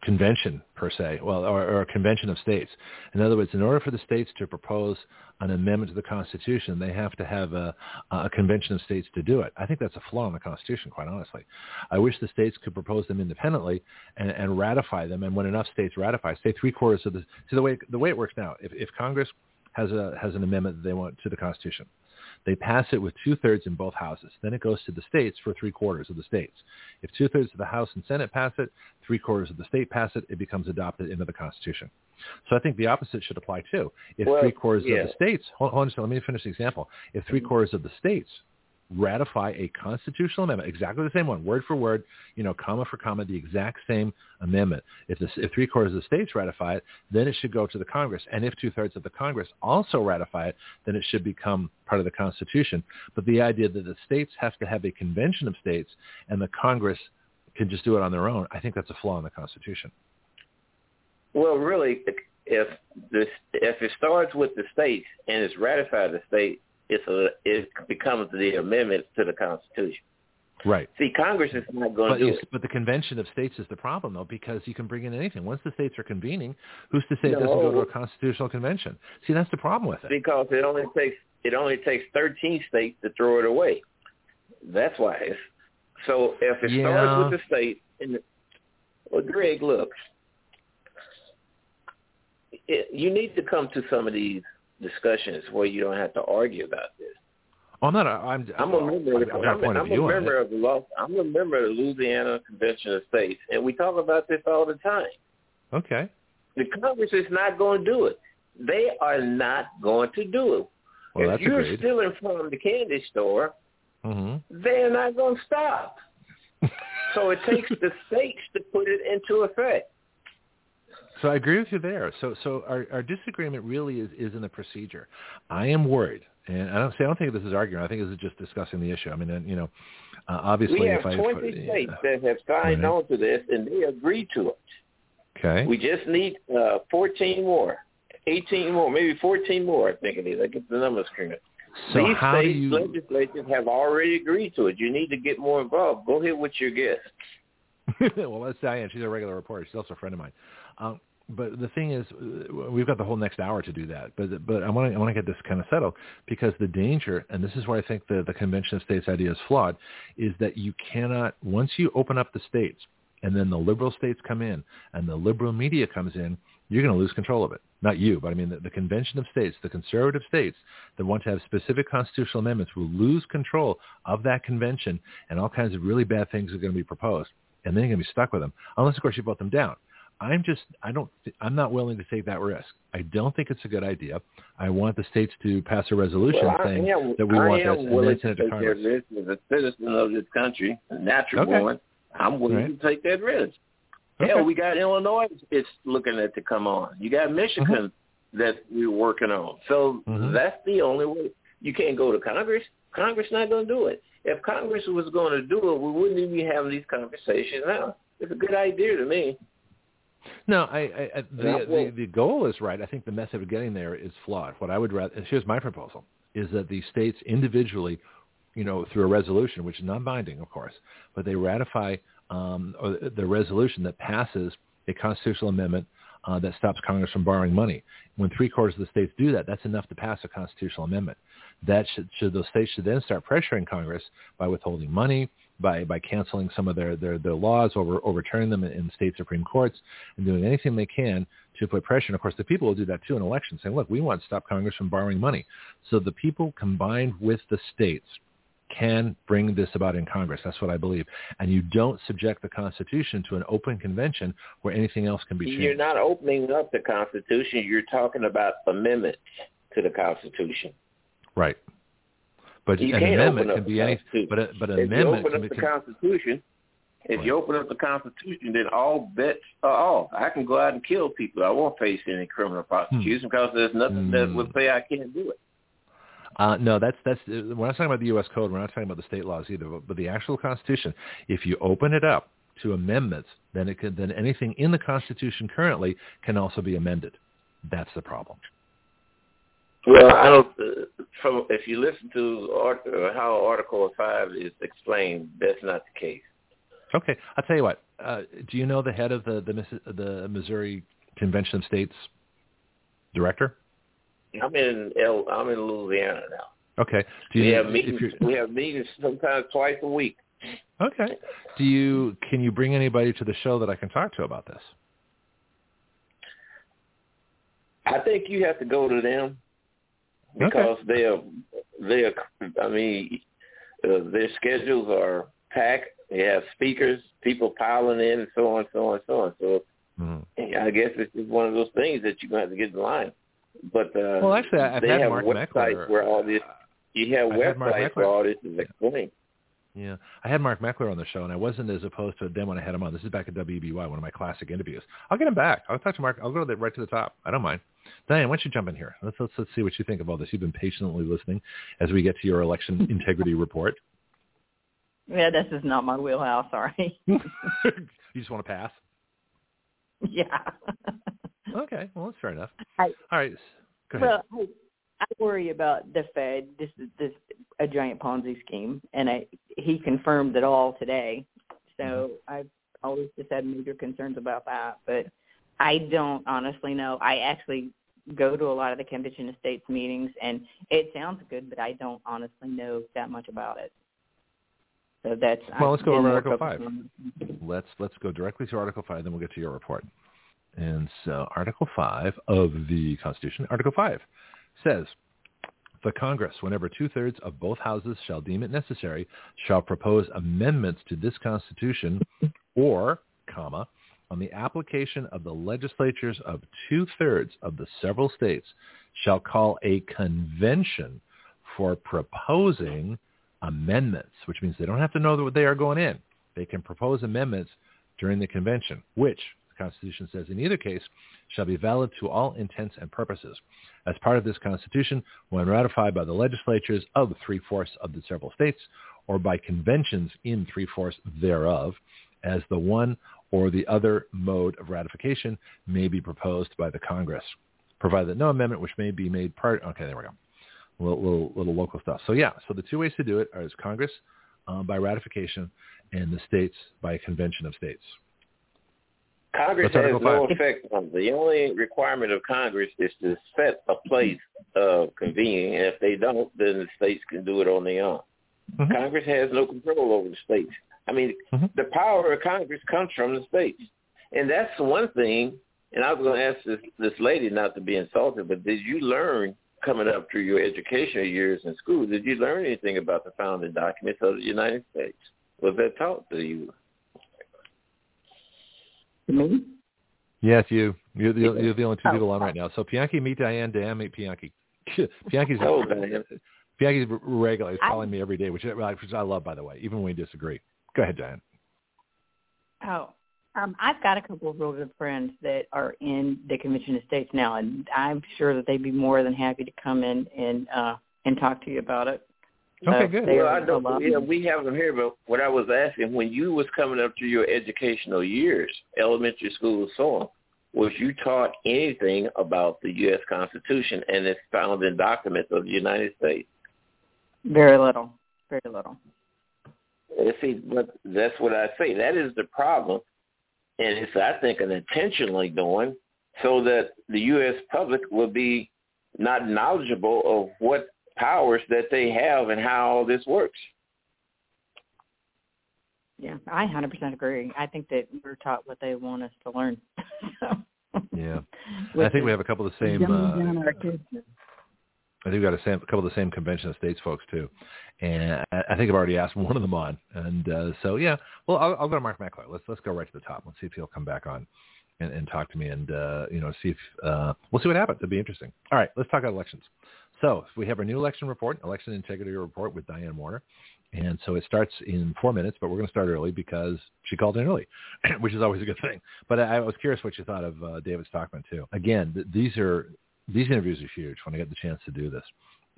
convention per se, well, or, or, a convention of states. In other words, in order for the states to propose an amendment to the Constitution, they have to have a, a convention of states to do it. I think that's a flaw in the Constitution, quite honestly. I wish the states could propose them independently and, and ratify them. And when enough states ratify, say three quarters of the, see the way the way it works now, if, if Congress has a has an amendment that they want to the Constitution, they pass it with two-thirds in both houses. Then it goes to the states for three-quarters of the states. If two-thirds of the House and Senate pass it, three-quarters of the state pass it, it becomes adopted into the Constitution. So I think the opposite should apply too. If well, three-quarters yeah. of the states, hold, on, let me finish the example. If three-quarters of the states ratify a constitutional amendment, exactly the same one, word for word, you know, comma for comma, the exact same amendment. If, this, if three quarters of the states ratify it, then it should go to the Congress. And if two thirds of the Congress also ratify it, then it should become part of the Constitution. But the idea that the states have to have a convention of states and the Congress can just do it on their own, I think that's a flaw in the Constitution. Well, really, if this if it starts with the states and it's ratified the state, it's a it becomes the amendment to the Constitution. Right. See, Congress is not going but to do it. But the convention of states is the problem, though, because you can bring in anything. Once the states are convening, who's to say no. it doesn't go to a constitutional convention? See, that's the problem with it. Because it only takes it only takes 13 states to throw it away. That's why. It's, so if it yeah. starts with the state, and well, Greg, look, it, you need to come to some of these discussions where you don't have to argue about this. Oh, I'm not. A, I'm. I'm a member. Of, I'm, I'm, I'm a member of the law. I'm a member of the Louisiana Convention of States, and we talk about this all the time. Okay. The Congress is not going to do it. They are not going to do it. Well, if you're agreed. stealing from the candy store, mm-hmm. they're not going to stop. so it takes the states to put it into effect. So I agree with you there. So so our, our disagreement really is, is in the procedure. I am worried, And I don't say I don't think this is arguing. I think this is just discussing the issue. I mean, you know, uh, obviously, we have if 20 if, states uh, that have signed right. on to this, and they agree to it. Okay. We just need uh, 14 more, 18 more, maybe 14 more. I think it is. I get the numbers correct. So These how do state you? legislatures have already agreed to it. You need to get more involved. Go ahead with your guess. well, that's Diane. She's a regular reporter. She's also a friend of mine. Um, but the thing is, uh, we've got the whole next hour to do that. But but I want to I want to get this kind of settled because the danger, and this is where I think the the Convention of States idea is flawed, is that you cannot once you open up the states and then the liberal states come in and the liberal media comes in, you're going to lose control of it. Not you, but I mean the, the Convention of States, the conservative states that want to have specific constitutional amendments will lose control of that convention, and all kinds of really bad things are going to be proposed, and then you're going to be stuck with them, unless of course you vote them down. I'm just, I don't, I'm not willing to take that risk. I don't think it's a good idea. I want the states to pass a resolution Well, saying am, that we I want this, and then willing send to to take that Congress. risk as a citizen of this country, a natural Okay. one. I'm willing Right. to take that risk. Okay. Hell, we got Illinois it's looking at to come on. You got Michigan that we're working on. So Mhm. that's the only way. You can't go to Congress. Congress not going to do it. If Congress was going to do it, we wouldn't even be having these conversations now. It's a good idea to me. No, I, I, I the, Yeah, well- the the goal is right. I think the method of getting there is flawed. What I would rather here's my proposal is that the states individually, you know, through a resolution, which is non-binding, of course, but they ratify um, or the resolution that passes a constitutional amendment uh, that stops Congress from borrowing money. When three quarters of the states do that, that's enough to pass a constitutional amendment. That should, should those states should then start pressuring Congress by withholding money, by by canceling some of their their, their laws, over overturning them in, in state supreme courts, and doing anything they can to put pressure. And of course, the people will do that too in elections, saying, "Look, we want to stop Congress from borrowing money." So the people combined with the states can bring this about in Congress. That's what I believe. And you don't subject the Constitution to an open convention where anything else can be changed. You're not opening up the Constitution. You're talking about amendments to the Constitution. Right. But You an amendment can be the any. Constitution. But a, but an if you amendment open can up the Constitution, if you open up the Constitution, then all bets are off. I can go out and kill people. I won't face any criminal prosecution because there's nothing that Hmm. would say I can't do it. Uh, no, that's that's we're not talking about the U.S. Code. We're not talking about the state laws either. But, but the actual Constitution, if you open it up to amendments, then it could then anything in the Constitution currently can also be amended. That's the problem. Well, I don't. Uh, from if you listen to art, uh, how Article Five is explained, that's not the case. Okay, I'll tell you what. Uh, do you know the head of the the, the Missouri Convention of States director? I'm in El, I'm in Louisiana now. Okay. Do We have meetings. We have meetings sometimes twice a week. Okay. Do you can you bring anybody to the show that I can talk to about this? I think you have to go to them because they're they're. I mean, uh, their schedules are packed. They have speakers, people piling in, and so on, so on, so on. So Mhm. I guess it's just one of those things that you're going to have to get in line. But uh, Well, actually, I've they had have Mark websites Meckler. where all this. You have I've had Mark websites where all this is explained. Yeah, I had Mark Meckler on the show, and I wasn't as opposed to them when I had him on. This is back at WBY, one of my classic interviews. I'll get him back. I'll talk to Mark. I'll go to the, right to the top. I don't mind. Diane, why don't you jump in here? Let's, let's let's see what you think of all this. You've been patiently listening as we get to your election integrity report. Yeah, this is not my wheelhouse. Sorry. you just want to pass? yeah. Okay, well that's fair enough. I- all right, go ahead. Well, I, I worry about the Fed. This is this a giant Ponzi scheme, and I, he confirmed it all today. So mm-hmm. I've always just had major concerns about that. But I don't honestly know. I actually go to a lot of the convention of states meetings, and it sounds good, but I don't honestly know that much about it. So that's Well, I've let's go over Article five. let's let's go directly to Article Five, then we'll get to your report. And so, Article Five of the Constitution, Article Five, says, "The Congress, whenever two-thirds of both houses shall deem it necessary, shall propose amendments to this Constitution, or, comma, on the application of the legislatures of two-thirds of the several states, shall call a convention for proposing." amendments, which means they don't have to know what they are going in. They can propose amendments during the convention, which Constitution says, in either case, shall be valid to all intents and purposes. As part of this Constitution, when ratified by the legislatures of three-fourths of the several states, or by conventions in three-fourths thereof, as the one or the other mode of ratification may be proposed by the Congress, provided that no amendment which may be made prior. Okay, there we go. Little, little, little local stuff. So yeah, so the two ways to do it are as Congress um, by ratification and the states by a convention of states. Congress has no effect on the only requirement of Congress is to set a place of convening, and if they don't, then the states can do it on their own. Mm-hmm. Congress has no control over the states. I mean, mm-hmm. the power of Congress comes from the states, and that's one thing. And I was going to ask this, this lady not to be insulted, but did you learn coming up through your educational years in school? Did you learn anything about the founding documents of the United States? Was that taught to you? Me? Yes, you. You're the, you're the only two people on right now. So Pianki, meet Diane. Diane, meet Pianki. Pianki's oh, Diane. Pianki's regularly calling me every day, which, which I love, by the way, even when we disagree. Go ahead, Diane. Oh, um, I've got a couple of real good friends that are in the Convention of States now, and I'm sure that they'd be more than happy to come in and uh, and talk to you about it. Okay, uh, good. Well, I don't. Yeah, we have them here, but what I was asking, when you was coming up through your educational years, elementary school, and so on, was you taught anything about the U.S. Constitution and its founding documents of the United States? Very little. Very little. See, but that's what I say. That is the problem, and it's I think an intentionally doing so that the U.S. public will be not knowledgeable of what powers that they have and how this works. Yeah, I 100% agree. I think that we're taught what they want us to learn. yeah, I think we have a couple of the same. Uh, I think we've got a, same, a couple of the same convention of states folks too, and I think I've already asked one of them on, and uh, so yeah. Well, I'll, I'll go to Mark Meckler. Let's let's go right to the top. Let's see if he'll come back on and, and talk to me, and uh, you know, see if uh, we'll see what happens. It'll be interesting. All right, let's talk about elections. So we have our new election report, election integrity report with Diane Warner. And so it starts in four minutes, but we're going to start early because she called in early, which is always a good thing. But I, I was curious what you thought of uh, David Stockman too. Again, th- these are these interviews are huge when I get the chance to do this.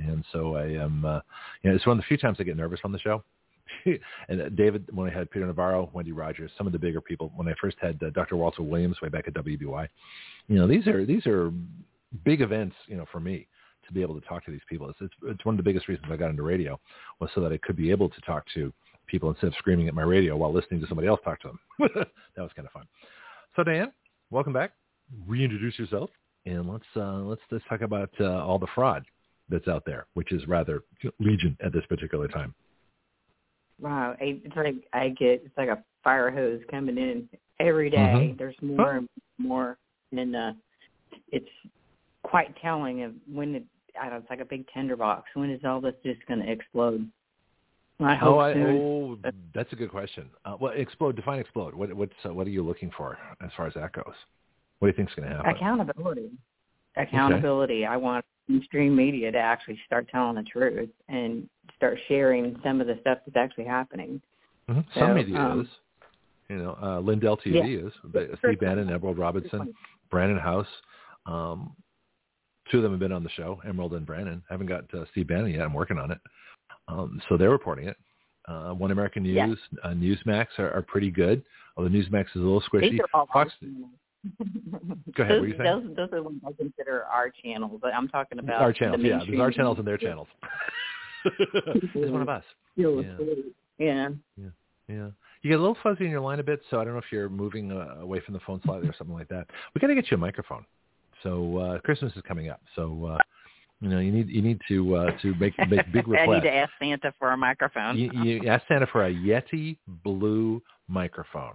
And so I am, uh, you know, it's one of the few times I get nervous on the show. and uh, David, when I had Peter Navarro, Wendy Rogers, some of the bigger people, when I first had uh, Dr. Walter Williams way back at WBY, you know, these are these are big events, you know, for me to be able to talk to these people. It's, it's, it's one of the biggest reasons I got into radio was so that I could be able to talk to people instead of screaming at my radio while listening to somebody else talk to them. that was kind of fun. So Diane, welcome back. Reintroduce yourself and let's uh, let's let's talk about uh, all the fraud that's out there, which is rather legion at this particular time. Wow, it's like I get it's like a fire hose coming in every day. Mm-hmm. There's more and more, and uh, it's quite telling of when it. I don't know, it's like a big tinderbox. When is all this just going to explode? I hope oh, I, oh, that's a good question. Uh, well, explode. Define explode. What what's uh, what are you looking for as far as that goes? What do you think is going to happen? Accountability. Accountability. Okay. I want mainstream media to actually start telling the truth and start sharing some of the stuff that's actually happening. Mm-hmm. So, some media um, is. You know, uh, Lindell TV yeah. is. Steve Bannon, Emerald Robinson, Brannon Howse. Um, two of them have been on the show, Emerald and Brannon. I haven't got uh, Steve Bannon yet. I'm working on it. Um, so they're reporting it. Uh, One American News, yeah. uh, Newsmax are, are pretty good. Although Newsmax is a little squishy. These are all Fox, Go ahead. Those, what are you saying? Those, those are ones I consider our channels, but I'm talking about our channels. The yeah, there's our channels and their channels. There's one of us. Yeah. yeah. Yeah. Yeah. You get a little fuzzy in your line a bit, so I don't know if you're moving uh, away from the phone slightly or something like that. We got to get you a microphone. So uh, Christmas is coming up, so uh, you know you need you need to uh, to make make big requests. I need to ask Santa for a microphone. you, you ask Santa for a Yeti blue microphone.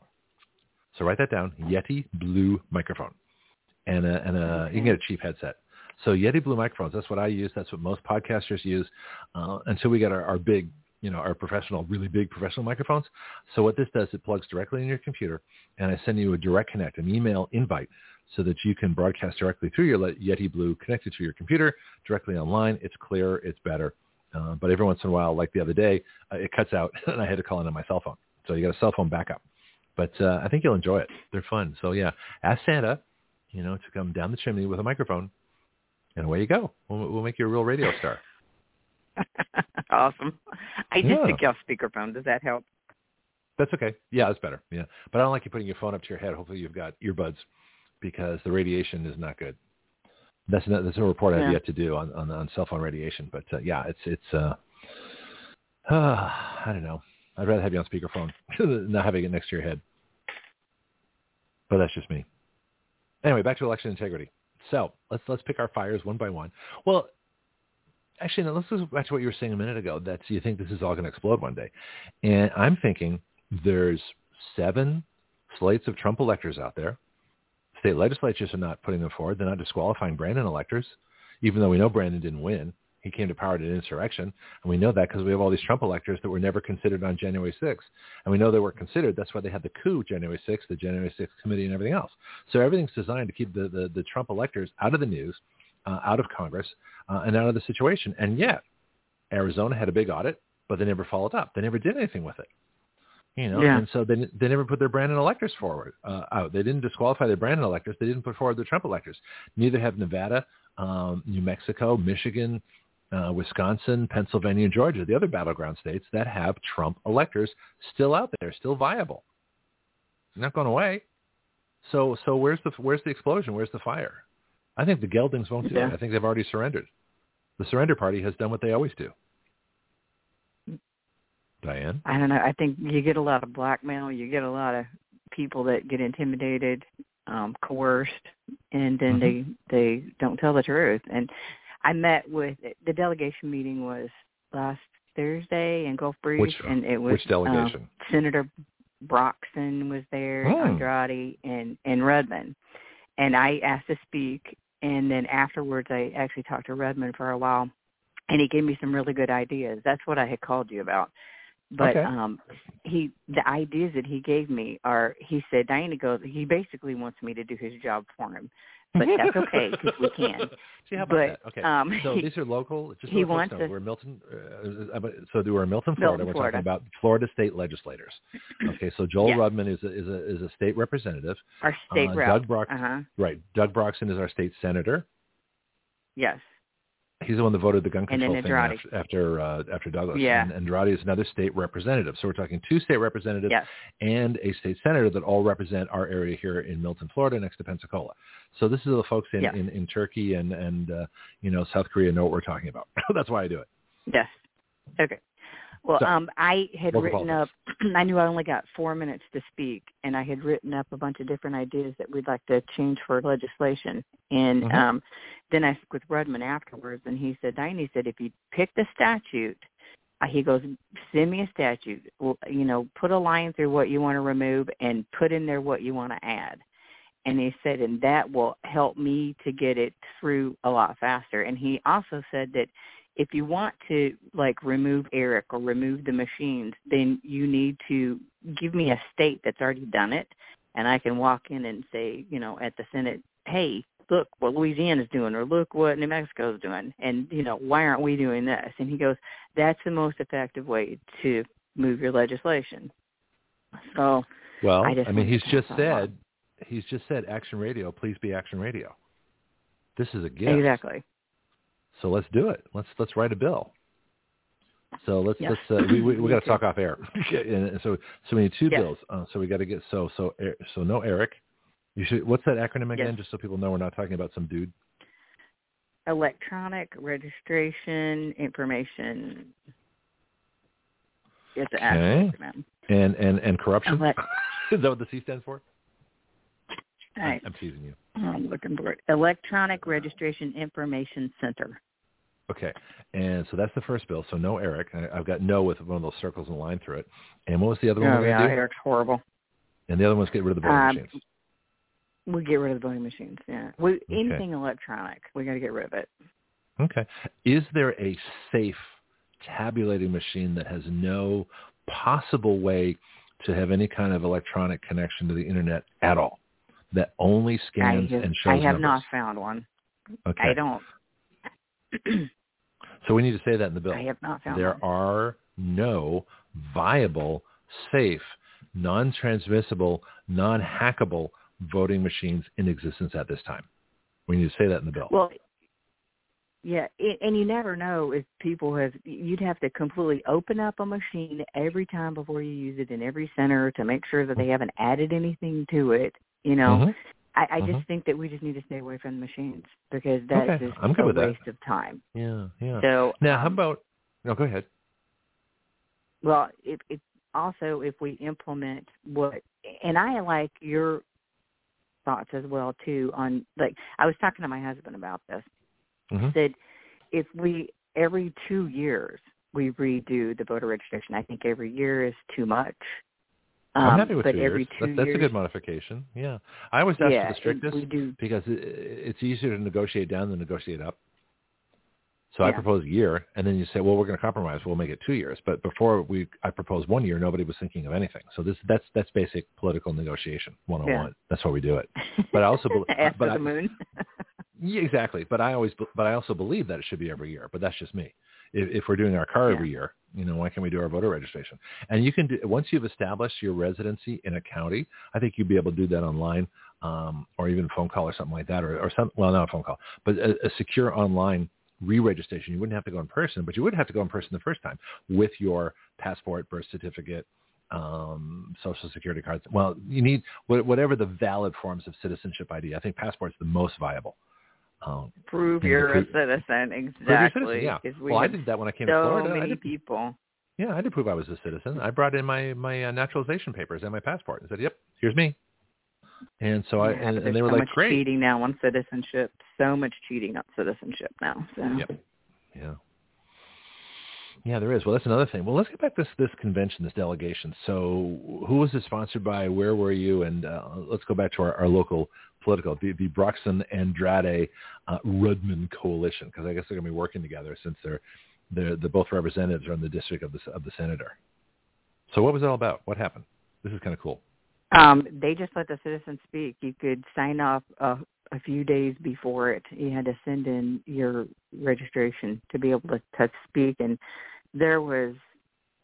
So write that down, Yeti Blue microphone. And a, and a, you can get a cheap headset. So Yeti Blue microphones, that's what I use. That's what most podcasters use uh, until we get our, our big, you know, our professional, really big professional microphones. So what this does, it plugs directly in your computer and I send you a direct connect, an email invite so that you can broadcast directly through your Yeti Blue connected to your computer directly online. It's clearer, it's better. Uh, but every once in a while, like the other day, uh, it cuts out and I had to call in on my cell phone. So you got a cell phone backup. But uh, I think you'll enjoy it. They're fun. So yeah, ask Santa, you know, to come down the chimney with a microphone, and away you go. We'll, we'll make you a real radio star. awesome. I just Yeah. took you off speakerphone. Does that help? That's okay. Yeah, that's better. Yeah, but I don't like you putting your phone up to your head. Hopefully, you've got earbuds because the radiation is not good. That's not, that's a report I've yet to do on on, on cell phone radiation. But uh, yeah, it's it's uh, I don't know. I'd rather have you on speakerphone than not having it next to your head. But that's just me. Anyway, back to election integrity. So let's let's pick our fires one by one. Well, actually, no, let's go back to what you were saying a minute ago. That you think this is all going to explode one day, and I'm thinking there's seven slates of Trump electors out there. State legislatures are not putting them forward. They're not disqualifying Brandon electors, even though we know Brandon didn't win. He came to power in an insurrection, and we know that because we have all these Trump electors that were never considered on January 6th. And we know they were considered. That's why they had the coup January 6th, the January 6th committee, and everything else. So everything's designed to keep the, the, the Trump electors out of the news, uh, out of Congress, uh, and out of the situation. And yet, Arizona had a big audit, but they never followed up. They never did anything with it. You know, Yeah. and so they they never put their Brandon electors forward uh, out. They didn't disqualify their Brandon electors. They didn't put forward their Trump electors. Neither have Nevada, um, New Mexico, Michigan, uh, Wisconsin, Pennsylvania, and Georgia, the other battleground states that have Trump electors still out there, still viable, not going away. So so where's the where's the explosion? Where's the fire? I think the Geldings won't do Yeah. it. I think they've already surrendered. The surrender party has done what they always do. Diane. I don't know. I think you get a lot of blackmail. You get a lot of people that get intimidated, um, coerced, and then Mm-hmm. they they don't tell the truth. And I met with the delegation meeting was last Thursday in Gulf Breeze, Which- and it was Which delegation? Um, Senator Broxson was there, Oh. Andrade, and and Rudman. And I asked to speak, and then afterwards I actually talked to Rudman for a while, and he gave me some really good ideas. That's what I had called you about. But Okay. um he the ideas that he gave me are he said Diana goes he basically wants me to do his job for him. But that's okay because we can. See how about But that? Okay. um so he, these are local. Just he folks wants know, to- we're Milton. Uh, uh, so we're in Milton, Florida. Milton, we're Florida. talking about Florida state legislators. Okay. So Joel Yeah. Rudman is a, is a is a state representative. our state uh, rep. Doug Brock- Uh-huh. Right. Doug Broxson is our state senator. Yes. He's the one that voted the gun control thing after after, uh, after Douglas. Yeah. And Andrade is another state representative. So we're talking two state representatives Yes. and a state senator that all represent our area here in Milton, Florida, next to Pensacola. So this is the folks in, Yes. in, in Turkey and and uh, you know South Korea know what we're talking about. That's why I do it. Yes. Okay. Well, So, um, I had written up. I knew I only got four minutes to speak, and I had written up a bunch of different ideas that we'd like to change for legislation. And Mhm. um, then I spoke with Rudman afterwards, and he said, "Diane, he said, if you pick the statute, uh, he goes, send me a statute. Well, you know, put a line through what you want to remove, and put in there what you want to add." And he said, and that will help me to get it through a lot faster. And he also said that if you want to like remove Eric or remove the machines, then you need to give me a state that's already done it, and I can walk in and say, you know, at the Senate, hey, look what Louisiana's doing, or look what New Mexico's doing, and you know, why aren't we doing this? And he goes, that's the most effective way to move your legislation. So Well, I I, mean, he's just pass that along. said he's just said Action Radio, please be Action Radio. This is a gift. exactly, So let's do it. Let's let's write a bill. So let's Yes. let's uh, we we, we got to talk off air. and so so we need two Yes. bills. Uh, so we got to get so so so no Eric. You should. What's that acronym again? Yes. Just so people know we're not talking about some dude. electronic registration information. It's an Okay. acronym. And and and corruption. Is that what the C stands for? All right. I'm teasing you. I'm looking for it. Electronic Registration Information Center. Okay, and so that's the first bill. So no Eric. I, I've got no with one of those circles and a line through it. And what was the other one Oh yeah, do? Eric's horrible. And the other one's get rid of the voting Um, machines. We get rid of the voting machines. Yeah, we anything electronic, we got to get rid of it. Okay. Is there a safe tabulating machine that has no possible way to have any kind of electronic connection to the internet at all? That only scans have, and shows I have numbers? not found one. Okay. I don't. So we need to say that in the bill. I have not found there are no viable, safe non-transmissible, non-hackable voting machines in existence at this time. We need to say that in the bill. Well, yeah, and you never know if people have. You'd have to completely open up a machine every time before you use it in every center to make sure that they haven't added anything to it. You know, mm-hmm. I, I mm-hmm. just think that we just need to stay away from the machines because that's okay. just I'm a waste that. of time. Yeah, yeah. So now, um, how about? No, go ahead. Well, it, it also if we implement what, and I like your thoughts as well too on like I was talking to my husband about this. Mm-hmm. Said if we every two years we redo the voter registration, I think every year is too much. Um, I'm happy with but two every years. two That's, that's years, a good modification. Yeah, I always ask yeah, for the strictest we do. because it, it's easier to negotiate down than negotiate up. So I propose a year, and then you say, "Well, we're going to compromise. We'll make it two years." But before we, I proposed one year. Nobody was thinking of anything. So this, that's that's basic political negotiation 101. Yeah. That's why we do it. But I also, bel- after but the I, moon. yeah, exactly. But I always, but I also believe that it should be every year. But that's just me. If, if we're doing our car every year, you know, why can't we do our voter registration? And you can do once you've established your residency in a county. I think you'd be able to do that online, um, or even phone call or something like that, or, or some. Well, not a phone call, but a, a secure online re-registration. You wouldn't have to go in person, but you would have to go in person the first time with your passport, birth certificate, um, social security cards. Well, you need whatever the valid forms of citizenship ID. I think passport's the most viable. Um, Prove you're a citizen, prove you're a exactly. citizen, yeah. we Well, I did that when I came so to Florida. Many did, people. yeah, I did prove I was a citizen. I brought in my my uh, naturalization papers and my passport and said, "Yep, here's me." And so I and, and they were so like, much "Great." cheating now on citizenship. So much cheating on citizenship now. So Yep. Yeah. Yeah, there is. Well, that's another thing. Well, let's get back to this this convention, this delegation. So, who was it sponsored by? Where were you? And uh, let's go back to our, our local political, the, the Broxson Andrade uh, Rudman coalition, because I guess they're going to be working together since they're they're the both representatives are in the district of the of the senator. So, what was it all about? What happened? This is kind of cool. Um, they just let the citizens speak. You could sign off uh, a few days before it. You had to send in your registration to be able to, to speak, and there was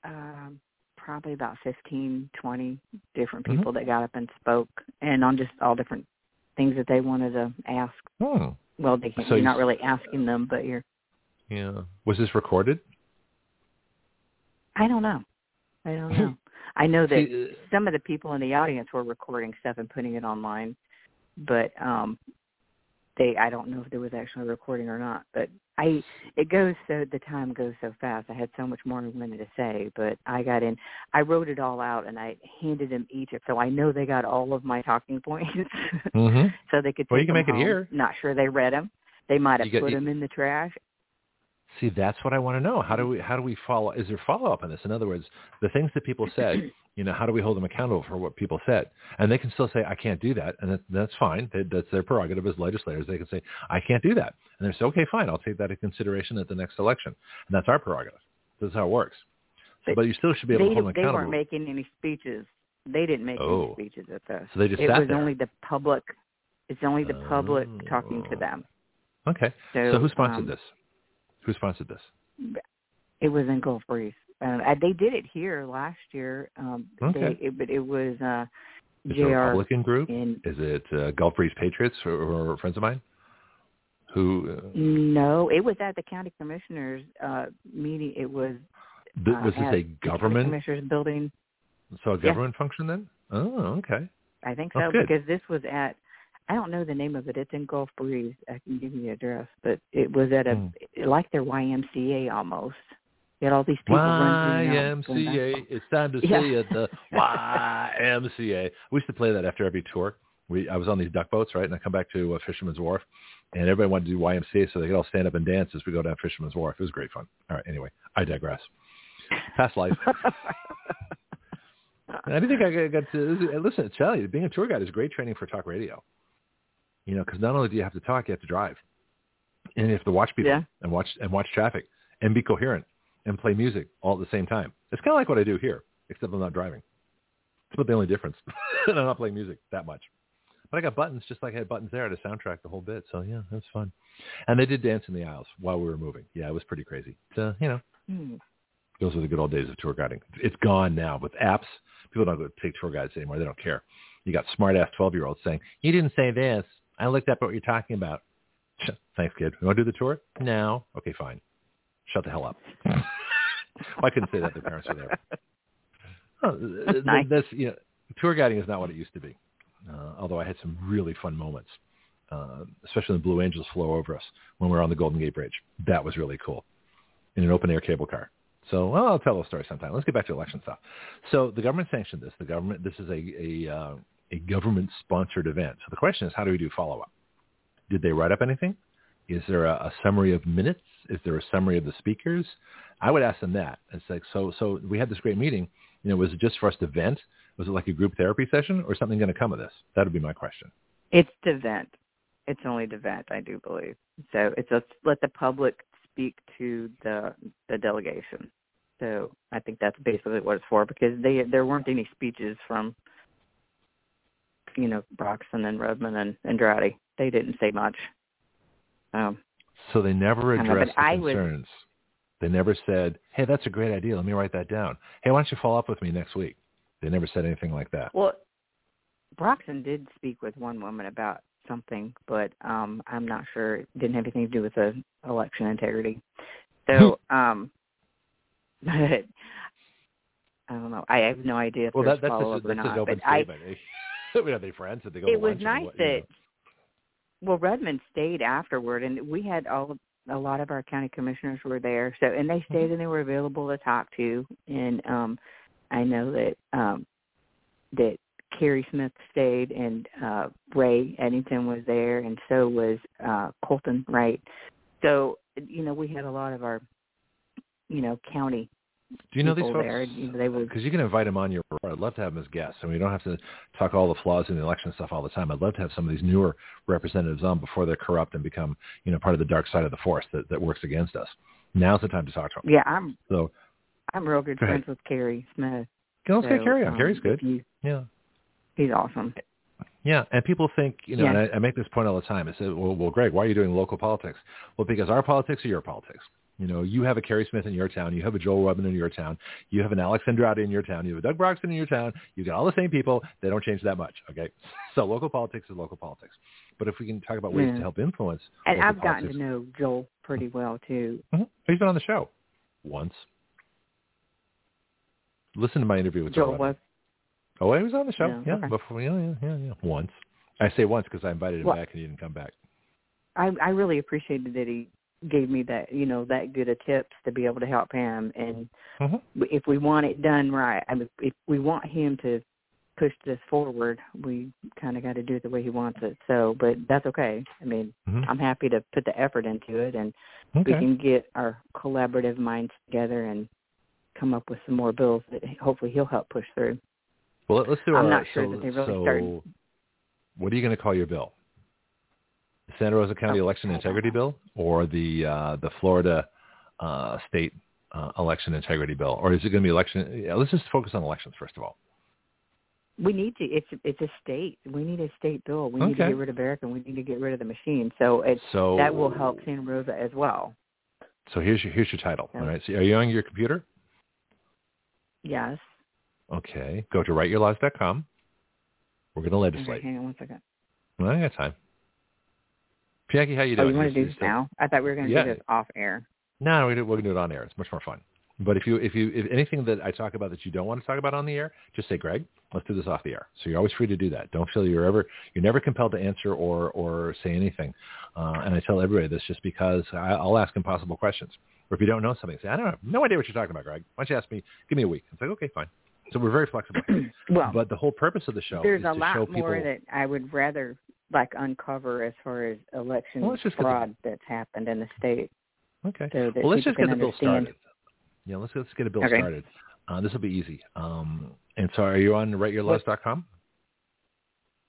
um, probably about fifteen, twenty different Mhm. people that got up and spoke, and on just all different things that they wanted to ask. Hmm. Well, they can, So you're not really asking them, but you're. Yeah. Was this recorded? I don't know. I don't know. I know that See, uh, some of the people in the audience were recording stuff and putting it online, but um they I don't know if there was actually a recording or not. But I it goes so the time goes so fast. I had so much more I wanted to say, but I got in I wrote it all out and I handed them each so I know they got all of my talking points. Mhm. so they could Well, you can make it home. here. Not sure they read them. They might have got- put you- them in the trash. See, that's what I want to know. How do we how do we follow? Is there follow up on this? In other words, the things that people said, you know, how do we hold them accountable for what people said? And they can still say, I can't do that, and that, that's fine. That, that's their prerogative as legislators. They can say, I can't do that, and they say, okay, fine, I'll take that into consideration at the next election, and that's our prerogative. This is how it works. So, But but you still should be able they to hold them accountable. they weren't making any speeches. They didn't make Oh. any speeches at this. so they just it sat was there. only the public. It's only the public talking to Oh. them. okay. So, So, who sponsored um, this? Who sponsored this? It was in Gulf Breeze. Um, uh, they did it here last year. Um, Okay. they, it, but it was uh, Is it a Republican group? in Is it uh, Gulf Breeze Patriots or, or friends of mine? Who uh, no, it was at the county commissioners uh, meeting. It was th- uh, was this at a the government? commissioners building. So a Yeah. government function then? Oh, okay. I think so because this was at. I don't know the name of it. It's in Gulf Breeze. I can give you the address, but it was at a Hmm. like their YMCA almost. You had all these people running around YMCA. It's time to Yeah. see it. The YMCA. We used to play that after every tour. We I was on these duck boats, right? And I come back to uh, Fisherman's Wharf, and everybody wanted to do YMCA, so they could all stand up and dance as we go down Fisherman's Wharf. It was great fun. All right. Anyway, I digress. Past life. I think I got to listen. I Tell you, being a tour guide is great training for talk radio. You know, because not only do you have to talk, you have to drive, and you have to watch people Yeah. and watch and watch traffic and be coherent and play music all at the same time. It's kind of like what I do here, except I'm not driving. It's about the only difference. I'm not playing music that much. But I got buttons just like I had buttons there to soundtrack the whole bit. So yeah, that's fun. And they did dance in the aisles while we were moving. Yeah, it was pretty crazy. So, you know, Hmm. those were the good old days of tour guiding. It's gone now with apps. People don't go take tour guides anymore. They don't care. You got smart ass 12 year olds saying, you didn't say this. I looked up what you're talking about. Thanks, kid. You want to do the tour? No. Okay, fine. Shut the hell up. well, I couldn't say that. their parents were there. Oh, nice. That's, you know, tour guiding is not what it used to be. Uh, although I had some really fun moments, uh, especially when the Blue Angels flew over us when we were on the Golden Gate Bridge. That was really cool in an open air cable car. So well, I'll tell a story sometime. Let's get back to election stuff. So the government sanctioned this. The government. This is a a, uh, a government sponsored event. So the question is, how do we do follow up? Did they write up anything? Is there a, a summary of minutes? Is there a summary of the speakers? I would ask them that. It's like so. So we had this great meeting. You know, was it just for us to vent? Was it like a group therapy session, or something going to come of this? That would be my question. It's to vent. It's only to vent, I do believe. So it's a let the public speak to the the delegation. So I think that's basically what it's for because they there weren't any speeches from you know Broxson and Rudman and Andrade. They didn't say much. Um, so they never addressed the concerns. They never said, "Hey, that's a great idea. Let me write that down. Hey, why don't you follow up with me next week?" They never said anything like that. Well, Broxson did speak with one woman about something, but um I'm not sure. It didn't have anything to do with the election integrity. So, um I don't know. I have no idea if well, that, follow up or not. But open I, statement. we are they friends? Did they go it was nice what, that. Know? Well, Rudman stayed afterward, and we had all a lot of our county commissioners were there. So, and they stayed mm-hmm. and they were available to talk to. And um I know that um that Kerry Smith stayed, and uh Ray Eddington was there, and so was uh Colten Wright. So, you know, we had a lot of our you know, county do you know these folks? There. They would because you can invite them on your. I'd love to have them as guests, I and we don't have to talk all the flaws in the election stuff all the time. I'd love to have some of these newer representatives on before they're corrupt and become, you know, part of the dark side of the force that, that works against us. Now's the time to talk to them. Yeah, I'm. So, I'm real good Go friends with Kerry Smith. Let's so, get Kerry on. Um, Kerry's good. You, yeah, he's awesome. Yeah, and people think, you know, yeah. and I, I make this point all the time. I say, well, well, Greg, why are you doing local politics? Well, because our politics are your politics. You know, you have a Kerry Smith in your town. You have a Joel Rudman in your town. You have an Alex Andrade in your town. You have a Doug Broxson in your town. You got all the same people. They don't change that much. Okay, so local politics is local politics. But if we can talk about ways yeah. to help influence, and I've politics, gotten to know Joel pretty well too. Mm-hmm. He's been on the show once. Listen to my interview with Joel Joel. was. Oh, he was on the show. Yeah, Yeah, okay. before. Yeah, yeah, yeah, yeah. Once. I say once because I invited him Well, back and he didn't come back. I I really appreciated that he gave me that you know that good of tips to be able to help him and mm-hmm. if we want it done right i mean if we want him to push this forward we kind of got to do it the way he wants it so but that's okay i mean mm-hmm. i'm happy to put the effort into it and okay. we can get our collaborative minds together and come up with some more bills that hopefully he'll help push through well let's do i'm not sure so, that they really so started what are you going to call your bill Santa Rosa County Oh, Election Integrity Bill or the uh, the Florida uh, State uh, Election Integrity Bill, or is it going to be election? Yeah, let's just focus on elections first of all. we need to it's it's a state we need a state bill we need to get rid of Eric and we need to get rid of the machine so it's So that will help Santa Rosa as well. So here's your here's your title. Yeah. All right. So are you on your computer? Yes. Okay. Go to writeyourlaws.com. We're going to Okay, legislate. hang on one second. Well, I got time. Jackie, how you doing? Oh, you want to do this now? I thought we were going to Yeah. do this off air. No, we do, we're going to do it on air. It's much more fun. But if you if you if anything that I talk about that you don't want to talk about on the air, just say, Greg, let's do this off the air. So you're always free to do that. Don't feel you're ever you're never compelled to answer or or say anything. Uh, and I tell everybody this just because I, I'll ask impossible questions. Or if you don't know something, say, I don't have no idea what you're talking about, Greg. Why don't you ask me? Give me a week. It's like, okay, fine. So we're very flexible. well, but the whole purpose of the show there's is a to lot show people. more that I would rather like uncover as far as election Well, get the- fraud that's happened in the state. okay. So Well, let's just get the bill started. Yeah, let's let's get a bill Okay. started. Uh, this will be easy. Um, and so, are you on writeyourlaws.com?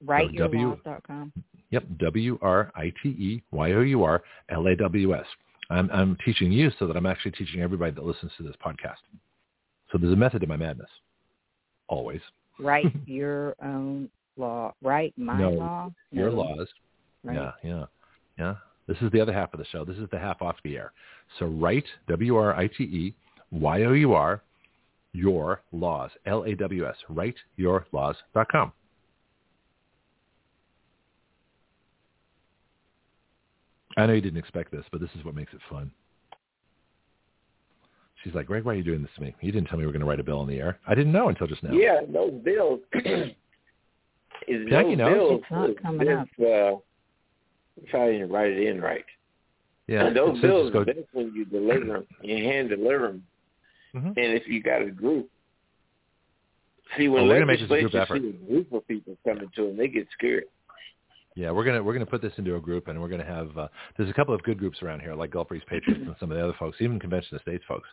WriteYourLaws.com. Yep, W R I T E Y O U R L A W S. I'm I'm teaching you so that I'm actually teaching everybody that listens to this podcast. So there's a method to my madness. Always. Write your own law. Write my No, law. Your No. laws. Right. Yeah, yeah, yeah. This is the other half of the show. This is the half off the air. So write W R I T E Y O U R Your Laws, L-A-W-S, writeyourlaws.com. I know you didn't expect this, but this is what makes it fun. She's like, Greg, why are you doing this to me? You didn't tell me we were going to write a bill in the air. I didn't know until just now. Yeah, those bills. is Jackie those knows. bills It's not coming this, up. Uh, write it in right. Yeah, and those bills, go, that's when you deliver them, you hand deliver them. Mhm. And if you got a group, see when Oh, we're gonna make this a group effort. see a group of people coming to them, they get scared. Yeah, we're gonna we're gonna put this into a group, and we're gonna have uh, there's a couple of good groups around here, like Gulf Breeze Patriots and some of the other folks, even Convention of States folks,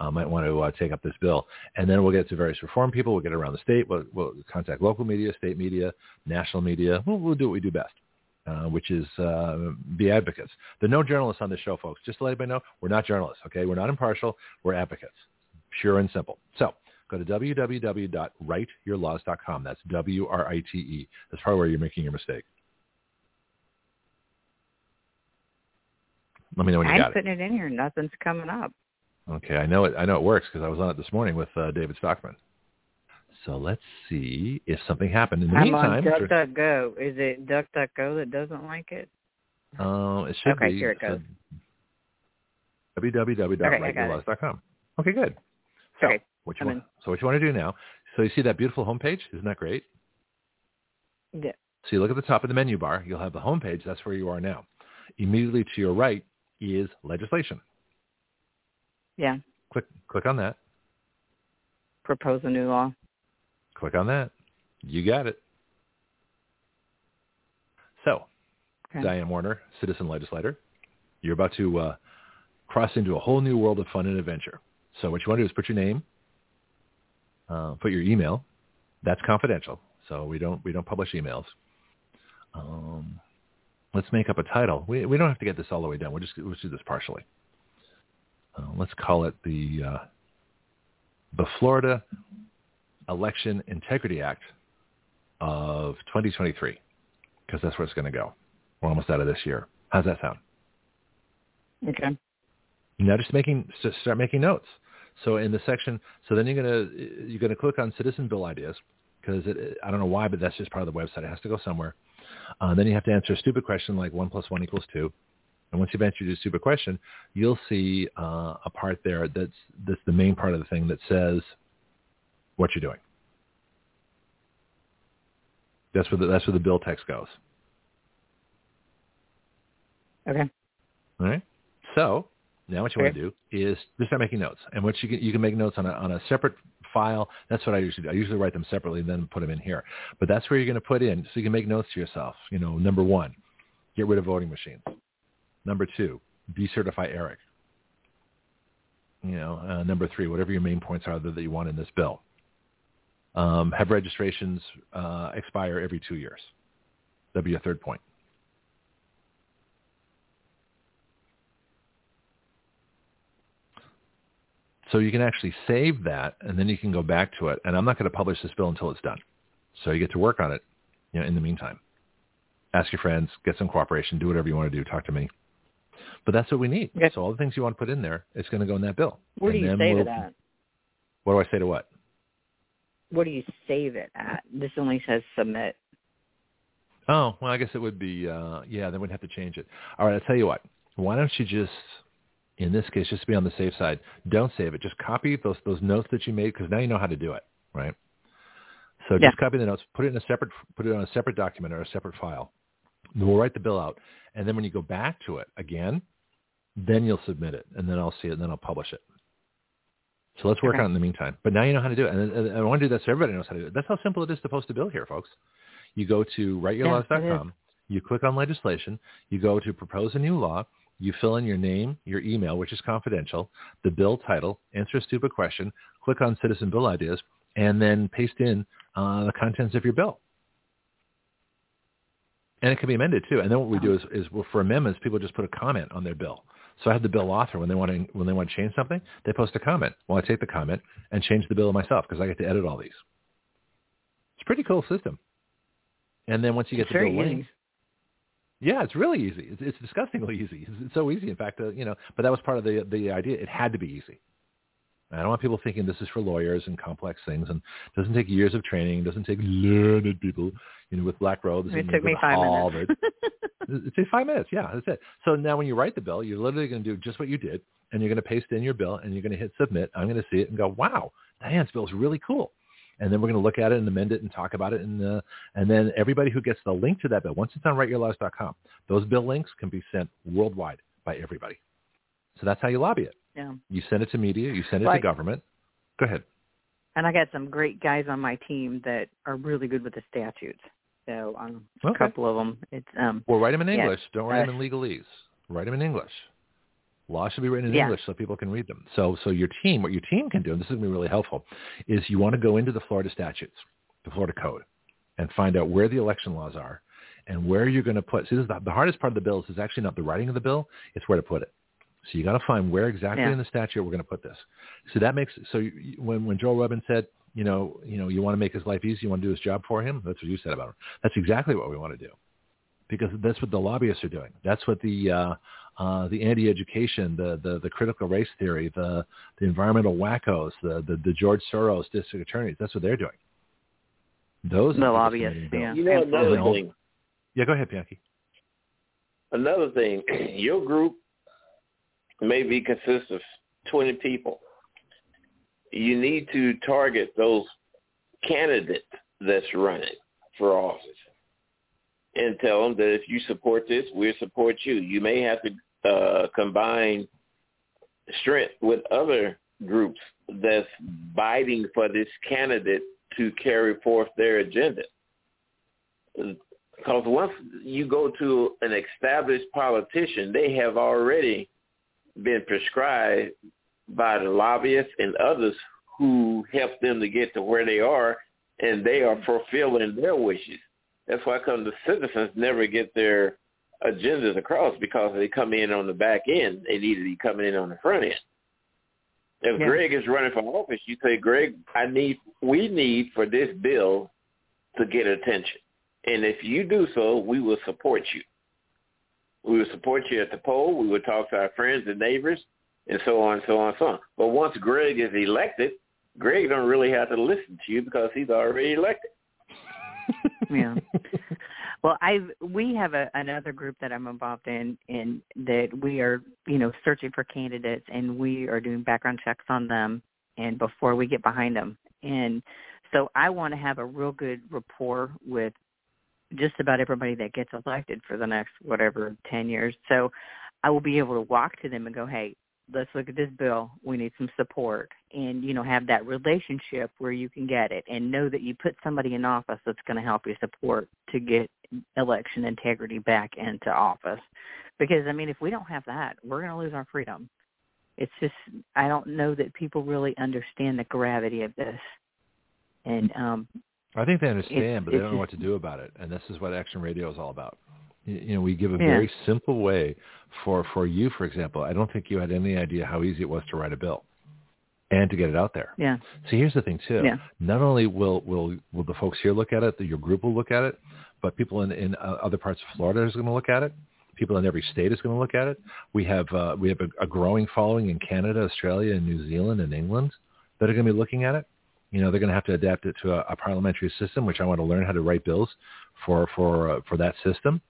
uh, might want to uh, take up this bill, and then we'll get to various reform people. We'll get around the state. We'll, we'll contact local media, state media, national media. We'll, we'll do what we do best, uh, which is uh, be advocates. There are no journalists on this show, folks. Just to let everybody know, we're not journalists. Okay, we're not impartial. We're advocates, pure and simple. So. Go to www.writeyourlaws.com. That's W-R-I-T-E. That's probably where you're making your mistake. Let me know when you I'm got it. putting it in here. Nothing's coming up. Okay, I know it. I know it works because I was on it this morning with uh, David Stockman. So let's see if something happened. In the I'm on meantime, DuckDuckGo. Is it DuckDuckGo that doesn't like it? uh, it should be Okay, be here it goes. uh, www.writeyourlaws.com. Okay, good. So Okay, what you I'm want? So what you want to do now? So you see that beautiful homepage? Isn't that great? Yeah. So you look at the top of the menu bar. You'll have the homepage. That's where you are now. Immediately to your right is legislation. Yeah. Click click on that. Propose a new law. Click on that. You got it. So, Okay. Diane Warner, citizen legislator, you're about to uh, cross into a whole new world of fun and adventure. So what you want to do is put your name, uh, put your email. That's confidential, so we don't we don't publish emails. Um, let's make up a title. We we don't have to get this all the way down. We'll just let's do this partially. Uh, let's call it the uh, the Florida Election Integrity Act of 2023, because that's where it's going to go. We're almost out of this year. How's that sound? Okay. Now just making just start making notes. So in the section, so then you're gonna you're gonna click on Citizen Bill Ideas because I don't know why, but that's just part of the website. It has to go somewhere. Uh, then you have to answer a stupid question like one plus one equals two. And once you've answered your stupid question, you'll see uh, a part there that's that's the main part of the thing that says what you're doing. That's where the, that's where the bill text goes. Okay. All right. So now what you want to do is just start making notes. And what you can you can make notes on a on a separate file. That's what I usually do. I usually write them separately and then put them in here. But that's where you're going to put in so you can make notes to yourself. You know, number one, get rid of voting machines. Number two, decertify Eric. You know, uh, number three, whatever your main points are that you want in this bill. Um, have registrations uh, expire every two years. That'd be a third point. So you can actually save that, and then you can go back to it. And I'm not going to publish this bill until it's done. So you get to work on it, you know, in the meantime. Ask your friends, get some cooperation, do whatever you want to do, talk to me. But that's what we need. Okay. So all the things you want to put in there, it's going to go in that bill. Where do you say we'll- it at? What do I say to what? What do you save it at? This only says submit. Oh, well, I guess it would be, uh, yeah, then we'd have to change it. All right, I'll tell you what. Why don't you just, in this case, just to be on the safe side, don't save it. Just copy those, those notes that you made because now you know how to do it, right? So Yeah. just copy the notes, put it in a separate, put it on a separate document or a separate file. Then we'll write the bill out. And then when you go back to it again, then you'll submit it and then I'll see it and then I'll publish it. So let's work Okay. on it in the meantime. But now you know how to do it. And, and I want to do that so everybody knows how to do it. That's how simple it is to post a bill here, folks. You go to writeyourlaws.com. you click on legislation. You go to propose a new law. You fill in your name, your email, which is confidential, the bill title, answer a stupid question, click on citizen bill ideas, and then paste in uh, the contents of your bill. And it can be amended too. And then what we do is, is for amendments, people just put a comment on their bill. So I have the bill author when they want to when they want to change something, they post a comment. Well, I take the comment and change the bill myself because I get to edit all these. It's a pretty cool system. And then once you get It's the bill linked, yeah, it's really easy. It's, it's disgustingly easy. It's, it's so easy, in fact. Uh, you know, but that was part of the the idea. It had to be easy. I don't want people thinking this is for lawyers and complex things, and doesn't take years of training, doesn't take learned people, you know, with black robes. It took me five minutes. it takes five minutes. Yeah, that's it. So now when you write the bill, you're literally going to do just what you did, and you're going to paste in your bill, and you're going to hit submit. I'm going to see it and go, wow, Diane's bill is really cool. And then we're going to look at it and amend it and talk about it. And, uh, and then everybody who gets the link to that bill, once it's on writeyourlaws.com, those bill links can be sent worldwide by everybody. So that's how you lobby it. Yeah. You send it to media. You send it to government. Go ahead. And I got some great guys on my team that are really good with the statutes. So um, okay. a couple of them. It's um. Well, write them in English. Yeah, Don't write uh, them in legalese. Write them in English. Law should be written in Yeah. English so people can read them. So, so your team, what your team can do, and this is going to be really helpful, is you want to go into the Florida statutes, the Florida Code, and find out where the election laws are, and where you're going to put. See, this is the, the hardest part of the bill is actually not the writing of the bill; it's where to put it. So you got to find where exactly Yeah. in the statute we're going to put this. So that makes so you, when when Joel Rudman said, you know, you know, you want to make his life easy, you want to do his job for him. That's what you said about him. That's exactly what we want to do, because that's what the lobbyists are doing. That's what the uh, uh, the anti-education, the, the the critical race theory, the the environmental wackos, the the, the George Soros district attorneys. That's what they're doing. Those The are lobbyists, submitting yeah. You know another Absolutely. thing. Yeah, go ahead, Bianchi. Another thing. Your group may be consist of twenty people. You need to target those candidates that's running for office and tell them that if you support this, we'll support you. You may have to uh, combine strength with other groups that's biting for this candidate to carry forth their agenda. Because once you go to an established politician, they have already been prescribed by the lobbyists and others who help them to get to where they are, and they are fulfilling their wishes. That's why come the citizens never get their agendas across because they come in on the back end. They need to be coming in on the front end. If Yeah. Greg is running for office, you say, Greg, I need, we need for this bill to get attention. And if you do so, we will support you. We will support you at the poll. We will talk to our friends and neighbors and so on, and so on, and so on. But once Greg is elected, Greg don't really have to listen to you because he's already elected. Yeah. Well, I we have a, another group that I'm involved in, in that we are, you know, searching for candidates, and we are doing background checks on them, and before we get behind them, and so I want to have a real good rapport with just about everybody that gets elected for the next whatever ten years. So I will be able to walk to them and go, hey, let's look at this bill. We need some support, and you know, have that relationship where you can get it, and know that you put somebody in office that's going to help you support to get election integrity back into office. Because I mean, if we don't have that, we're going to lose our freedom. It's just I don't know that people really understand the gravity of this, and um, I think they understand, It's- but they don't know what to do about it. And this is what Action Radio is all about. You, know, we give a Yeah. very simple way for for you, for example. I don't think you had any idea how easy it was to write a bill and to get it out there. yeah, See, here's the thing too. Yeah. Not only will will will the folks here look at it, your group will look at it, but people in in uh, other parts of Florida is going to look at it. People in every state is going to look at it. We have uh, we have a, a growing following in Canada, Australia, and New Zealand and England that are going to be looking at it. You know, they're going to have to adapt it to a, a parliamentary system, which I want to learn how to write bills for for uh, for that system.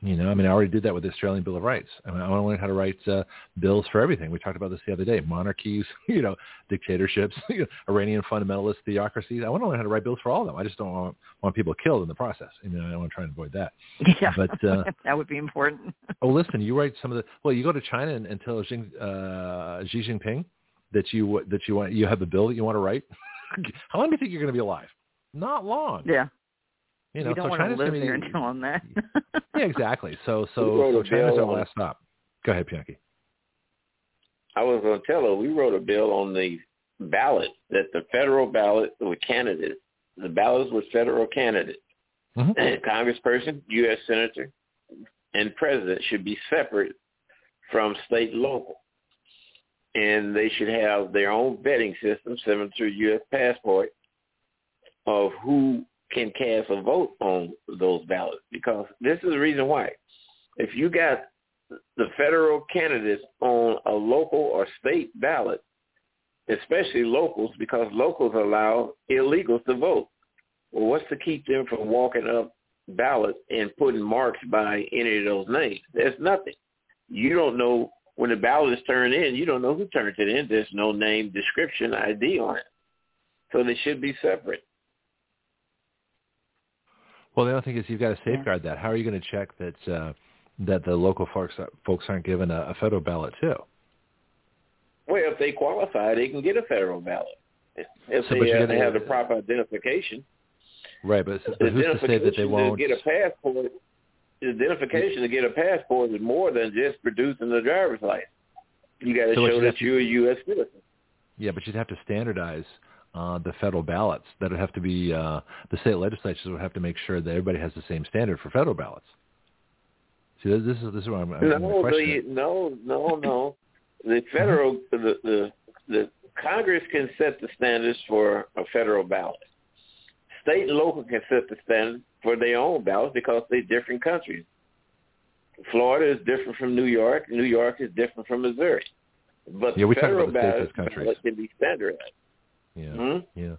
You know, I mean, I already did that with the Australian Bill of Rights. I, mean, I want to learn how to write uh, bills for everything. We talked about this the other day: monarchies, you know, dictatorships, you know, Iranian fundamentalist theocracies. I want to learn how to write bills for all of them. I just don't want, want people killed in the process. You know, I want to try and avoid that. yeah, But, uh, that would be important. Oh, listen, you write some of the. Well, you go to China and, and tell Xi, uh, Xi Jinping that you that you want you have a bill that you want to write. how long do you think you're going to be alive? Not long. Yeah, You know, you don't so want to China's live gonna there be, and tell them that. yeah, exactly. So so so China's our last stop. Go ahead, Bianchi. I was going to tell her we wrote a bill on the ballot that the federal ballot with candidates, the ballots with federal candidates, Mhm. and congressperson, U.S. senator, and president should be separate from state and local. And they should have their own vetting system, similar to U.S. passport, of who can cast a vote on those ballots. Because this is the reason why. If you got the federal candidates on a local or state ballot, especially locals, because locals allow illegals to vote. Well, what's to keep them from walking up ballots and putting marks by any of those names? There's nothing. You don't know when the ballot is turned in. You don't know who turned it in. There's no name, description, ID on it. So they should be separate. Well, the other thing is you've got to safeguard yeah. that. How are you going to check that uh, that the local folks folks aren't given a, a federal ballot too? Well, if they qualify, they can get a federal ballot if so, they, uh, they have the proper identification. Right, but, but who's to say that they won't get a passport? The identification to get a passport is more than just producing a driver's license. You got to so show that you're a U.S. citizen. Yeah, but you'd have to standardize uh, the federal ballots. That would have to be uh, the state legislatures would have to make sure that everybody has the same standard for federal ballots. See, this is this is what I'm. I'm no, the, no, no, no. The federal, the, the the Congress can set the standards for a federal ballot. State and local can set the standards for their own ballots because they're different countries. Florida is different from New York. New York is different from Missouri. But yeah, the we federal talk about the ballot, ballot can be standardized. Yeah. Hmm? Yeah.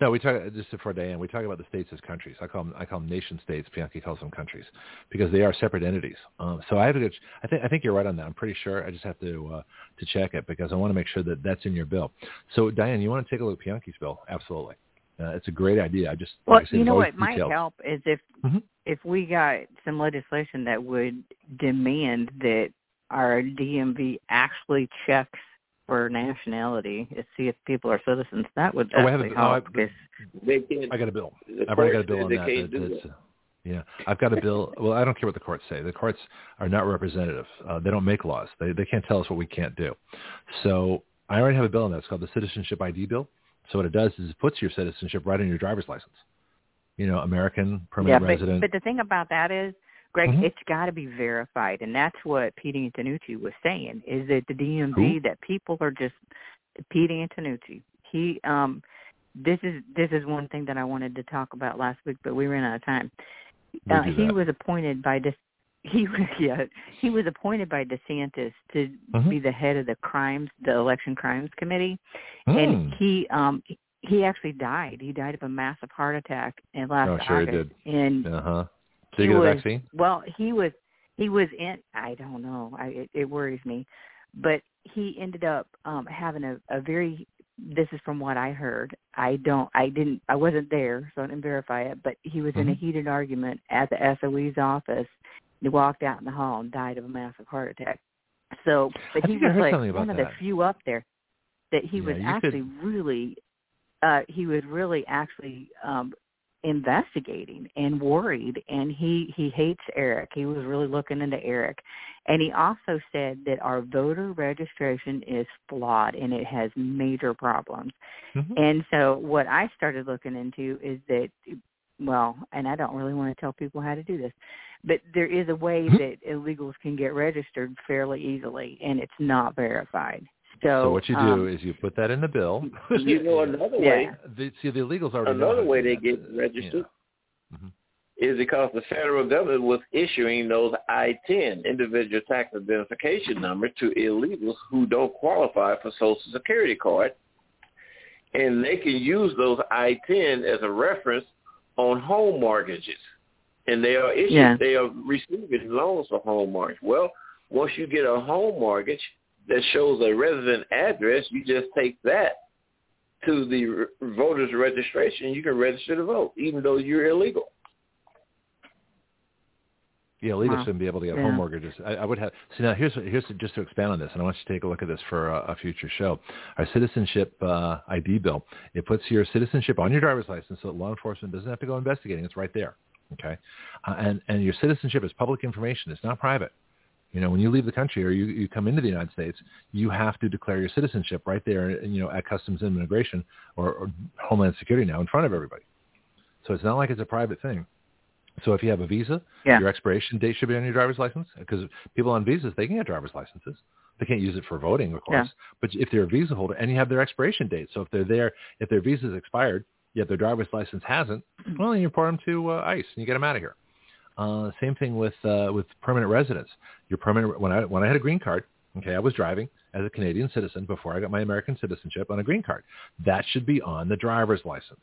No, we talk just for Diane. We talk about the states as countries. I call them I call them nation states. Bianchi calls them countries because they are separate entities. Um, so I have to. I think I think you're right on that. I'm pretty sure. I just have to uh, to check it because I want to make sure that that's in your bill. So Diane, you want to take a look at Bianchi's bill? Absolutely. Uh, it's a great idea. I just well, like I said, you know what detailed. might help is if mm-hmm. if we got some legislation that would demand that our DMV actually checks for nationality to see if people are citizens. That would oh, actually I help. No, I, I got a bill. I've already got a bill on that. that, that yeah, I've got a bill. Well, I don't care what the courts say. The courts are not representative. Uh, they don't make laws. They they can't tell us what we can't do. So I already have a bill on that. It's called the Citizenship ID Bill. So what it does is it puts your citizenship right on your driver's license. You know, American permanent yeah, but, resident. But the thing about that is Greg, mm-hmm. it's got to be verified, and that's what Pete Antonacci was saying. Is that the DMV Who? that people are just Pete Antonacci. He um, this is this is one thing that I wanted to talk about last week, but we ran out of time. Uh, he was appointed by this. He was yeah. He was appointed by DeSantis to mm-hmm. be the head of the crimes, the election crimes committee, mm. and he um he actually died. He died of a massive heart attack in last oh, sure August. He did. And uh huh. Did he you get was, a vaccine? Well, he was he was in. I don't know. I it, it worries me, but he ended up um having a, a very. This is from what I heard. I don't. I didn't. I wasn't there, so I didn't verify it. But he was mm-hmm. in a heated argument at the SOE's office. He walked out in the hall and died of a massive heart attack. So, but he was like one of that. the few up there that he Yeah, was actually could- really. uh He was really actually um investigating and worried and he he hates Eric. He was really looking into Eric. And he also said that our voter registration is flawed and it has major problems. Mhm. And so what I started looking into is that well, and I don't really want to tell people how to do this, but there is a way Mhm. that illegals can get registered fairly easily and it's not verified. So, So what you do um, is you put that in the bill. You know another Yeah. way. The, see, the illegals already Another way they get registered yeah. Mhm. is because the federal government was issuing those ITIN individual tax identification numbers to illegals who don't qualify for Social Security card, and they can use those ITIN as a reference on home mortgages, and they are issued, Yeah. they are receiving loans for home mortgage. Well, once you get a home mortgage that shows a resident address, you just take that to the r- voter's registration. You can register to vote, even though you're illegal. Yeah, illegals Wow. shouldn't be able to get Yeah. home mortgages. I, I would have. See now, here's here's just to expand on this, and I want you to take a look at this for a, a future show. Our citizenship uh, ID bill it puts your citizenship on your driver's license, so that law enforcement doesn't have to go investigating. It's right there. Okay, uh, and and your citizenship is public information. It's not private. You know, when you leave the country or you, you come into the United States, you have to declare your citizenship right there, you know, at Customs and Immigration or, or Homeland Security now in front of everybody. So it's not like it's a private thing. So if you have a visa, Yeah. your expiration date should be on your driver's license because people on visas, they can get driver's licenses. They can't use it for voting, of course. But if they're a visa holder and you have their expiration date, so if they're there, if their visa's expired, yet their driver's license hasn't, well, then you report them to uh, ICE and you get them out of here. Uh, same thing with uh, with permanent residents. Your permanent when I when I had a green card, okay, I was driving as a Canadian citizen before I got my American citizenship on a green card. That should be on the driver's license.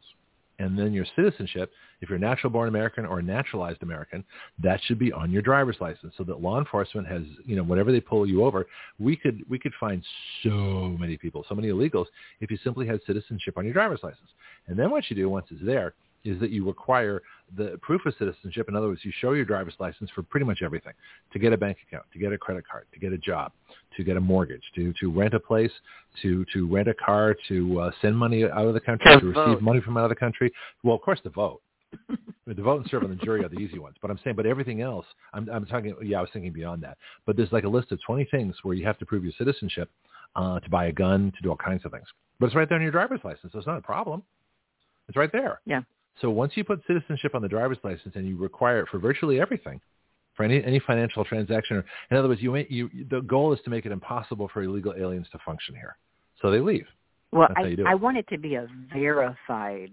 And then your citizenship, if you're a natural born American or a naturalized American, that should be on your driver's license so that law enforcement has, you know, whenever they pull you over, we could we could find so many people, so many illegals if you simply had citizenship on your driver's license. And then what you do once it's there is that you require the proof of citizenship. In other words, you show your driver's license for pretty much everything, to get a bank account, to get a credit card, to get a job, to get a mortgage, to, to rent a place, to, to rent a car, to uh, send money out of the country, to, to receive money from out of the country. Well, of course, to vote. the vote and serve on the jury are the easy ones. But I'm saying, but everything else, I'm, I'm talking, yeah, I was thinking beyond that. But there's like a list of 20 things where you have to prove your citizenship uh, to buy a gun, to do all kinds of things. But it's right there on your driver's license, so it's not a problem. It's right there. Yeah. So once you put citizenship on the driver's license and you require it for virtually everything, for any any financial transaction, or in other words, you, you the goal is to make it impossible for illegal aliens to function here. So they leave. Well, I, I want it to be a verified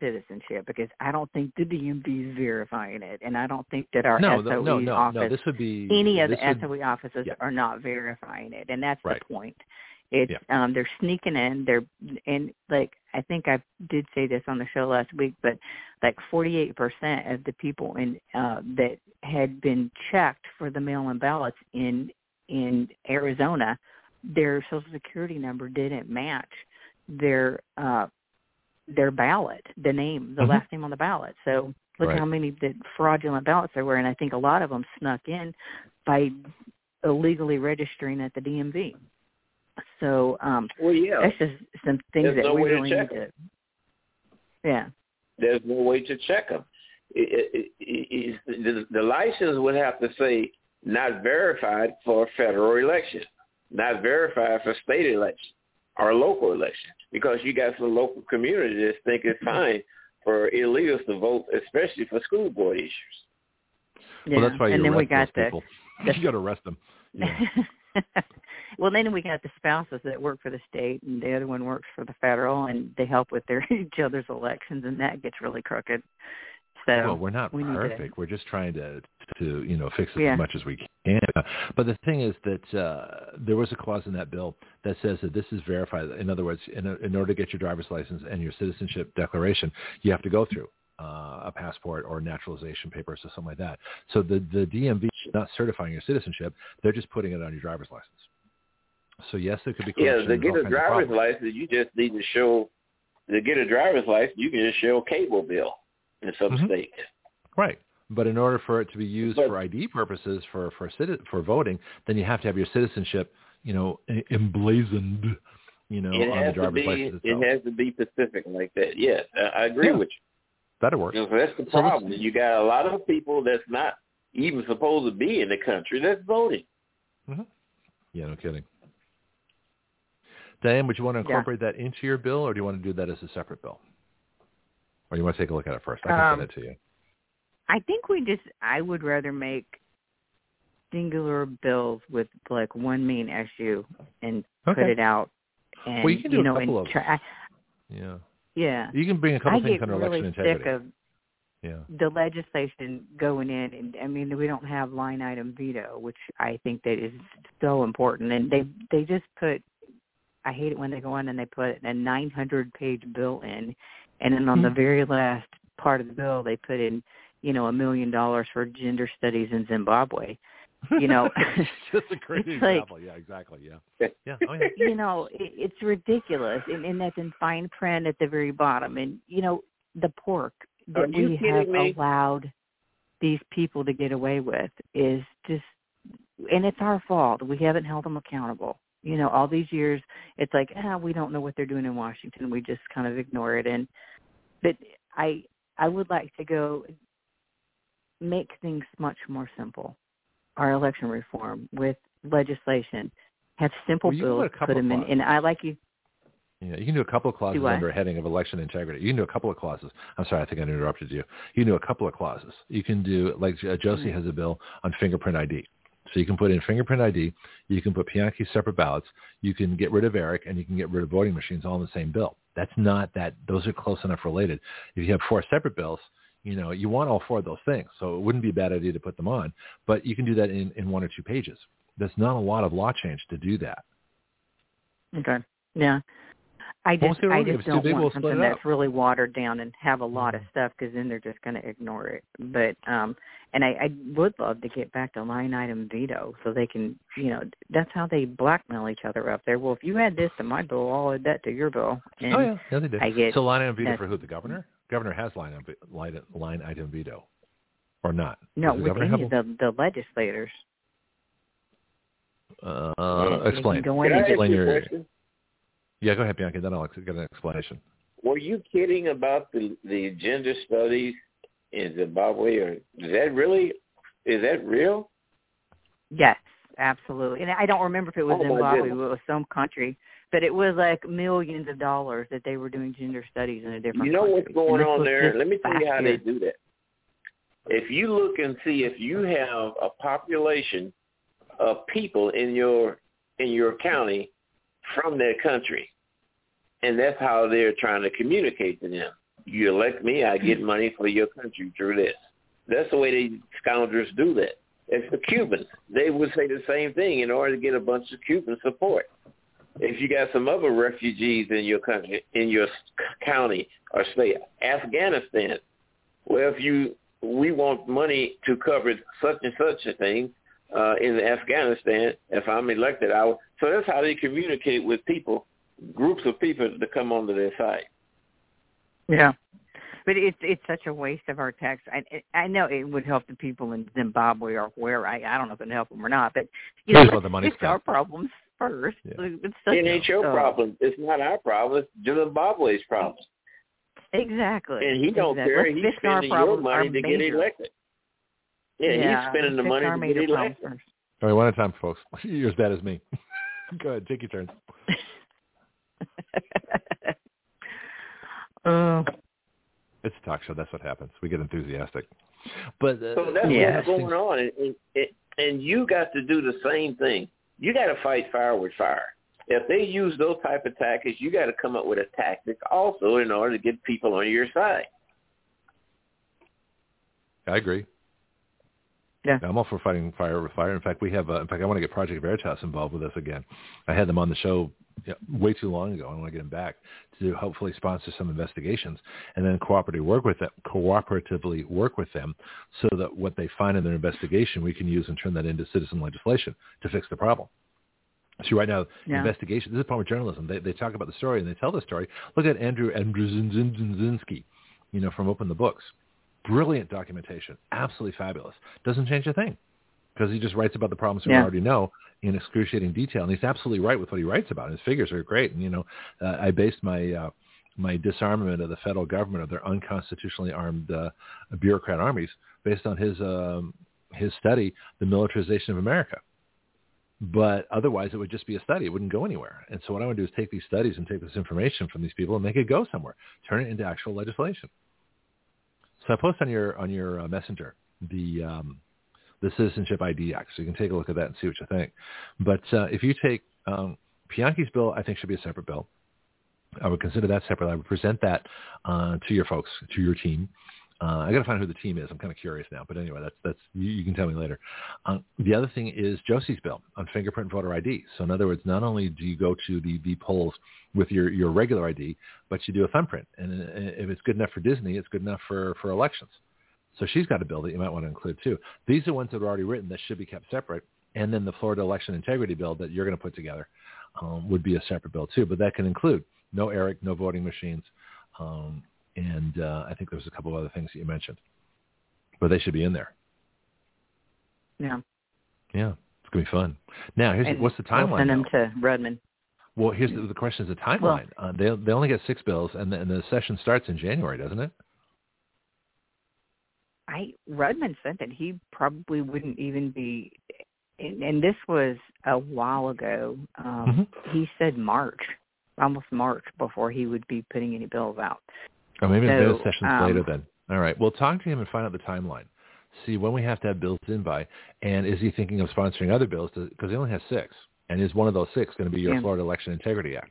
citizenship because I don't think the DMV is verifying it, and I don't think that our no, SOE no, no, office, no, this would be any of the would, SOE offices yeah. are not verifying it, and that's right. the point. It's yeah. um they're sneaking in. They're and like I think I did say this on the show last week, but like 48% of the people in uh that had been checked for the mail-in ballots in in Arizona, their social security number didn't match their uh their ballot, the name, the mm-hmm. last name on the ballot. So look right. how many the fraudulent ballots there were, and I think a lot of them snuck in by illegally registering at the DMV. So um well, yeah, that's just some things There's that no we way to really check need to. Yeah. There's no way to check them. It, it, it, the, the license would have to say not verified for federal election, not verified for state election or local election, because you got some local communities that think it's fine for illegals to vote, especially for school board issues. Yeah. Well, that's why you and then we got those people. the, you got to arrest them. Yeah. well, then we got the spouses that work for the state, and the other one works for the federal, and they help with their each other's elections, and that gets really crooked. So well, we're not we perfect. To, we're just trying to to you know fix it yeah. as much as we can. But the thing is that uh, there was a clause in that bill that says that this is verified. In other words, in, a, in order to get your driver's license and your citizenship declaration, you have to go through uh, a passport or naturalization papers or something like that. So the the DMV is not certifying your citizenship; they're just putting it on your driver's license. So yes, there could be yeah. To get a driver's license, you just need to show. To get a driver's license, you can just show a cable bill in some mm-hmm. states. Right. But in order for it to be used but, for ID purposes for for for voting, then you have to have your citizenship, you know, emblazoned, you know, on the driver's be, license itself. It has to be specific like that. Yes, I agree yeah. with you. That'll work. So that's the So problem. you got a lot of people that's not even supposed to be in the country that's voting. Mm-hmm. Yeah, no kidding. Diane, would you want to incorporate yeah. that into your bill, or do you want to do that as a separate bill? Or you want to take a look at it first? I can um, send it to you. I think we just. I would rather make singular bills with like one main issue and okay. put it out. And well, you can do know, a couple of. try, yeah. Yeah. You can bring a couple I things under really election sick of yeah. the legislation going in, and I mean we don't have line item veto, which I think that is so important. And they they just put. I hate it when they go in and they put a 900 page bill in, and then on mm-hmm. the very last part of the bill they put in, you know, a million dollars for gender studies in Zimbabwe. You know, just a great it's example. Like, yeah, exactly. Yeah, yeah. Oh, yeah. you know, it, it's ridiculous, and, and that's in fine print at the very bottom. And you know, the pork that Are we have me? allowed these people to get away with is just, and it's our fault. We haven't held them accountable. You know, all these years, it's like, ah, we don't know what they're doing in Washington. We just kind of ignore it. And, but I, I would like to go make things much more simple. Our election reform with legislation, have simple well, bills, put them in. And I like you. Yeah, you can do a couple of clauses under a heading of election integrity. You can do a couple of clauses. I'm sorry, I think I interrupted you. You can do a couple of clauses. You can do, like uh, Josie has a bill on fingerprint ID. So you can put in fingerprint ID. You can put Bianchi separate ballots. You can get rid of ERIC, and you can get rid of voting machines all in the same bill. That's not that. Those are close enough related. If you have four separate bills, you know, you want all four of those things. So it wouldn't be a bad idea to put them on. But you can do that in, in one or two pages. There's not a lot of law change to do that. Okay. Yeah. I just I just don't big, want something that's really watered down and have a lot of Mm-hmm. stuff because then they're just going to ignore it. But um and I, I would love to get back to line item veto so they can you know that's how they blackmail each other up there. Well, if you add this to my bill, I'll add that to your bill. And oh yeah, yeah they did. I get so line item veto for who? The governor? Governor has line item, line, line item veto, or not? no, Does the with any have of the the legislators. Uh, explain. can go Can in and explain your. question? Yeah, go ahead, Bianca. Then I'll get an explanation. Were you kidding about the the gender studies in Zimbabwe, or is that really is that real? Yes, absolutely. And I don't remember if it was Oh, Zimbabwe, goodness. but it was some country. But it was like millions of dollars that they were doing gender studies in a different You know what's going on there? Let me tell you how last they do that. If you look and see if you have a population of people in your in your county from that country, and that's how they're trying to communicate to them. You elect me, I get money for your country through this. That's the way they scoundrels do that. It's the Cubans. They would say the same thing in order to get a bunch of Cuban support. If you got some other refugees in your country, in your county or state, Afghanistan, well, if you we want money to cover such and such a thing uh, in Afghanistan. If I'm elected, I. So that's how they communicate with people, groups of people to come onto their side. Yeah. But it's it's such a waste of our tax. I I know it would help the people in Zimbabwe or where I I don't know if it would help them or not, but you know Here's what the money's fix our problems first. Yeah. It's such It ain't your uh, problem. It's not our problem. It's Zimbabwe's problem. Exactly. And he don't exactly. care. Let's He's spending your money our to get elected. Yeah, yeah, he's spending the money to get elected. first. All right, one at a time, folks. You're as bad as me. go ahead, take your turn. uh, It's a talk show. That's what happens. We get enthusiastic. But uh, So that's Yeah. what's going on, and, and, and you got to do the same thing. You got to fight fire with fire. If they use those type of tactics, you got to come up with a tactic also in order to get people on your side. I agree. Yeah. I'm all for fighting fire with fire. In fact, we have. Uh, in fact, I want to get Project Veritas involved with us again. I had them on the show yeah, way too long ago. I want to get them back to hopefully sponsor some investigations and then cooperatively work with them. Cooperatively work with them so that what they find in their investigation we can use and turn that into citizen legislation to fix the problem. So right now, Yeah. investigation. This is a problem with journalism. They they talk about the story and they tell the story. Look at Andrew Andrzejewski, you know, from Open the Books. Brilliant documentation, absolutely fabulous. Doesn't change a thing because he just writes about the problems we Yeah. already know in excruciating detail, and he's absolutely right with what he writes about. His figures are great, and you know, uh, I based my uh, my disarmament of the federal government of their unconstitutionally armed uh, bureaucrat armies based on his um, his study, the militarization of America but otherwise it would just be a study. It wouldn't go anywhere. And so what I want to do is take these studies and take this information from these people and make it go somewhere, turn it into actual legislation. So I post on your on your uh, messenger the um, the Citizenship ID Act, so you can take a look at that and see what you think. But uh, if you take um, Bianchi's bill, I think should be a separate bill. I would consider that separate. I would present that uh, to your folks, to your team. Uh, I got to find who the team is. I'm kind of curious now, but anyway, that's that's you, you can tell me later. Um, the other thing is Josie's bill on fingerprint voter ID. So in other words, not only do you go to the, the polls with your, your regular ID, but you do a thumbprint. And uh, if it's good enough for Disney, it's good enough for, for elections. So she's got a bill that you might want to include too. These are ones that are already written that should be kept separate. And then the Florida election integrity bill that you're going to put together um, would be a separate bill too. But that can include no ERIC, no voting machines. Um, and uh, I think there's a couple of other things that you mentioned. But they should be in there. yeah. Yeah, it's going to be fun. Now, here's And what's the We'll timeline? send them now? to Rudman. Well, here's the, the question: Is the timeline? uh, they they only get six bills, and the, and the session starts in January, doesn't it? I Rudman said that he probably wouldn't even be, and, and this was a while ago. Um, He said March, almost March, before he would be putting any bills out. Or maybe So, the session's um, later then. All right. Well, talk to him and find out the timeline. See when we have to have bills in by, and is he thinking of sponsoring other bills? Because he only has six, and is one of those six going to be your Yeah. Florida Election Integrity Act?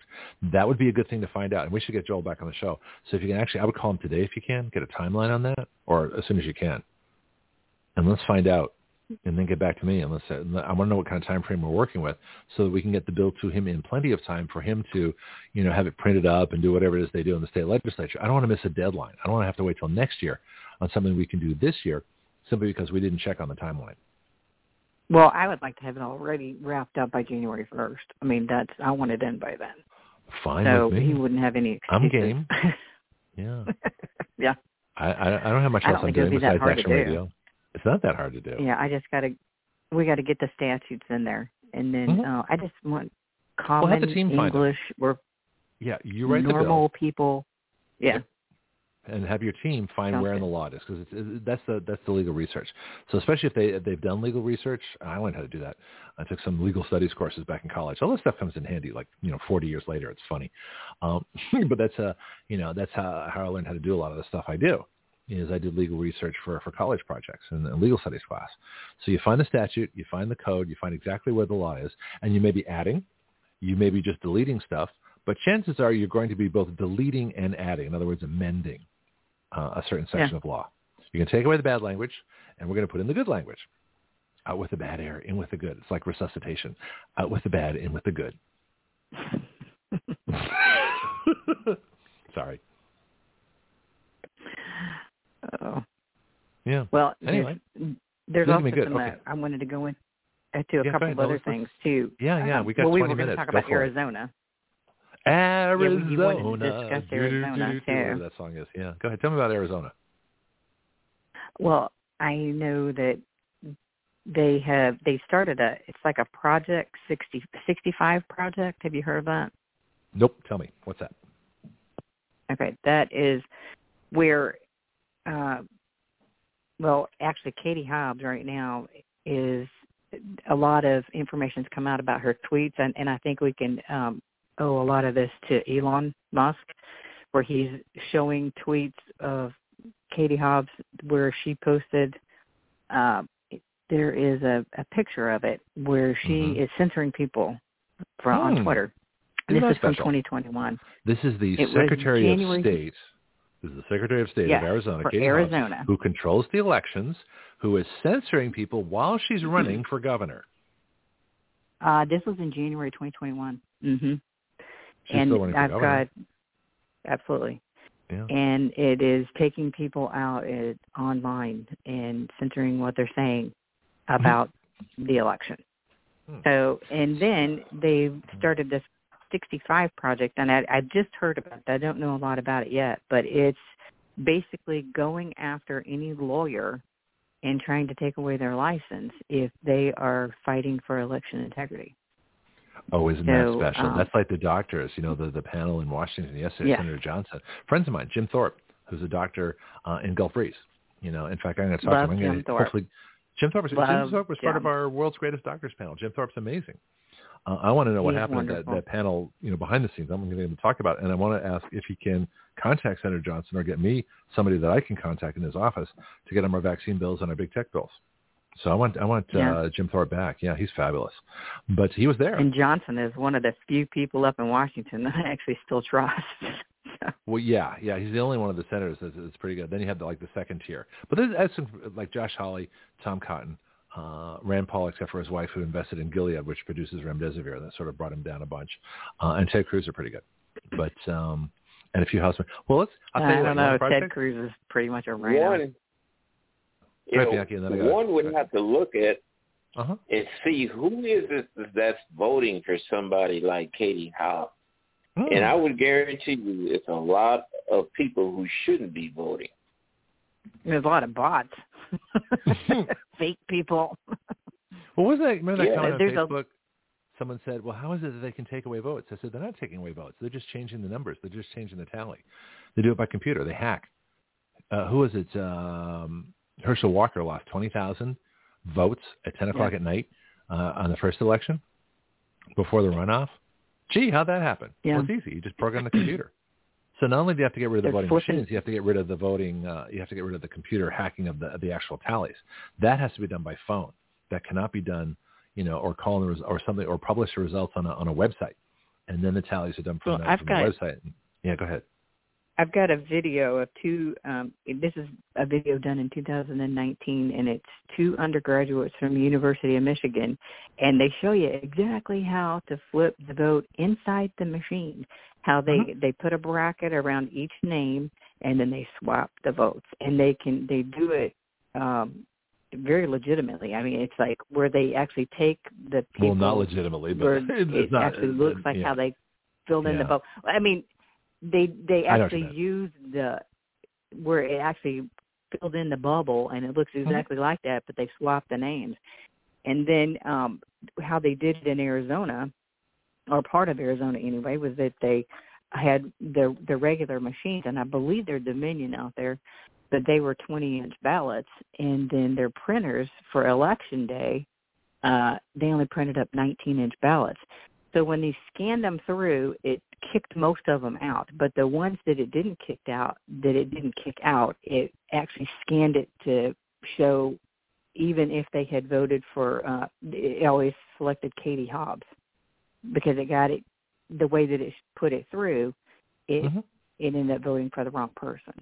That would be a good thing to find out, and we should get Joel back on the show. So if you can actually, I would call him today if you can, get a timeline on that, or as soon as you can, and let's find out and then get back to me. And let's say, I want to know what kind of time frame we're working with, so that we can get the bill to him in plenty of time for him to, you know, have it printed up and do whatever it is they do in the state legislature. I don't want to miss a deadline. I don't want to have to wait till next year on something we can do this year, simply because we didn't check on the timeline. Well, I would like to have it already wrapped up by January first. I mean, that's I want it in by then. Fine so with me. he wouldn't have any excuses. I'm game. Yeah. yeah. I, I I don't have much else I'm doing besides action radio. It's not that hard to do. Yeah, I just gotta we got to get the statutes in there, and then mm-hmm. uh, I just want common well, English. We're yeah, you write normal the bill. people. Yeah. Yep. And have your team find Sounds where good. in the law it is because it, that's the that's the legal research. So especially if they if they've done legal research, I learned how to do that. I took some legal studies courses back in college. All this stuff comes in handy. Like you know, 40 years later, it's funny. Um, but that's a you know that's how how I learned how to do a lot of the stuff I do is I did legal research for, for college projects in a legal studies class. So you find the statute, you find the code, you find exactly where the law is, and you may be adding, you may be just deleting stuff, but chances are you're going to be both deleting and adding, in other words, amending uh, a certain section yeah. of law. You can take away the bad language, and we're going to put in the good language. Out with the bad air, in with the good. It's like resuscitation. Out with the bad, in with the good. Sorry. Yeah. Well, anyway, there's, there's also some okay. I wanted to go in uh, to a yeah, couple of other things too. Yeah, yeah, um, we got well, we 20 were going minutes. to talk Go about Arizona. Arizona. Yeah, wanted to discuss Arizona too. Whatever that song is. Yeah. Go ahead. Tell me about Arizona. Well, I know that they have they started a it's like a project 60 65 project. Have you heard of that? Nope. Tell me. What's that? Okay, that is where uh well, actually Katie Hobbs right now is a lot of information's come out about her tweets and, and I think we can um owe a lot of this to Elon Musk where he's showing tweets of Katie Hobbs where she posted uh, there is a, a picture of it where she mm-hmm. is censoring people from hmm. on Twitter. Isn't this is special? from 2021. This is the It Secretary of State. Is the Secretary of State Yes, of Arizona, for Katie Hobbs, who controls the elections, who is censoring people while she's running for governor. Uh, this was in January 2021. Mm-hmm. She's and I've governor. got absolutely, Yeah. and it is taking people out at, online and censoring what they're saying about the election. Hmm. So, and then they started this 65 project, and I, I just heard about it. I don't know a lot about it yet, but it's basically going after any lawyer and trying to take away their license if they are fighting for election integrity. Oh, isn't that special? um, That's like the doctors, you know, the the panel in Washington yesterday, Yeah. Senator Johnson. Friends of mine, Jim Thorp, who's a doctor uh, in Gulf Breeze. You know, in fact, I'm going to talk Love to him. I'm Jim Thorp. Hopefully, Jim Thorp, was- Jim Thorp was part of our world's greatest doctors panel. Jim Thorp's amazing. Uh, I want to know what He's happened at that, that panel, you know, behind the scenes. I'm going to talk about it, and I want to ask if he can contact Senator Johnson or get me somebody that I can contact in his office to get him our vaccine bills and our big tech bills. So I want I want Yeah. uh, Jim Thorp back. Yeah, he's fabulous. But he was there. And Johnson is one of the few people up in Washington that I actually still trust. So, Well, yeah, yeah, he's the only one of the senators that's, that's pretty good. Then you have the, like the second tier, but there's there's some like Josh Hawley, Tom Cotton, uh, Rand Paul, except for his wife who invested in Gilead, which produces remdesivir, that sort of brought him down a bunch, uh, and Ted Cruz are pretty good, but um, and a few housemen. Well, let's. I'll tell I you what, don't know. a project? Ted Cruz is pretty much a RINO. One, you know, Bianchi, and then I got- one would have to look at Uh-huh. and see who is it that's voting for somebody like Katie Hobbs. Hmm. And I would guarantee you it's a lot of people who shouldn't be voting. There's a lot of bots, fake people. Well, wasn't that remember that Yeah, comment on there's a- Facebook? Someone said, "Well, how is it that they can take away votes?" I said, "They're not taking away votes. They're just changing the numbers. They're just changing the tally. They do it by computer. They hack." Uh, who was it? Um, Herschel Walker lost twenty thousand votes at ten o'clock at night uh, on the first election before the runoff. Gee, how'd that happen? Yeah. Well, it's easy. You just program the computer. So not only do you have to get rid of the They're voting flipping- machines, you have to get rid of the voting. Uh, you have to get rid of the computer hacking of the of the actual tallies. That has to be done by phone. That cannot be done, you know, or call the res- or something or publish the results on a on a website, and then the tallies are done from, Well, the, from got- the website. Yeah, go ahead. I've got a video of two. Um, this is a video done in 2019, and it's two undergraduates from the University of Michigan, and they show you exactly how to flip the vote inside the machine. How they Mhm. they put a bracket around each name, and then they swap the votes, and they can they do it um, very legitimately. I mean, it's like where they actually take the people. well, not legitimately, but it not. actually looks like yeah. how they filled in the vote. I mean, they they I know what you actually meant. use the where it actually filled in the bubble, and it looks Mm-hmm. exactly like that, but they swapped the names. And then um how they did it in Arizona, or part of Arizona anyway, was that they had the the regular machines, and I believe they're Dominion out there, but they were 20 inch ballots, and then their printers for election day, uh, they only printed up 19 inch ballots. So when they scanned them through, it kicked most of them out. But the ones that it didn't kick out, that it didn't kick out, it actually scanned it to show even if they had voted for. Uh, it always selected Katie Hobbs because it got it the way that it put it through. It Mhm. it ended up voting for the wrong person.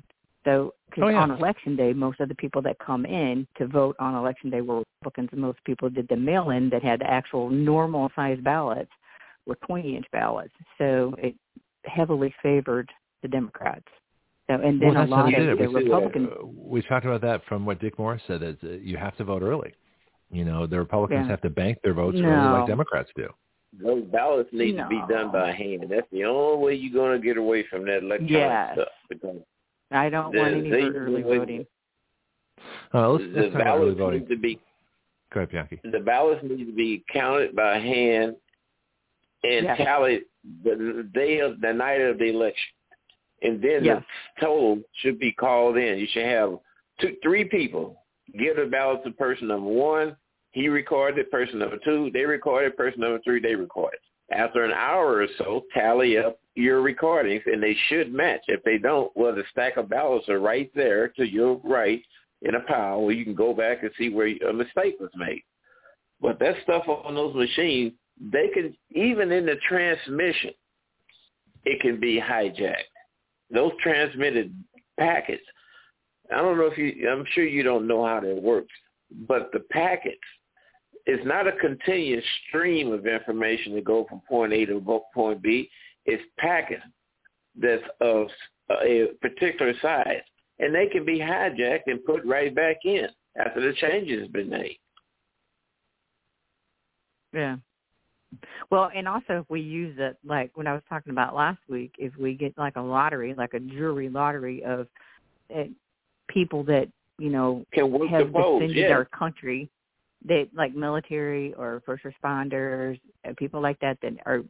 So, because Oh, yeah. on election day, most of the people that come in to vote on election day were Republicans, and most people did the mail-in that had the actual normal-sized ballots were 20-inch ballots. So it heavily favored the Democrats. So, and then well, a lot of it. the Republicans. uh, we talked about that from what Dick Morris said. Is uh, you have to vote early. You know, the Republicans Yeah. have to bank their votes early like Democrats do. Those ballots need to be done by hand. That's the only way you're going to get away from that electronic Yes. stuff. Because I don't the- want any they- early they- voting. Uh, let's, the let's talk about early ballots voting. need to be Go ahead, Bianchi. the ballots need to be counted by hand and Yes. tallied the day of the night of the election, and then Yes. the total should be called in. You should have two, three people give the ballot to person number one. He recorded. It, person number two, they recorded. It. Person number three, they recorded. It. After an hour or so, tally up your recordings, and they should match. If they don't, well, the stack of ballots are right there to your right in a pile where you can go back and see where a mistake was made. But that stuff on those machines, they can even in the transmission, it can be hijacked. Those transmitted packets. I don't know if you. I'm sure you don't know how that works, but the packets it's not a continuous stream of information to go from point A to point B. It's packets that's of a particular size, and they can be hijacked and put right back in after the changes have been made. Yeah. Well, and also if we use it like when I was talking about last week, if we get like a lottery, like a jury lottery of uh, people that you know Can work have the defended yeah. our country, that like military or first responders, uh, people like that that are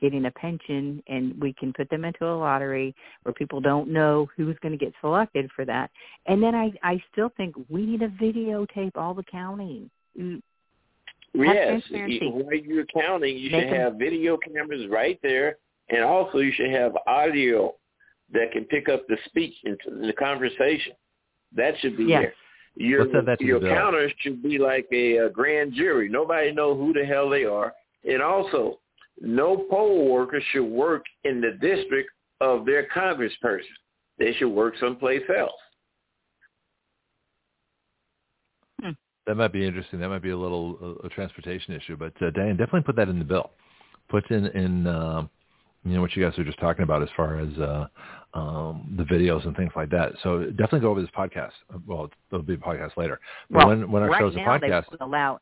getting a pension, and we can put them into a lottery where people don't know who's going to get selected for that. And then I I still think we need to videotape all the counting. Have Yes, while you're counting, you Make should them- have video cameras right there, and also you should have audio that can pick up the speech into the conversation. That should be Yes. there. Your that your bill. counters should be like a, uh grand jury. Nobody know who the hell they are, and also no poll worker should work in the district of their congressperson. They should work someplace else. That might be interesting. That might be a little a transportation issue, but uh, Diane, definitely put that in the bill. Put in in uh, you know what you guys were just talking about as far as uh, um, the videos and things like that. So definitely go over this podcast. Well, there'll be a podcast later. But Well, when when our right show's a now podcast, they won't allow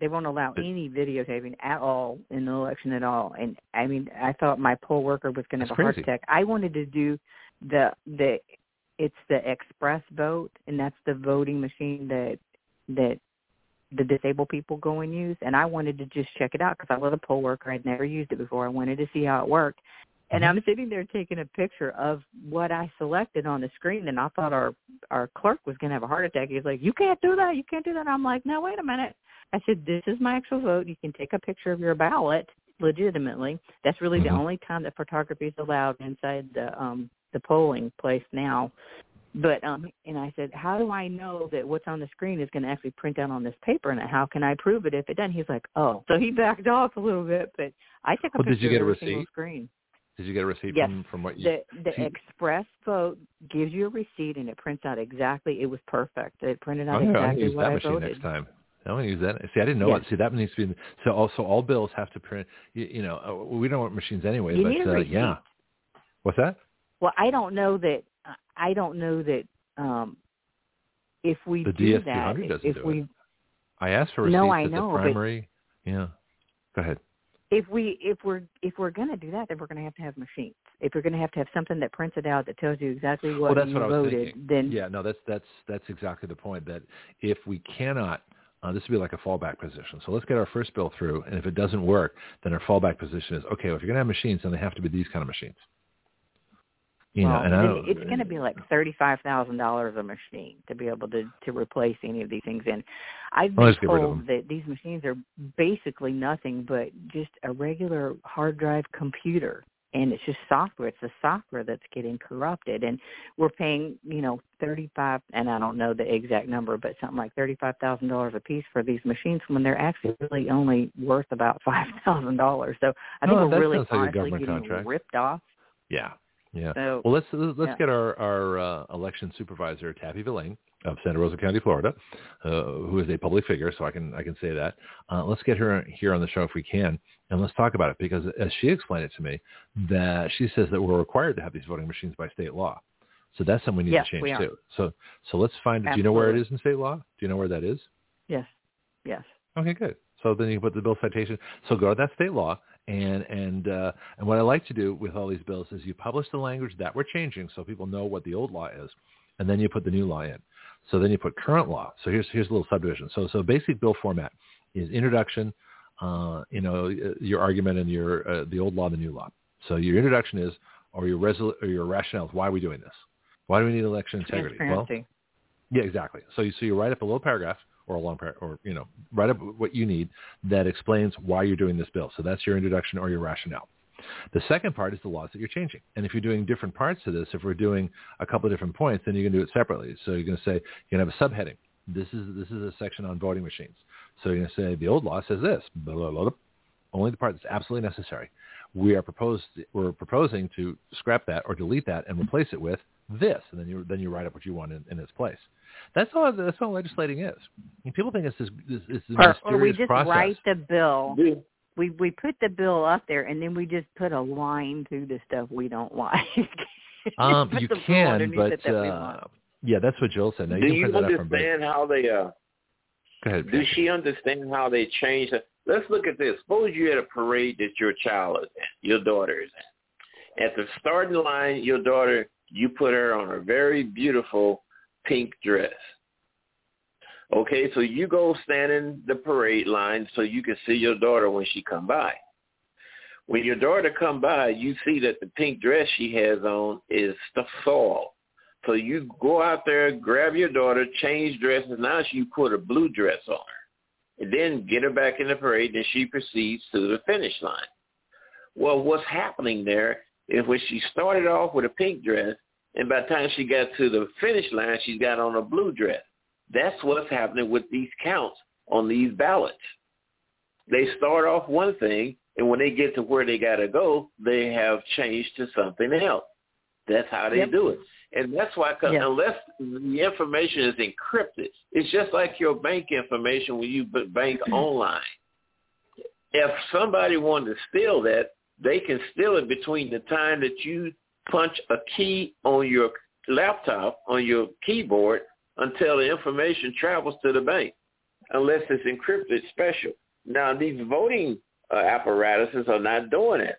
they won't allow any videotaping at all in the election at all. And I mean, I thought my poll worker was going to have a heart attack. I wanted to do the the it's the express vote, and that's the voting machine that that the disabled people go and use. And I wanted to just check it out because I was a poll worker. I'd never used it before. I wanted to see how it worked. And Mhm. I'm sitting there taking a picture of what I selected on the screen, and I thought our our clerk was going to have a heart attack. He's like, "You can't do that. You can't do that." I'm like, "No, wait a minute." I said, "This is my actual vote. You can take a picture of your ballot legitimately. That's really Mhm. the only time that photography is allowed inside the um the polling place now." But um and I said, "How do I know that what's on the screen is going to actually print out on this paper, and how can I prove it if it doesn't?" He's like, "Oh." So he backed off a little bit, but I took a Well, did you get a of every single receipt? screen. Did you get a receipt yes. from from what you? The the Express vote gives you a receipt and it prints out exactly. It was perfect. It printed out oh, exactly use what that I machine voted. next time. I'm going to use that. See, I didn't know yes. it. See, that needs to be. So also, all bills have to print. You, you know, uh, we don't want machines anyway. You but need a uh, yeah. What's that? Well, I don't know that. I don't know that. um If we the do DS200 that, doesn't if do we it. I asked for receipts No, I know, the but- primary. Yeah. Go ahead. if we if we're if we're going to do that, then we're going to have to have machines. If we're going to have to have something that prints it out that tells you exactly what well, that's you what I was voted, then yeah, no, that's that's that's exactly the point. That if we cannot, uh, this would be like a fallback position. So let's get our first bill through, and if it doesn't work, then our fallback position is okay. Well, if you're going to have machines, then they have to be these kind of machines. You well, know, and I don't, it's going to be like thirty-five thousand dollars a machine to be able to to replace any of these things. And I've been let's get rid of told that these machines are basically nothing but just a regular hard drive computer, and it's just software. It's the software that's getting corrupted, and we're paying you know thirty-five, and I don't know the exact number, but something like thirty-five thousand dollars a piece for these machines when they're actually really only worth about five thousand dollars. So I think No, we're really sounds like a honestly getting contract. ripped off. yeah, yeah. So Well, let's let's yeah. get our our uh, election supervisor Tappie Villane of Santa Rosa County, Florida, uh, who is a public figure, so I can I can say that. Uh, let's get her here on the show if we can, and let's talk about it because as she explained it to me, that she says that we're required to have these voting machines by state law. So that's something we need Yes, to change too. So so let's find. Do you know where it is in state law? Do you know where that is? yes, yes. Okay, good. So then you can put the bill citation. So go to that state law, and and uh, and what I like to do with all these bills is you publish the language that we're changing, so people know what the old law is, and then you put the new law in. So then you put current law. So here's here's a little subdivision. So so basic bill format is introduction, uh, you know, your argument and your uh, the old law, the new law. So your introduction is or your resol- or your rationale is why are we doing this? Why do we need election integrity? Well, yeah, exactly. So you so you write up a little paragraph or a long paragraph, or you know, write up what you need that explains why you're doing this bill. So that's your introduction or your rationale. The second part is the laws that you're changing. And if you're doing different parts to this, if we're doing a couple of different points, then you can do it separately. So you're going to say you're going to have a subheading. This is this is a section on voting machines. So you're going to say the old law says this. Blah, blah, blah. Only the part that's absolutely necessary. We are proposed we're proposing to scrap that or delete that and replace it with this, and then you then you write up what you want in, in its place. That's all. That's all legislating is. And people think it's this this, this Or, mysterious or we just process. write the bill. Yeah. We we put the bill up there, and then we just put a line through the stuff we don't like. Um, you can, but it that we uh, want. yeah, that's what Jill said. Now, Do you you can print that up from both. understand how they uh Go ahead. do she understand how they change it? Let's look at this. Suppose you're at a parade that your child is in, your daughter is in. At the starting line, your daughter, you put her on a very beautiful pink dress. Okay, so you go stand in the parade line so you can see your daughter when she come by. When your daughter come by, you see that the pink dress she has on is the soil. So you go out there, grab your daughter, change dresses. Now she put a blue dress on her. And then get her back in the parade, and she proceeds to the finish line. Well, what's happening there is when she started off with a pink dress, and by the time she got to the finish line, she's got on a blue dress. That's what's happening with these counts on these ballots. They start off one thing, and when they get to where they got to go, they have changed to something else. That's how they Yep. do it. And that's why, cause Yeah. unless the information is encrypted, it's just like your bank information when you bank mm-hmm. online. If somebody wanted to steal that, they can steal it between the time that you punch a key on your laptop, on your keyboard, until the information travels to the bank, unless it's encrypted special. Now, these voting uh, apparatuses are not doing it.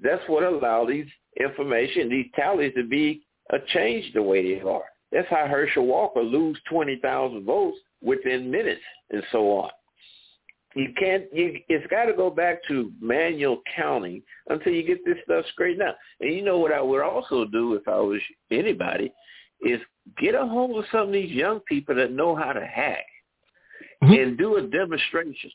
That's what allow these information, these tallies to be uh, changed the way they are. That's how Herschel Walker lose 20,000 votes within minutes and so on. You can't, you, it's got to go back to manual counting until you get this stuff straightened out. And you know what I would also do if I was anybody is get a hold of some of these young people that know how to hack Mhm. and do a demonstration.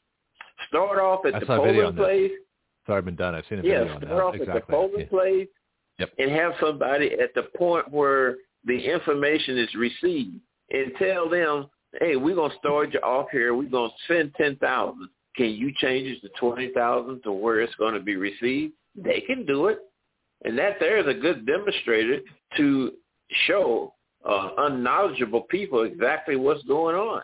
Start off at I the video polling on that. place. It's already been done. I've seen a video Yeah, on start that. off at the polling Yeah. place Yep. and have somebody at the point where the information is received and tell them, hey, we're to start you off here. We're to send 10,000. Can you change it to 20,000 to where it's to be received? They can do it. And that there is a good demonstrator to show uh, unknowledgeable people exactly what's going on.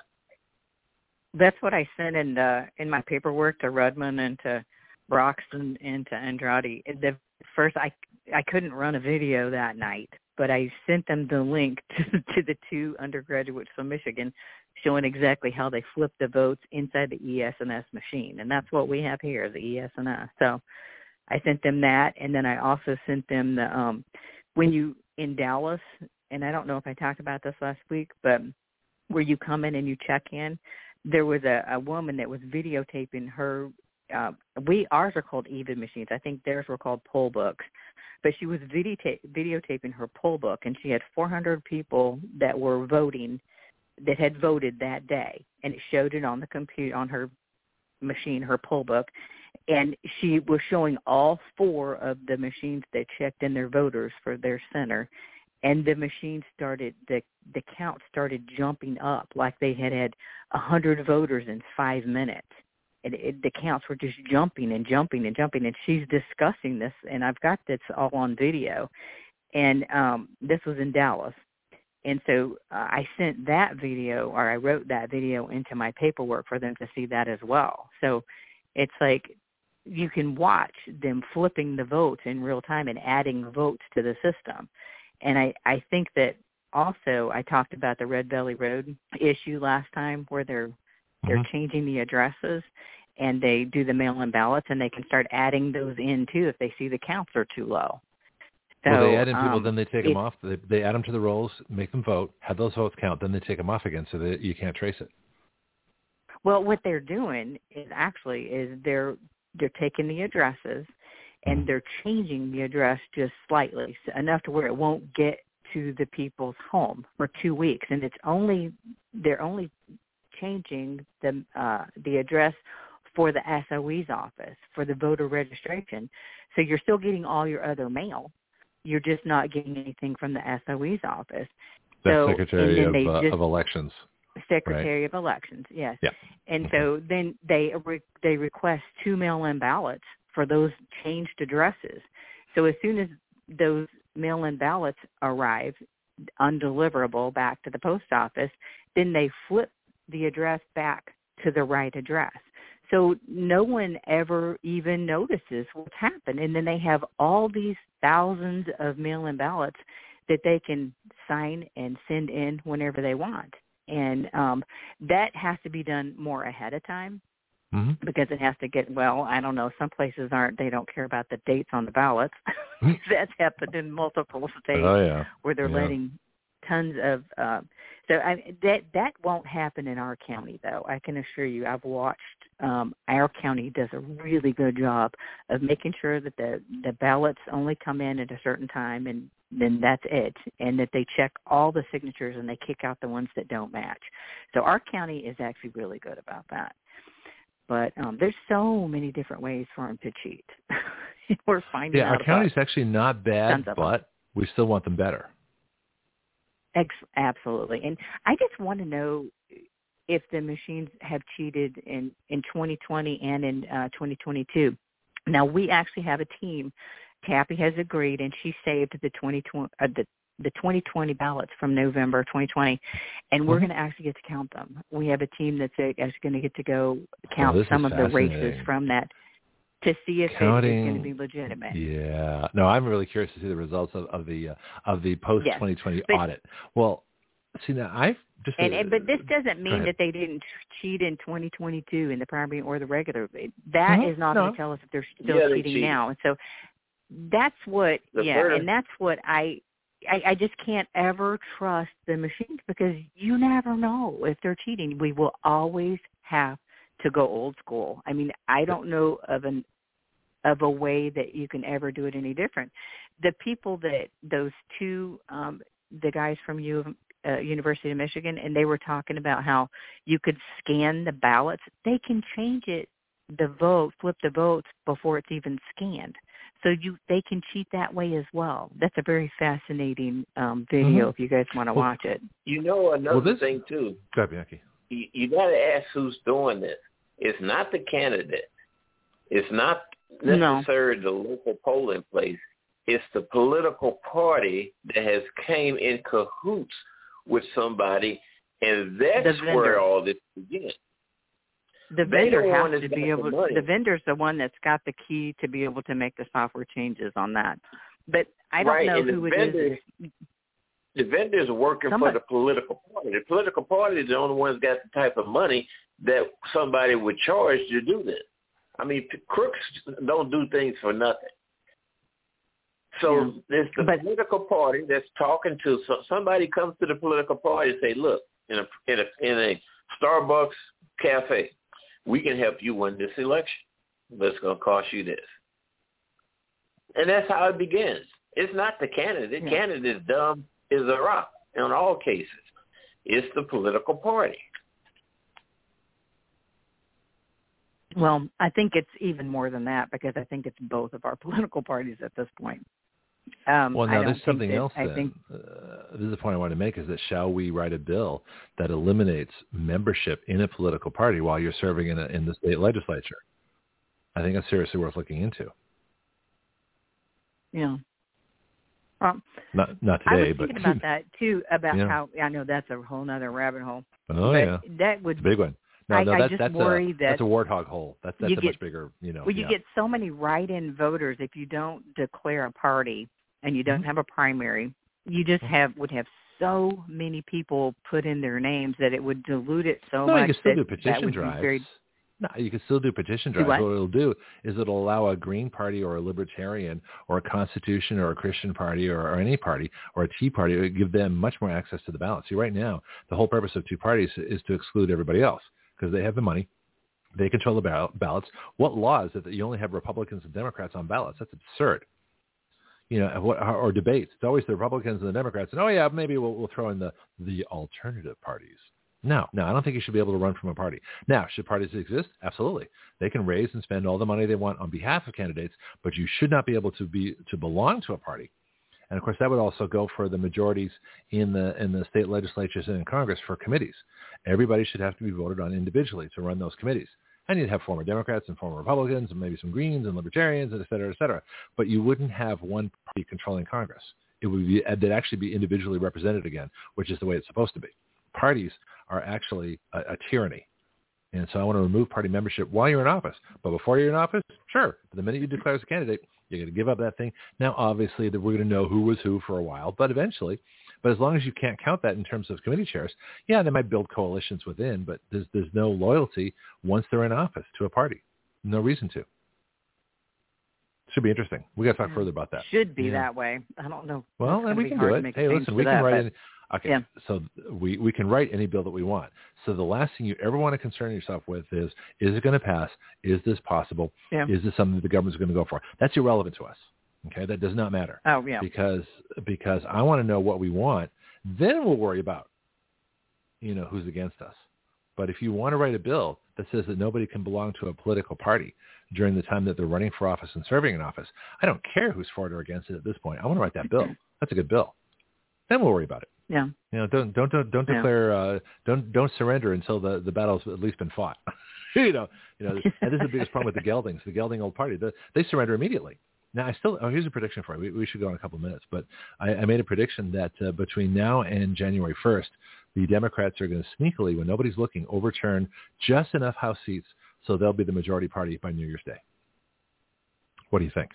That's what I sent in the in my paperwork to Rudman and to Broxson and to Andrade. The first I I couldn't run a video that night, but I sent them the link to to the two undergraduates from Michigan showing exactly how they flip the votes inside the ES&S machine, and that's what we have here, the ES&S. So I sent them that, and then I also sent them the um when you in Dallas, and I don't know if I talked about this last week, but where you come in and you check in, there was a, a woman that was videotaping her. Uh, we ours are called EViD machines. I think theirs were called poll books, but she was videota- videotaping her poll book, and she had 400 people that were voting that had voted that day, and it showed it on the computer on her machine, her poll book, and she was showing all four of the machines that checked in their voters for their center and the machine started the the count started jumping up like they had had a hundred voters in five minutes. And it, the counts were just jumping and jumping and jumping and she's discussing this and i've got this all on video. And um this was in dallas and so uh, i sent that video or i wrote that video into my paperwork for them to see that as well so it's like you can watch them flipping the votes in real time and adding votes to the system and I I think that also I talked about the Red Valley Road issue last time where they're they're mm-hmm. changing the addresses and they do the mail-in ballots and they can start adding those in too if they see the counts are too low. So, well, they add in people, um, then they take them off. They, they add them to the rolls, make them vote, have those votes count, then they take them off again so that you can't trace it. Well, what they're doing is actually is they're they're taking the addresses and mm-hmm. they're changing the address just slightly so enough to where it won't get to the people's home for two weeks and it's only they're only changing the uh the address for the SOE's office for the voter registration so you're still getting all your other mail you're just not getting anything from the SOE's office the so, secretary of, uh, just, of elections secretary right. of elections yes yeah. and so then they re- they request two mail-in ballots for those changed addresses. So as soon as those mail-in ballots arrive undeliverable back to the post office, then they flip the address back to the right address. So no one ever even notices what's happened. And then they have all these thousands of mail-in ballots that they can sign and send in whenever they want. And um, that has to be done more ahead of time mm-hmm. because it has to get well. I don't know. Some places aren't. They don't care about the dates on the ballots. Mm-hmm. That's happened in multiple states oh, yeah. where they're yeah. letting tons of. Uh, so I, that that won't happen in our county, though. I can assure you. I've watched. Um, our county does a really good job of making sure that the the ballots only come in at a certain time and then that's it. And that they check all the signatures and they kick out the ones that don't match. So our county is actually really good about that. But um, there's so many different ways for them to cheat. We're finding yeah, out. our county's actually not bad, but we still want them better. Ex- absolutely, and I just want to know if the machines have cheated in in 2020 and in uh, 2022. Now we actually have a team. Tappie has agreed, and she saved the 2020 uh, the the 2020 ballots from November 2020, and we're mm-hmm. going to actually get to count them. We have a team that's actually going to get to go count oh, some of the races from that to see if Counting, it is going to be legitimate. Yeah, no, I'm really curious to see the results of, of the uh, of the post 2020 yes. audit. Well, see now I've just and, uh, and but this doesn't mean that they didn't cheat in 2022 in the primary or the regular. That mm-hmm. is not no. going to tell us if they're still yeah, cheating cheat. now. And so that's what the yeah, first, and that's what I I, I just can't ever trust the machines because you never know if they're cheating. We will always have to go old school. I mean, I don't know of an of a way that you can ever do it any different. The people that those two um the guys from U uh, University of Michigan and they were talking about how you could scan the ballots. They can change it the vote, flip the votes before it's even scanned so you they can cheat that way as well. That's a very fascinating um, video mm-hmm. if you guys want to watch it. You know another well, this, thing too. Go ahead, Bianchi. You, you got to ask who's doing this. It's not the candidate. It's not necessarily no. the local polling place. It's the political party that has came in cahoots with somebody, and that's where all this begins. The vendor has to be able. The, the vendor's the one that's got the key to be able to make the software changes on that. But I don't right, know who it vendor, is. The vendors working Somebody. for the political party. The political party is the only one that's got the type of money that somebody would charge to do this. I mean, crooks don't do things for nothing. So Yeah. it's the But- political party that's talking to so somebody comes to the political party and say, "Look, in a in a in a Starbucks cafe, we can help you win this election, but it's going to cost you this." And that's how it begins. It's not the candidate. Yeah. Candidate is dumb as a rock in all cases. It's the political party. Well, I think it's even more than that because I think it's both of our political parties at this point. Um, Well, now there's something that- else. I then. think uh, this is the point I want to make: is that shall we write a bill that eliminates membership in a political party while you're serving in a, in the state legislature? I think that's seriously worth looking into. yeah. Um, Not not I was today, but thinking about that too. About Yeah. how I know that's a whole other rabbit hole. oh yeah, that would big one. No, I- no, I that's just that's worry a that that's a warthog hole. That's that's a get- much bigger, you know. Well, you yeah. get so many write-in voters if you don't declare a party and you don't Mhm. have a primary. You just have would have so many people put in their names that it would dilute it so no, much you can still that do petition drives. very. No, you can still do petition Do drives. what? what it'll do is it'll allow a Green Party or a Libertarian or a Constitution or a Christian Party or, or any party or a Tea Party, it would give them much more access to the ballot. See, right now, the whole purpose of two parties is to exclude everybody else because they have the money. They control the ball- ballots. What law is it that you only have Republicans and Democrats on ballots? That's absurd. You know, what, or debates. It's always the Republicans and the Democrats. And oh yeah, maybe we'll, we'll throw in the the alternative parties. No, no, I don't think you should be able to run from a party. Now, should parties exist? Absolutely. They can raise and spend all the money they want on behalf of candidates, but you should not be able to be to belong to a party. And of course, that would also go for the majorities in the in the state legislatures and in Congress for committees. Everybody should have to be voted on individually to run those committees. And you'd have former Democrats and former Republicans and maybe some Greens and Libertarians and et cetera, et cetera. But you wouldn't have one party controlling Congress. It would be they'd actually be individually represented again, which is the way it's supposed to be. Parties are actually a, a tyranny. And so I want to remove party membership while you're in office. But before you're in office, sure. The minute you declare as a candidate, you're going to give up that thing. Now, obviously, that we're going to know who was who for a while, but eventually. But as long as you can't count that in terms of committee chairs, yeah, they might build coalitions within, but there's there's no loyalty once they're in office to a party. No reason to. Should be interesting. We got to talk Yeah. further about that. Should be Yeah. that way. I don't know. Well, and we can do it. Hey, listen, we can that, write but- any. Okay, Yeah. so we we can write any bill that we want. So the last thing you ever want to concern yourself with is: is it going to pass? Is this possible? Yeah. Is this something that the government's going to go for? That's irrelevant to us. Okay, that does not matter Oh yeah. because because I want to know what we want. Then we'll worry about you know who's against us. But if you want to write a bill that says that nobody can belong to a political party during the time that they're running for office and serving in office, I don't care who's for it or against it at this point. I want to write that bill. That's a good bill. Then we'll worry about it. Yeah. You know, don't don't don't, don't Yeah. declare uh, don't don't surrender until the the battle's at least been fought. you know, you know, and this is the biggest problem with the Geldings, the Gelding old party. The, they surrender immediately. Now, I still oh, here's a prediction for you. We, we should go in a couple of minutes, but I, I made a prediction that uh, between now and January 1st, the Democrats are going to sneakily, when nobody's looking, overturn just enough House seats so they'll be the majority party by New Year's Day. What do you think?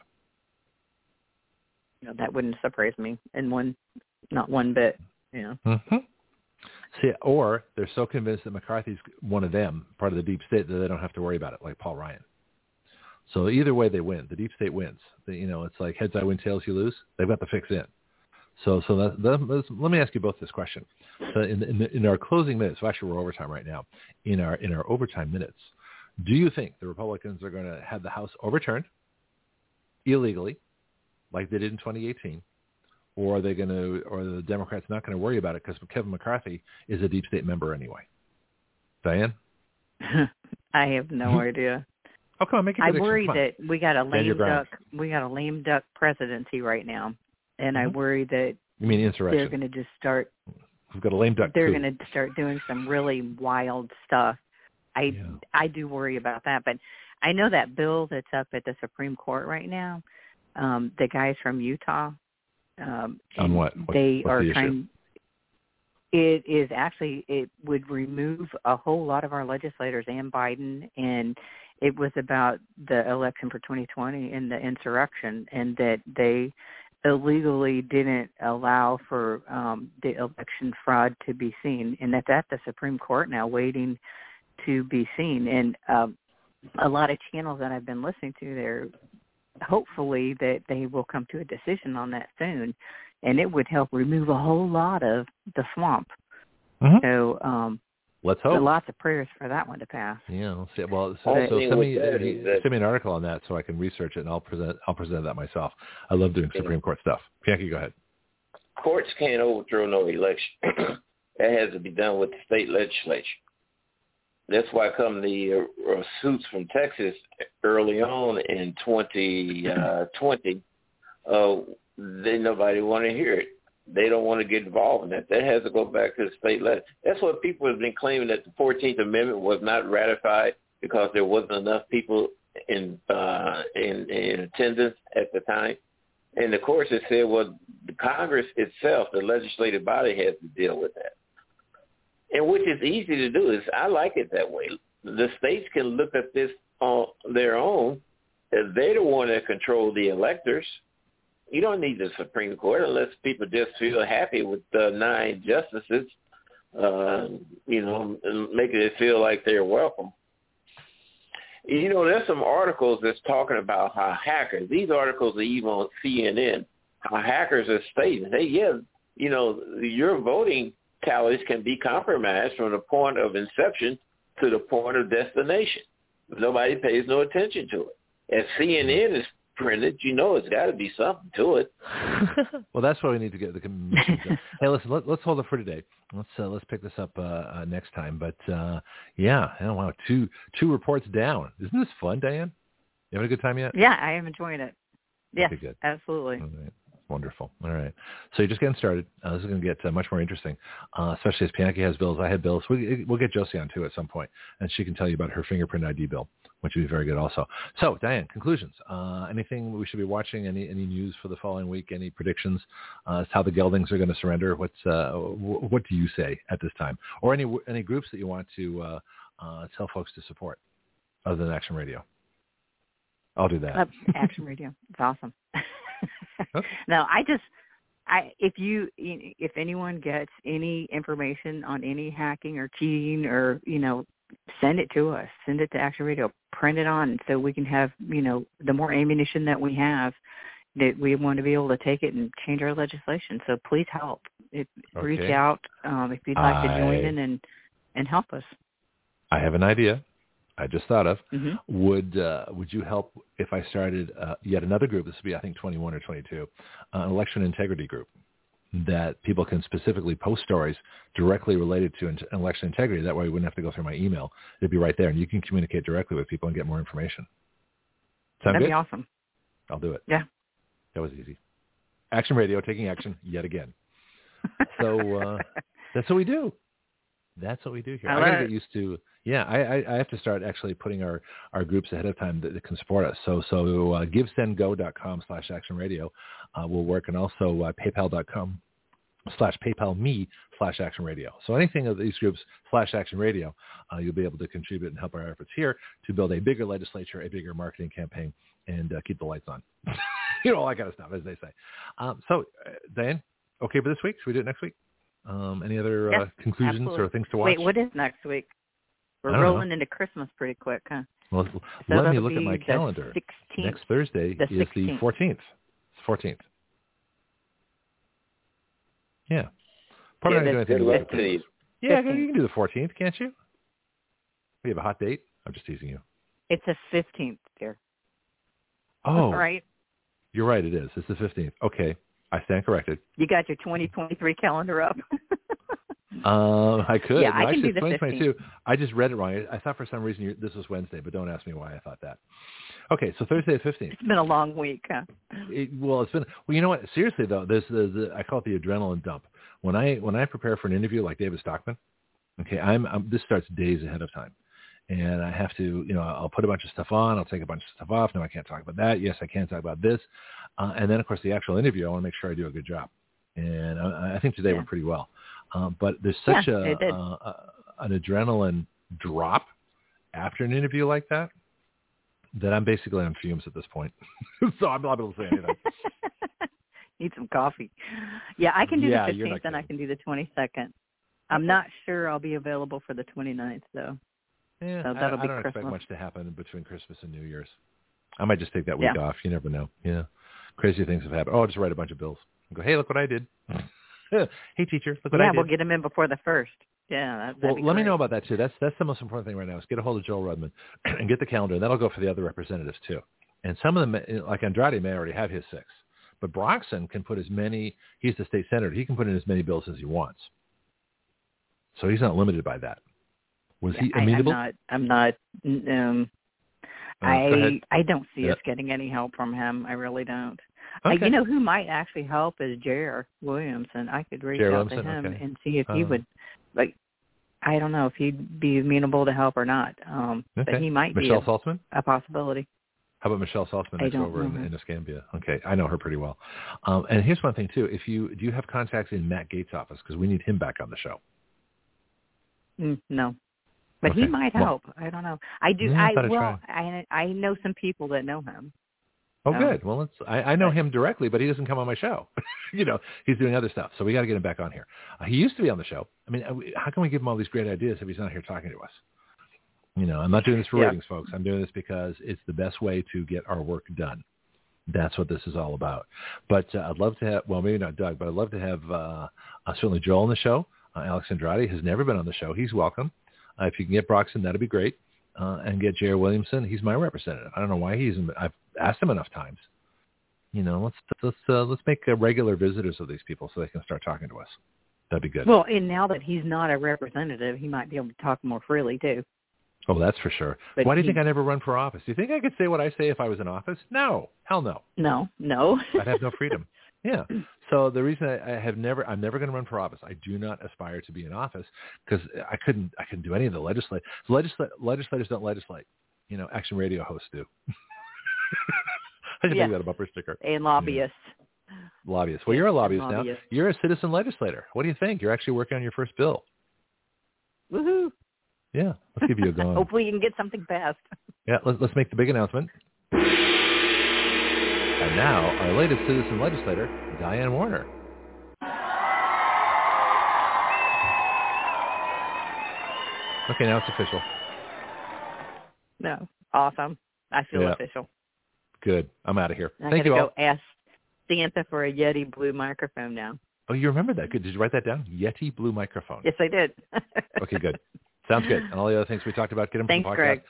You know, that wouldn't surprise me in one, not one bit. Yeah. Mm-hmm. See, or they're so convinced that McCarthy's one of them, part of the deep state, that they don't have to worry about it, like Paul Ryan. So either way, they win. The deep state wins. The, you know, it's like heads I win, tails you lose. They've got the fix in. So, so that, that, let's- let me ask you both this question. So in, in, in our closing minutes, well, actually we're overtime right now. In our in our overtime minutes, do you think the Republicans are going to have the House overturned illegally, like they did in 2018, or are they going to, or the Democrats not going to worry about it because Kevin McCarthy is a deep state member anyway? Diane? I have no Mhm. idea. Oh, come on, make I worry that we got a lame duck. We got a lame duck presidency right now, and I Mhm. worry that You mean insurrection. they're going to just start. We've got a lame duck They're going to start doing some really wild stuff. I Yeah. I do worry about that, but I know that bill that's up at the Supreme Court right now. um, the guys from Utah. Um, On what? what they are the trying. It is actually it would remove a whole lot of our legislators and Biden, and it was about the election for 2020 and the insurrection, and that they illegally didn't allow for um, the election fraud to be seen, and that's at the Supreme Court now, waiting to be seen. And um, a lot of channels that I've been listening to, they're hopefully that they will come to a decision on that soon, and it would help remove a whole lot of the swamp. Mm-hmm. So um, let's hope. lots of prayers for that one to pass. Yeah, let's see. Well, so, so send me uh, send me an article on that so I can research it and I'll present I'll present that myself. I love doing Supreme Court stuff. Bianchi, go ahead. Courts can't overthrow no election. that has to be done with the state legislature. That's why come the uh, suits from Texas early on in 2020. Uh, uh, they nobody want to hear it. They don't want to get involved in that. That has to go back to the state level. That's what people have been claiming that the 14th Amendment was not ratified because there wasn't enough people in uh, in, in attendance at the time. And of course, it said, well, the Congress itself, the legislative body, has to deal with that. And which is easy to do. Is I like it that way. The states can look at this on their own. They're the one that control the electors. You don't need the Supreme Court unless people just feel happy with the nine justices, uh, you know, making it feel like they're welcome. You know, there's some articles that's talking about how hackers, these articles are even on CNN, how hackers are stating, hey, yeah, you know, your voting tallies can be compromised from the point of inception to the point of destination. Nobody pays no attention to it. As CNN is printed, you know it's got to be something to it. well, that's why we need to get the commission. hey, listen, let, us hold it for today. Let's uh, let's pick this up uh, uh, next time. But uh, yeah, oh, wow, two two reports down. Isn't this fun, Diane? You having a good time yet? Yeah, I am enjoying it. Yeah, okay, good. absolutely. Wonderful. All right. So you're just getting started. Uh, this is going to get uh, much more interesting, uh, especially as Bianchi has bills. I had bills. We, we'll get Josie on too at some point, and she can tell you about her fingerprint ID bill, which would be very good also. So Diane, conclusions. Uh, anything we should be watching? Any any news for the following week? Any predictions uh, as to how the geldings are going to surrender? What's uh, what do you say at this time, or any any groups that you want to tell folks to support, other than Action Radio? I'll do that. Action Radio. It's awesome. no, I just I if you if anyone gets any information on any hacking or cheating or you know send it to us send it to action radio print it on so we can have you know the more ammunition that we have that we want to be able to take it and change our legislation so please help if, okay. reach out um, if you'd like I, to join in and and help us i have an idea I just thought of. Mm-hmm. Would uh, would you help if I started uh, yet another group? This would be I think 21 or 22, uh, an election integrity group that people can specifically post stories directly related to in- election integrity. That way, we wouldn't have to go through my email. It'd be right there, and you can communicate directly with people and get more information. Sound That'd good? be awesome. I'll do it. Yeah. That was easy. Action Radio taking action yet again. so uh, that's what we do. That's what we do here. I, I gotta get used to yeah, I, I, I have to start actually putting our, our groups ahead of time that, that can support us. So so uh, givesendgo.com slash action radio uh, will work, and also uh, paypal.com slash paypal me slash action radio. So anything of these groups slash action radio, uh, you'll be able to contribute and help our efforts here to build a bigger legislature, a bigger marketing campaign, and uh, keep the lights on. you know, all that kind of stuff, as they say. Um, so, uh, Diane, okay for this week? Should we do it next week? Um, any other yes, uh, conclusions absolutely. or things to watch? Wait, what is next week? We're rolling know. into Christmas pretty quick, huh? Well, so let me look at my calendar. 16th, Next Thursday the is the 14th. It's 14th. Yeah. Probably yeah, not going to do it. Yeah, you can do the 14th, can't you? We have a hot date. I'm just teasing you. It's the 15th, dear. Oh, right. You're right. It is. It's the 15th. Okay, I stand corrected. You got your 2023 calendar up. Uh, I could. Yeah, no, I can actually, do the 2022. I just read it wrong. I, I thought for some reason you, this was Wednesday, but don't ask me why I thought that. Okay, so Thursday the 15th. It's been a long week, huh? It, well, it's been. Well, you know what? Seriously though, this is I call it the adrenaline dump. When I when I prepare for an interview like David Stockman, okay, I'm, I'm this starts days ahead of time, and I have to, you know, I'll put a bunch of stuff on, I'll take a bunch of stuff off. No, I can't talk about that. Yes, I can talk about this. Uh, and then, of course, the actual interview, I want to make sure I do a good job. And I, I think today yeah. went pretty well. Um, but there's such yeah, a, uh, a an adrenaline drop after an interview like that that I'm basically on fumes at this point. so I'm not able to say anything. Need some coffee. Yeah, I can do yeah, the 15th and I can do the 22nd. I'm not sure I'll be available for the 29th though. Yeah, so that'll I, be I don't Christmas. expect much to happen between Christmas and New Year's. I might just take that week yeah. off. You never know. Yeah, crazy things have happened. Oh, I'll just write a bunch of bills. And go, hey, look what I did. hey, teacher, look what yeah, I did. Yeah, we'll get them in before the first. Yeah, that, well, let great. me know about that too. That's that's the most important thing right now is get a hold of Joel Rudman and get the calendar, and that'll go for the other representatives too. And some of them, eh, like Andrade, may already have his six, but Broxson can put as many. He's the state senator. He can put in as many bills as he wants, so he's not limited by that. Was yeah, he amenable? I, I'm not. I'm not. Um, uh, I I don't see Yeah. us getting any help from him. I really don't. Okay. Uh, you know who might actually help is Jayer Williamson. I could reach Jayer out to him okay. and see if he Um, would like. I don't know if he'd be amenable to help or not. Um, okay. but he might Michelle be Salzman. a, a possibility. How about Michelle Salzman don't over in, in Escambia? Okay, I know her pretty well. Um, and here's one thing too: if you do you have contacts in Matt Gaetz' office because we need him back on the show. Mm, no, but Okay. he might Well- help. I don't know. I do. Yeah, I I well, I I know some people that know him. Oh, Um, good. Well, it's, I, I know him directly, but he doesn't come on my show. you know, he's doing other stuff, so we got to get him back on here. Uh, he used to be on the show. I mean, uh, how can we give him all these great ideas if he's not here talking to us? You know, I'm not doing this for Yeah. ratings, folks. I'm doing this because it's the best way to get our work done. That's what this is all about. But uh, I'd love to have, well, maybe not Doug, but I'd love to have uh, uh, certainly Joel on the show. Uh, Alex Andrade has never been on the show. He's welcome. Uh, if you can get Broxson, that'd be great. Uh, and get Jayer Williamson. He's my representative. I don't know why he's. I've asked him enough times. You know, let's let's uh, let's make uh, regular visitors of these people so they can start talking to us. That'd be good. Well, and now that he's not a representative, he might be able to talk more freely too. oh, that's for sure. But Why do you he- think I never run for office? Do you think I could say what I say if I was in office? No, hell no. No, no. I'd have no freedom. Yeah. So the reason I, I have never, I'm never going to run for office. I do not aspire to be in office because I couldn't, I couldn't do any of the legislate. Legisla- legislators don't legislate. You know, Action Radio hosts do. I should Yeah. make that a bumper sticker. and lobbyists. Lobbyists. Well, you're a lobbyist now. You're a citizen legislator. What do you think? You're actually working on your first bill. Woohoo! Yeah. Let's give you a go. Hopefully, you can get something passed. Yeah, let's, let's make the big announcement. And now, our latest citizen legislator, Diane Warner. Okay, now it's official. No, awesome. I feel Yeah. official. Good. I'm out of here. I Thank you go all. ask Santa for a Yeti blue microphone now. Oh, you remember that? Good. Did you write that down? Yeti blue microphone. Yes, I did. Okay, good. Sounds good. And all the other things we talked about, get them Thanks, from the podcast. Greg.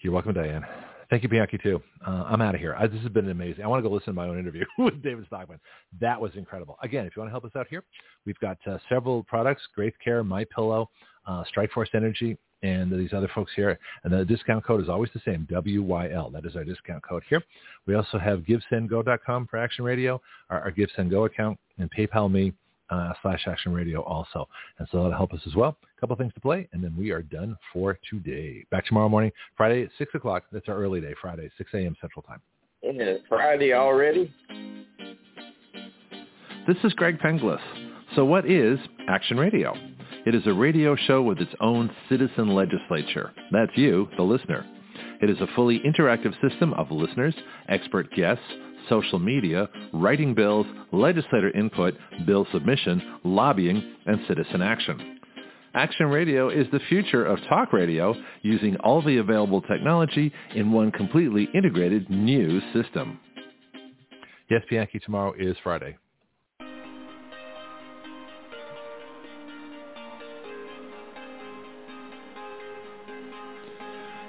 You're welcome, Diane. Thank you, Bianchi, too. Uh, I'm out of here. I, this has been amazing. I want to go listen to my own interview with David Stockman. That was incredible. Again, if you want to help us out here, we've got uh, several products, Graith Care, My Pillow, uh, Strikeforce Energy, and these other folks here. And the discount code is always the same, WYL. That is our discount code here. We also have GiveSendGo.com for Action Radio, our, our GiveSendGo account, and PayPal Me uh, slash Action Radio also. And so that'll help us as well. A couple things to play, and then we are done for today. Back tomorrow morning, Friday at 6 o'clock. That's our early day, Friday, 6 a.m. Central Time. Isn't it Friday already? This is Greg Penglis. So what is Action Radio? It is a radio show with its own citizen legislature. That's you, the listener. It is a fully interactive system of listeners, expert guests, social media, writing bills, legislator input, bill submission, lobbying, and citizen action. Action Radio is the future of talk radio using all the available technology in one completely integrated new system. Yes, Bianchi, tomorrow is Friday.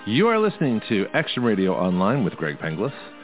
You are listening to Action Radio Online with Greg Penglis.